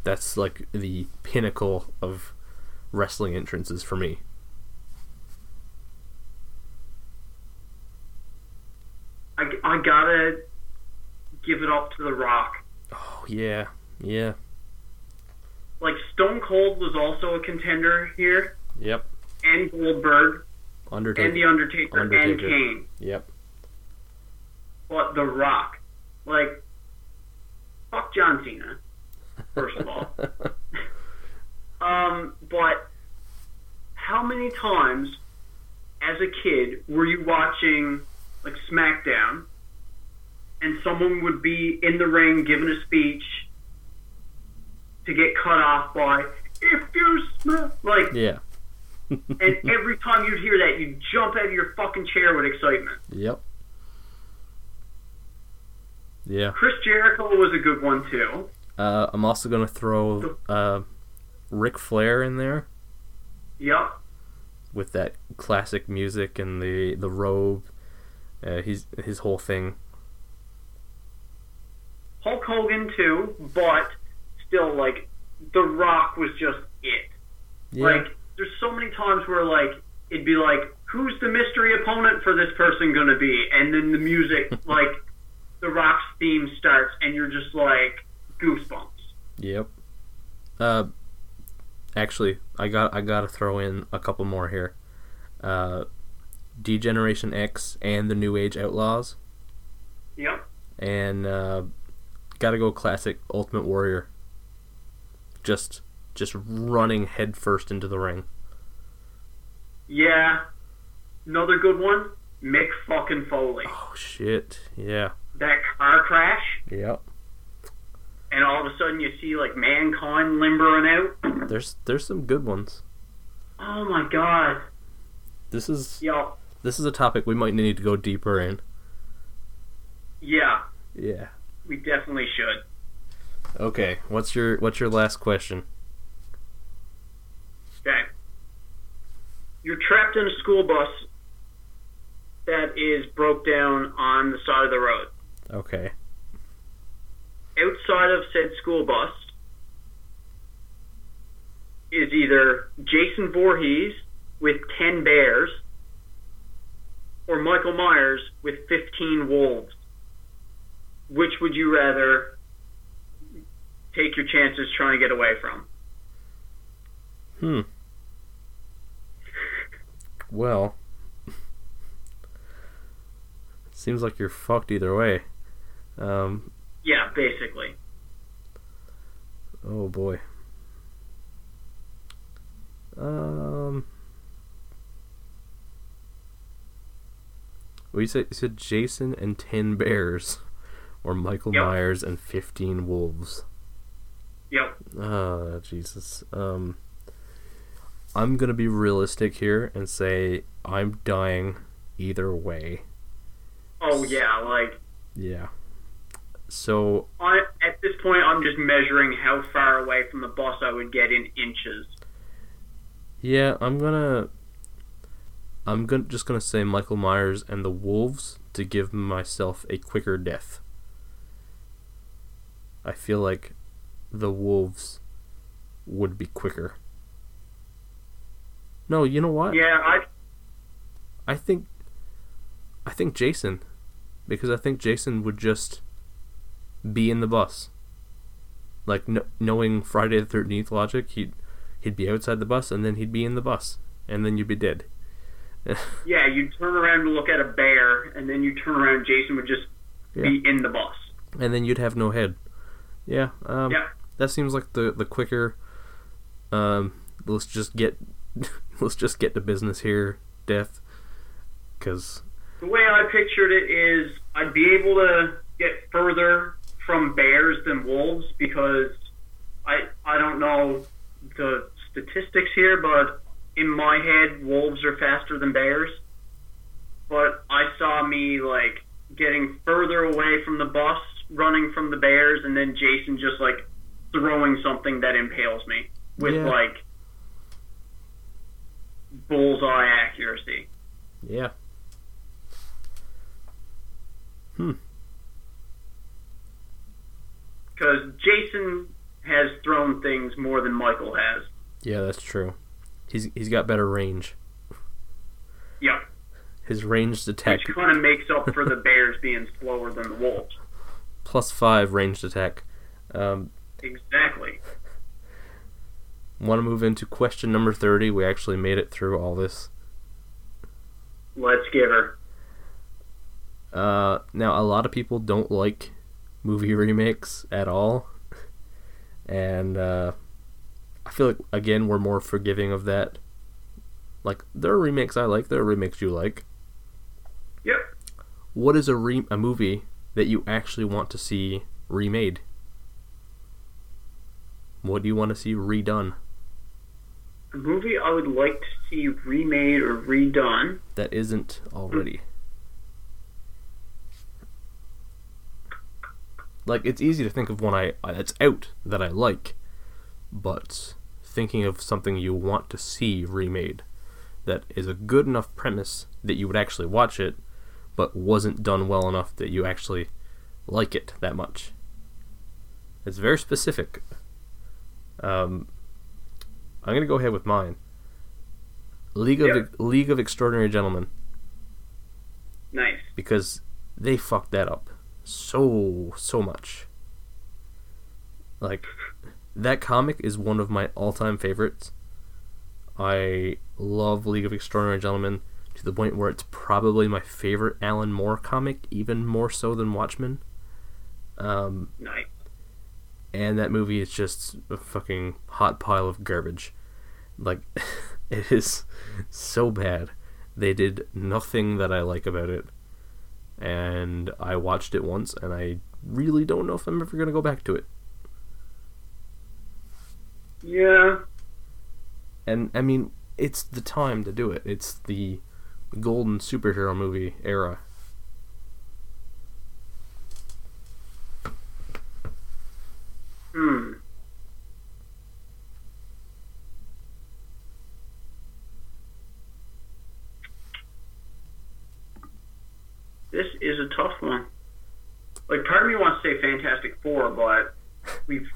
that's like the pinnacle of wrestling entrances for me. I, I gotta give it up to The Rock. Oh yeah, yeah, Like Stone Cold was also a contender here, yep. and Goldberg, Undertaker. and The Undertaker, and Undertaker. Kane. Yep. But The Rock, like, fuck John Cena. First of all, [laughs] um, but how many times as a kid were you watching like SmackDown, and someone would be in the ring giving a speech to get cut off by "If you smell," like, yeah. [laughs] and every time you'd hear that, you'd jump out of your fucking chair with excitement. Yep. Yeah. Chris Jericho was a good one too. Uh, I'm also gonna throw uh, Ric Flair in there Yep. with that classic music and the the robe. Uh, he's his whole thing. Hulk Hogan too, but still, like, The Rock was just it. Yeah. Like, there's so many times where, like, it'd be like, who's the mystery opponent for this person gonna be? And then the music, [laughs] like, The Rock's theme starts, and you're just like, goosebumps. Yep. Uh, actually, I got I gotta throw in a couple more here. Uh, D-Generation X and the New Age Outlaws, Yep. and uh, gotta go classic Ultimate Warrior. Just just running headfirst into the ring. Yeah. Another good one, Mick fucking Foley. Oh shit! Yeah. That car crash, Yep. and all of a sudden you see, like, Mankind limbering out. There's there's some good ones. Oh my god. This is Yo, this is a topic we might need to go deeper in. yeah, Yeah. We definitely should. Okay. What's your what's your last question? Okay. You're trapped in a school bus that is broke down on the side of the road. Okay. Outside of said school bus is either Jason Voorhees with 10 bears or Michael Myers with 15 wolves. Which would you rather take your chances trying to get away from? Hmm. Well, [laughs] seems like you're fucked either way. Um, Yeah, basically. oh boy. Um, well, you said you said Jason and ten bears, [laughs] or Michael Yep. Myers and fifteen wolves. Yep. Ah, Jesus. Um, I'm gonna be realistic here and say I'm dying either way. Oh, yeah, like, Yeah. So I, at this point, I'm just measuring how far away from the boss I would get in inches. yeah, I'm gonna. I'm gonna just gonna say Michael Myers and the wolves to give myself a quicker death. I feel like the wolves would be quicker. No, you know what? Yeah, I I think I think Jason because I think Jason would just be in the bus. Like kn- knowing Friday the 13th logic, he'd he'd be outside the bus and then he'd be in the bus and then you'd be dead. [laughs] yeah, you'd turn around to look at a bear, and then you turn around, Jason would just be in the bus. and then you'd have no head. Yeah, um, Yeah. that seems like the the quicker um let's just get [laughs] let's just get to business here, death. Cuz The way I pictured it is, I'd be able to get further from bears than wolves because I I don't know the statistics here, but in my head, wolves are faster than bears. But I saw me like getting further away from the bus, running from the bears, and then Jason just like throwing something that impales me with Yeah. like bullseye accuracy. yeah. Hmm. because Jason has thrown things more than Michael has. Yeah, that's true. He's he's got better range. Yep. His ranged attack Which kind of makes up for the [laughs] bears being slower than the wolves. Plus five ranged attack. Um, Exactly. Want to move into question number thirty? We actually made it through all this. Let's give her. Uh, now a lot of people don't like movie [laughs] remakes at all, and uh, I feel like again we're more forgiving of that. Like there are remakes I like, there are remakes you like. Yep. What is a re- a movie that you actually want to see remade? What do you want to see redone? A movie I would like to see remade or redone. that isn't already. Like it's easy to think of one I I- that's out that I like, but thinking of something you want to see remade that is a good enough premise that you would actually watch it, but wasn't done well enough that you actually like it that much. It's very specific. Um, I'm gonna go ahead with mine. League of Yeah. League of Extraordinary Gentlemen Nice. because they fucked that up so so much. Like that comic is one of my all-time favorites. I love League of Extraordinary Gentlemen to the point where it's probably my favorite Alan Moore comic, even more so than Watchmen. Um, Nice. and that movie is just a fucking hot pile of garbage. Like, [laughs] it is so bad. They did nothing that I like about it, and I watched it once, and I really don't know if I'm ever gonna go back to it. Yeah. And I mean, it's the time to do it. It's the golden superhero movie era. Hmm. This is a tough one. Like, part of me wants to say Fantastic Four, but we've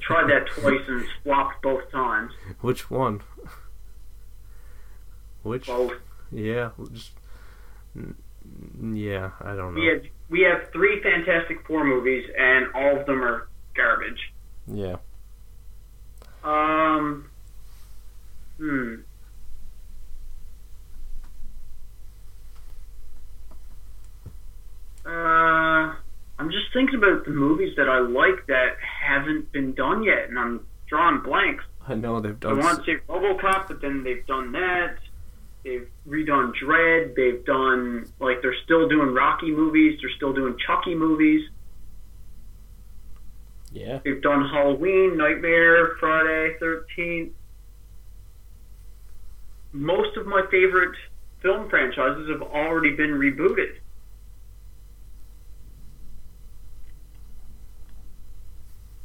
tried that twice and flopped both times. [laughs] Which one? Which? Both. Yeah, just. Yeah, I don't know. We have we have three Fantastic Four movies, and all of them are garbage. Yeah. Um. Hmm. Uh, I'm just thinking about the movies that I like that haven't been done yet, and I'm drawing blanks. I know they've done. I want to say RoboCop, but then they've done that. They've redone Dread. They've done like they're still doing Rocky movies. They're still doing Chucky movies. Yeah. They've done Halloween, Nightmare, Friday, 13th. Most of my favorite film franchises have already been rebooted.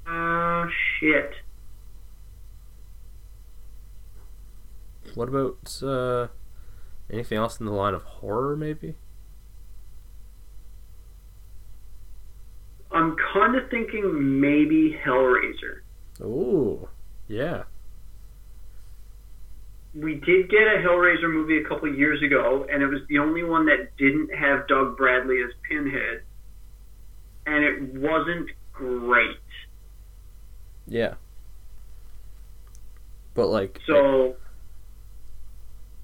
Uh, shit. What about uh, anything else in the line of horror? Maybe. I'm kind of thinking maybe Hellraiser. Ooh. Yeah. We did get a Hellraiser movie a couple years ago, and it was the only one that didn't have Doug Bradley as Pinhead, and it wasn't great. Yeah. But like. So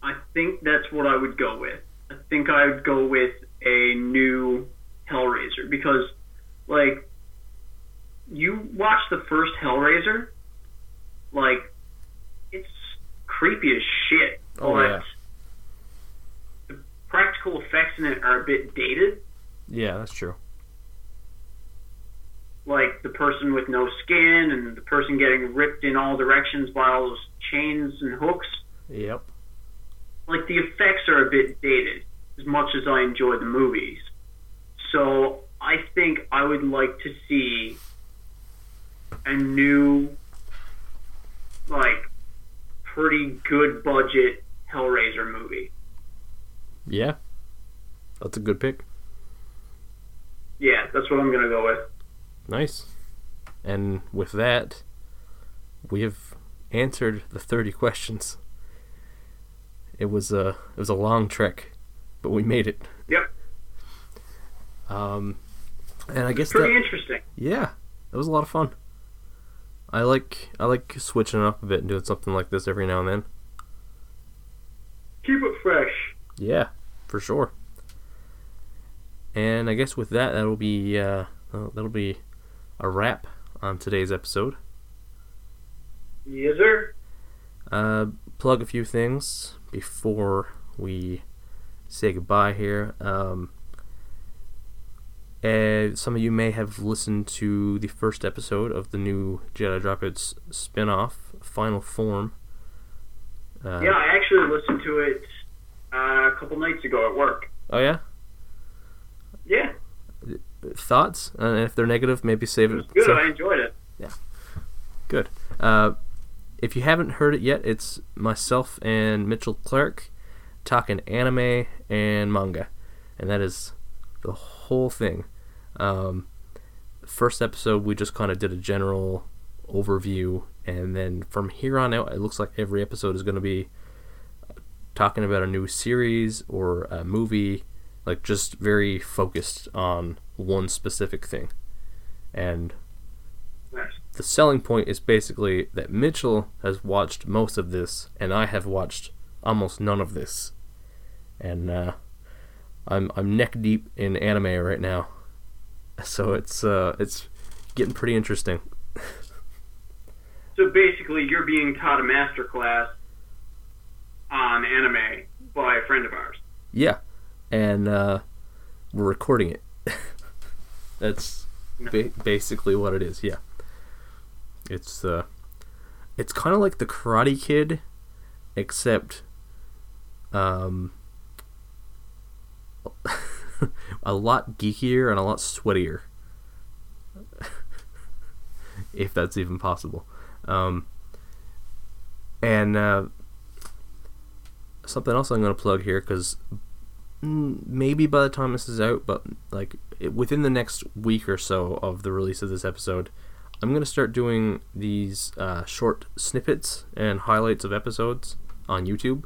I think that's what I would go with. I think I would go with a new Hellraiser because, like, you watch the first Hellraiser, like, it's creepy as shit. Oh, but yeah. The practical effects in it are a bit dated. Yeah, that's true. Like the person with no skin and the person getting ripped in all directions by all those chains and hooks. Yep. Like the effects are a bit dated as much as I enjoy the movies. So I think I would like to see a new like pretty good budget Hellraiser movie. Yeah. That's a good pick. Yeah, that's what I'm gonna go with. Nice. And with that, we have answered the 30 questions. It was a it was a long trek, but we made it. Yep. Um, and I guess Pretty that, interesting. yeah, it was a lot of fun. I like I like switching up a bit and doing something like this every now and then. Keep it fresh. Yeah, for sure. And I guess with that, that'll be uh, uh, that'll be a wrap on today's episode. Yes, sir. Uh, plug a few things before we say goodbye here. Um, and some of you may have listened to the first episode of the new Jedi Dropouts spin-off, Final Form. Uh, Yeah, I actually listened to it uh, a couple nights ago at work. Oh yeah. Yeah, Thoughts? And if they're negative, maybe save it it. good. so- I enjoyed it. Yeah. Good. If you haven't heard it yet, it's myself and Mitchell Clark talking anime and manga, and that is the whole thing. Um, first episode, we just kind of did a general overview, and then from here on out, it looks like every episode is going to be talking about a new series or a movie, like just very focused on one specific thing. And. The selling point is basically that Mitchell has watched most of this, and I have watched almost none of this, and uh, I'm I'm neck deep in anime right now, [laughs] so it's uh, it's getting pretty interesting. So basically, you're being taught a master class on anime by a friend of ours. Yeah, and uh, we're recording it. [laughs] That's ba- basically what it is. Yeah, it's uh, it's kind of like the Karate Kid, except um, [laughs] a lot geekier and a lot sweatier, [laughs] if that's even possible. Um, and uh, something else I'm going to plug here because maybe by the time this is out, but like it, within the next week or so of the release of this episode, I'm going to start doing these uh, short snippets and highlights of episodes on YouTube.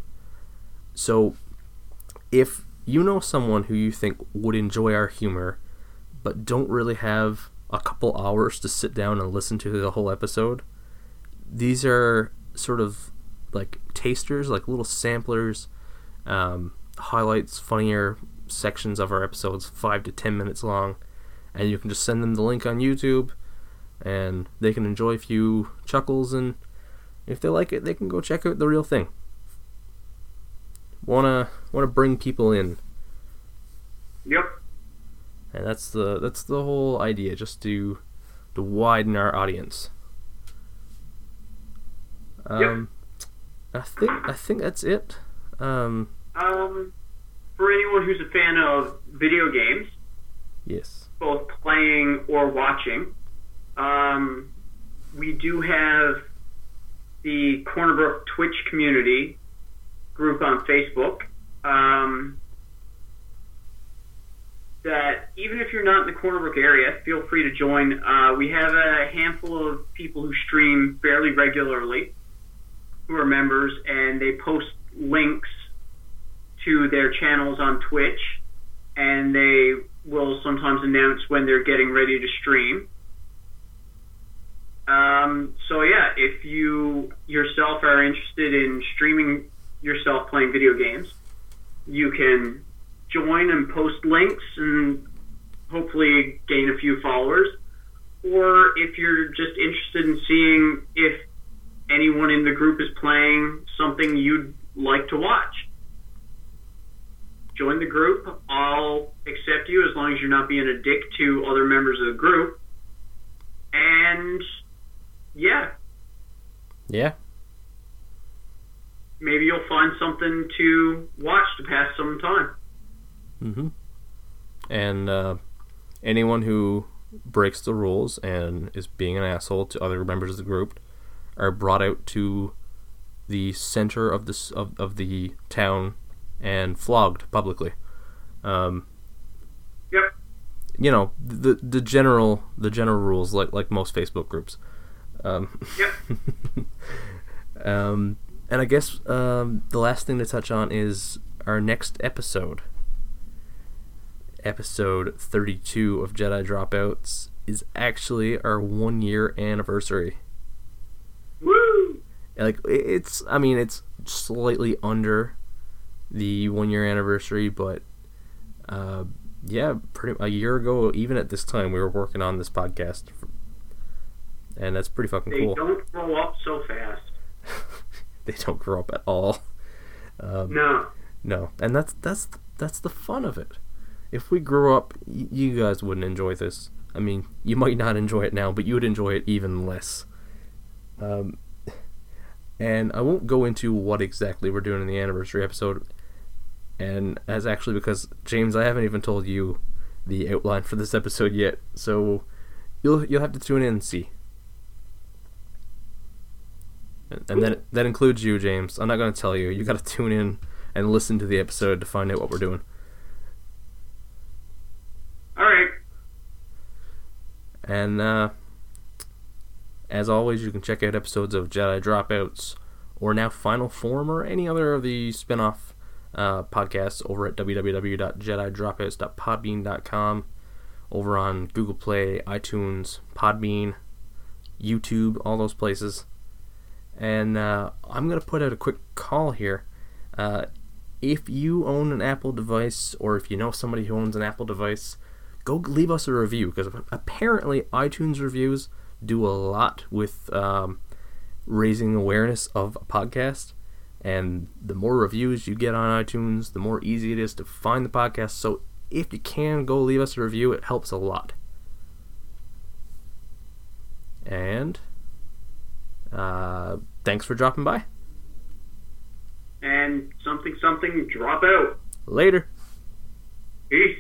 So if you know someone who you think would enjoy our humor, but don't really have a couple hours to sit down and listen to the whole episode, these are sort of like tasters, like little samplers, um, highlights, funnier sections of our episodes, five to ten minutes long, and you can just send them the link on YouTube, and they can enjoy a few chuckles, and if they like it, they can go check out the real thing. Wanna wanna bring people in, Yep. and that's the that's the whole idea, just to to widen our audience. Um, I think I think that's it. Um, Um, for anyone who's a fan of video games, yes. both playing or watching, um, we do have the Cornerbrook Twitch community group on Facebook. Um, that even if you're not in the Cornerbrook area, feel free to join. Uh, we have a handful of people who stream fairly regularly, who are members, and they post links to their channels on Twitch, and they will sometimes announce when they're getting ready to stream. Um, so yeah, if you yourself are interested in streaming yourself playing video games, you can join and post links and hopefully gain a few followers. Or if you're just interested in seeing if anyone in the group is playing something you'd like to watch, join the group. I'll accept you as long as you're not being a dick to other members of the group. And yeah, Yeah. maybe you'll find something to watch to pass some time. Mm-hmm. And uh, anyone who breaks the rules and is being an asshole to other members of the group are brought out to the center of this of, of the town and flogged publicly. Um, Yep. you know the the general the general rules like like most Facebook groups. Um, Yep. [laughs] um, and I guess um, the last thing to touch on is our next episode. Episode 32 of Jedi Dropouts is actually our one year anniversary. Woo! Like it's, I mean, it's slightly under the one year anniversary, but uh, yeah, pretty a year ago, even at this time, we were working on this podcast, and that's pretty fucking They cool. They don't grow up so fast. [laughs] they don't grow up at all. Um, No. No, and that's that's that's the fun of it. If we grew up, y- you guys wouldn't enjoy this. I mean, you might not enjoy it now, but you would enjoy it even less. Um, and I won't go into what exactly we're doing in the anniversary episode. And as actually because James, I haven't even told you the outline for this episode yet, so you'll you'll have to tune in and see. And, that that includes you, James. I'm not going to tell you. You got to tune in and listen to the episode to find out what we're doing. All right. And uh, as always, you can check out episodes of Jedi Dropouts or now Final Form or any other of the spin off uh, podcasts over at www.jedidropouts.podbean.com, over on Google Play, iTunes, Podbean, YouTube, all those places. And uh, I'm going to put out a quick call here. Uh, if you own an Apple device or if you know somebody who owns an Apple device, go leave us a review because apparently iTunes reviews do a lot with um, raising awareness of a podcast. And the more reviews you get on iTunes, the more easy it is to find the podcast. So if you can, go leave us a review. It helps a lot. And uh, thanks for dropping by. And something, something, drop out. Later. Peace.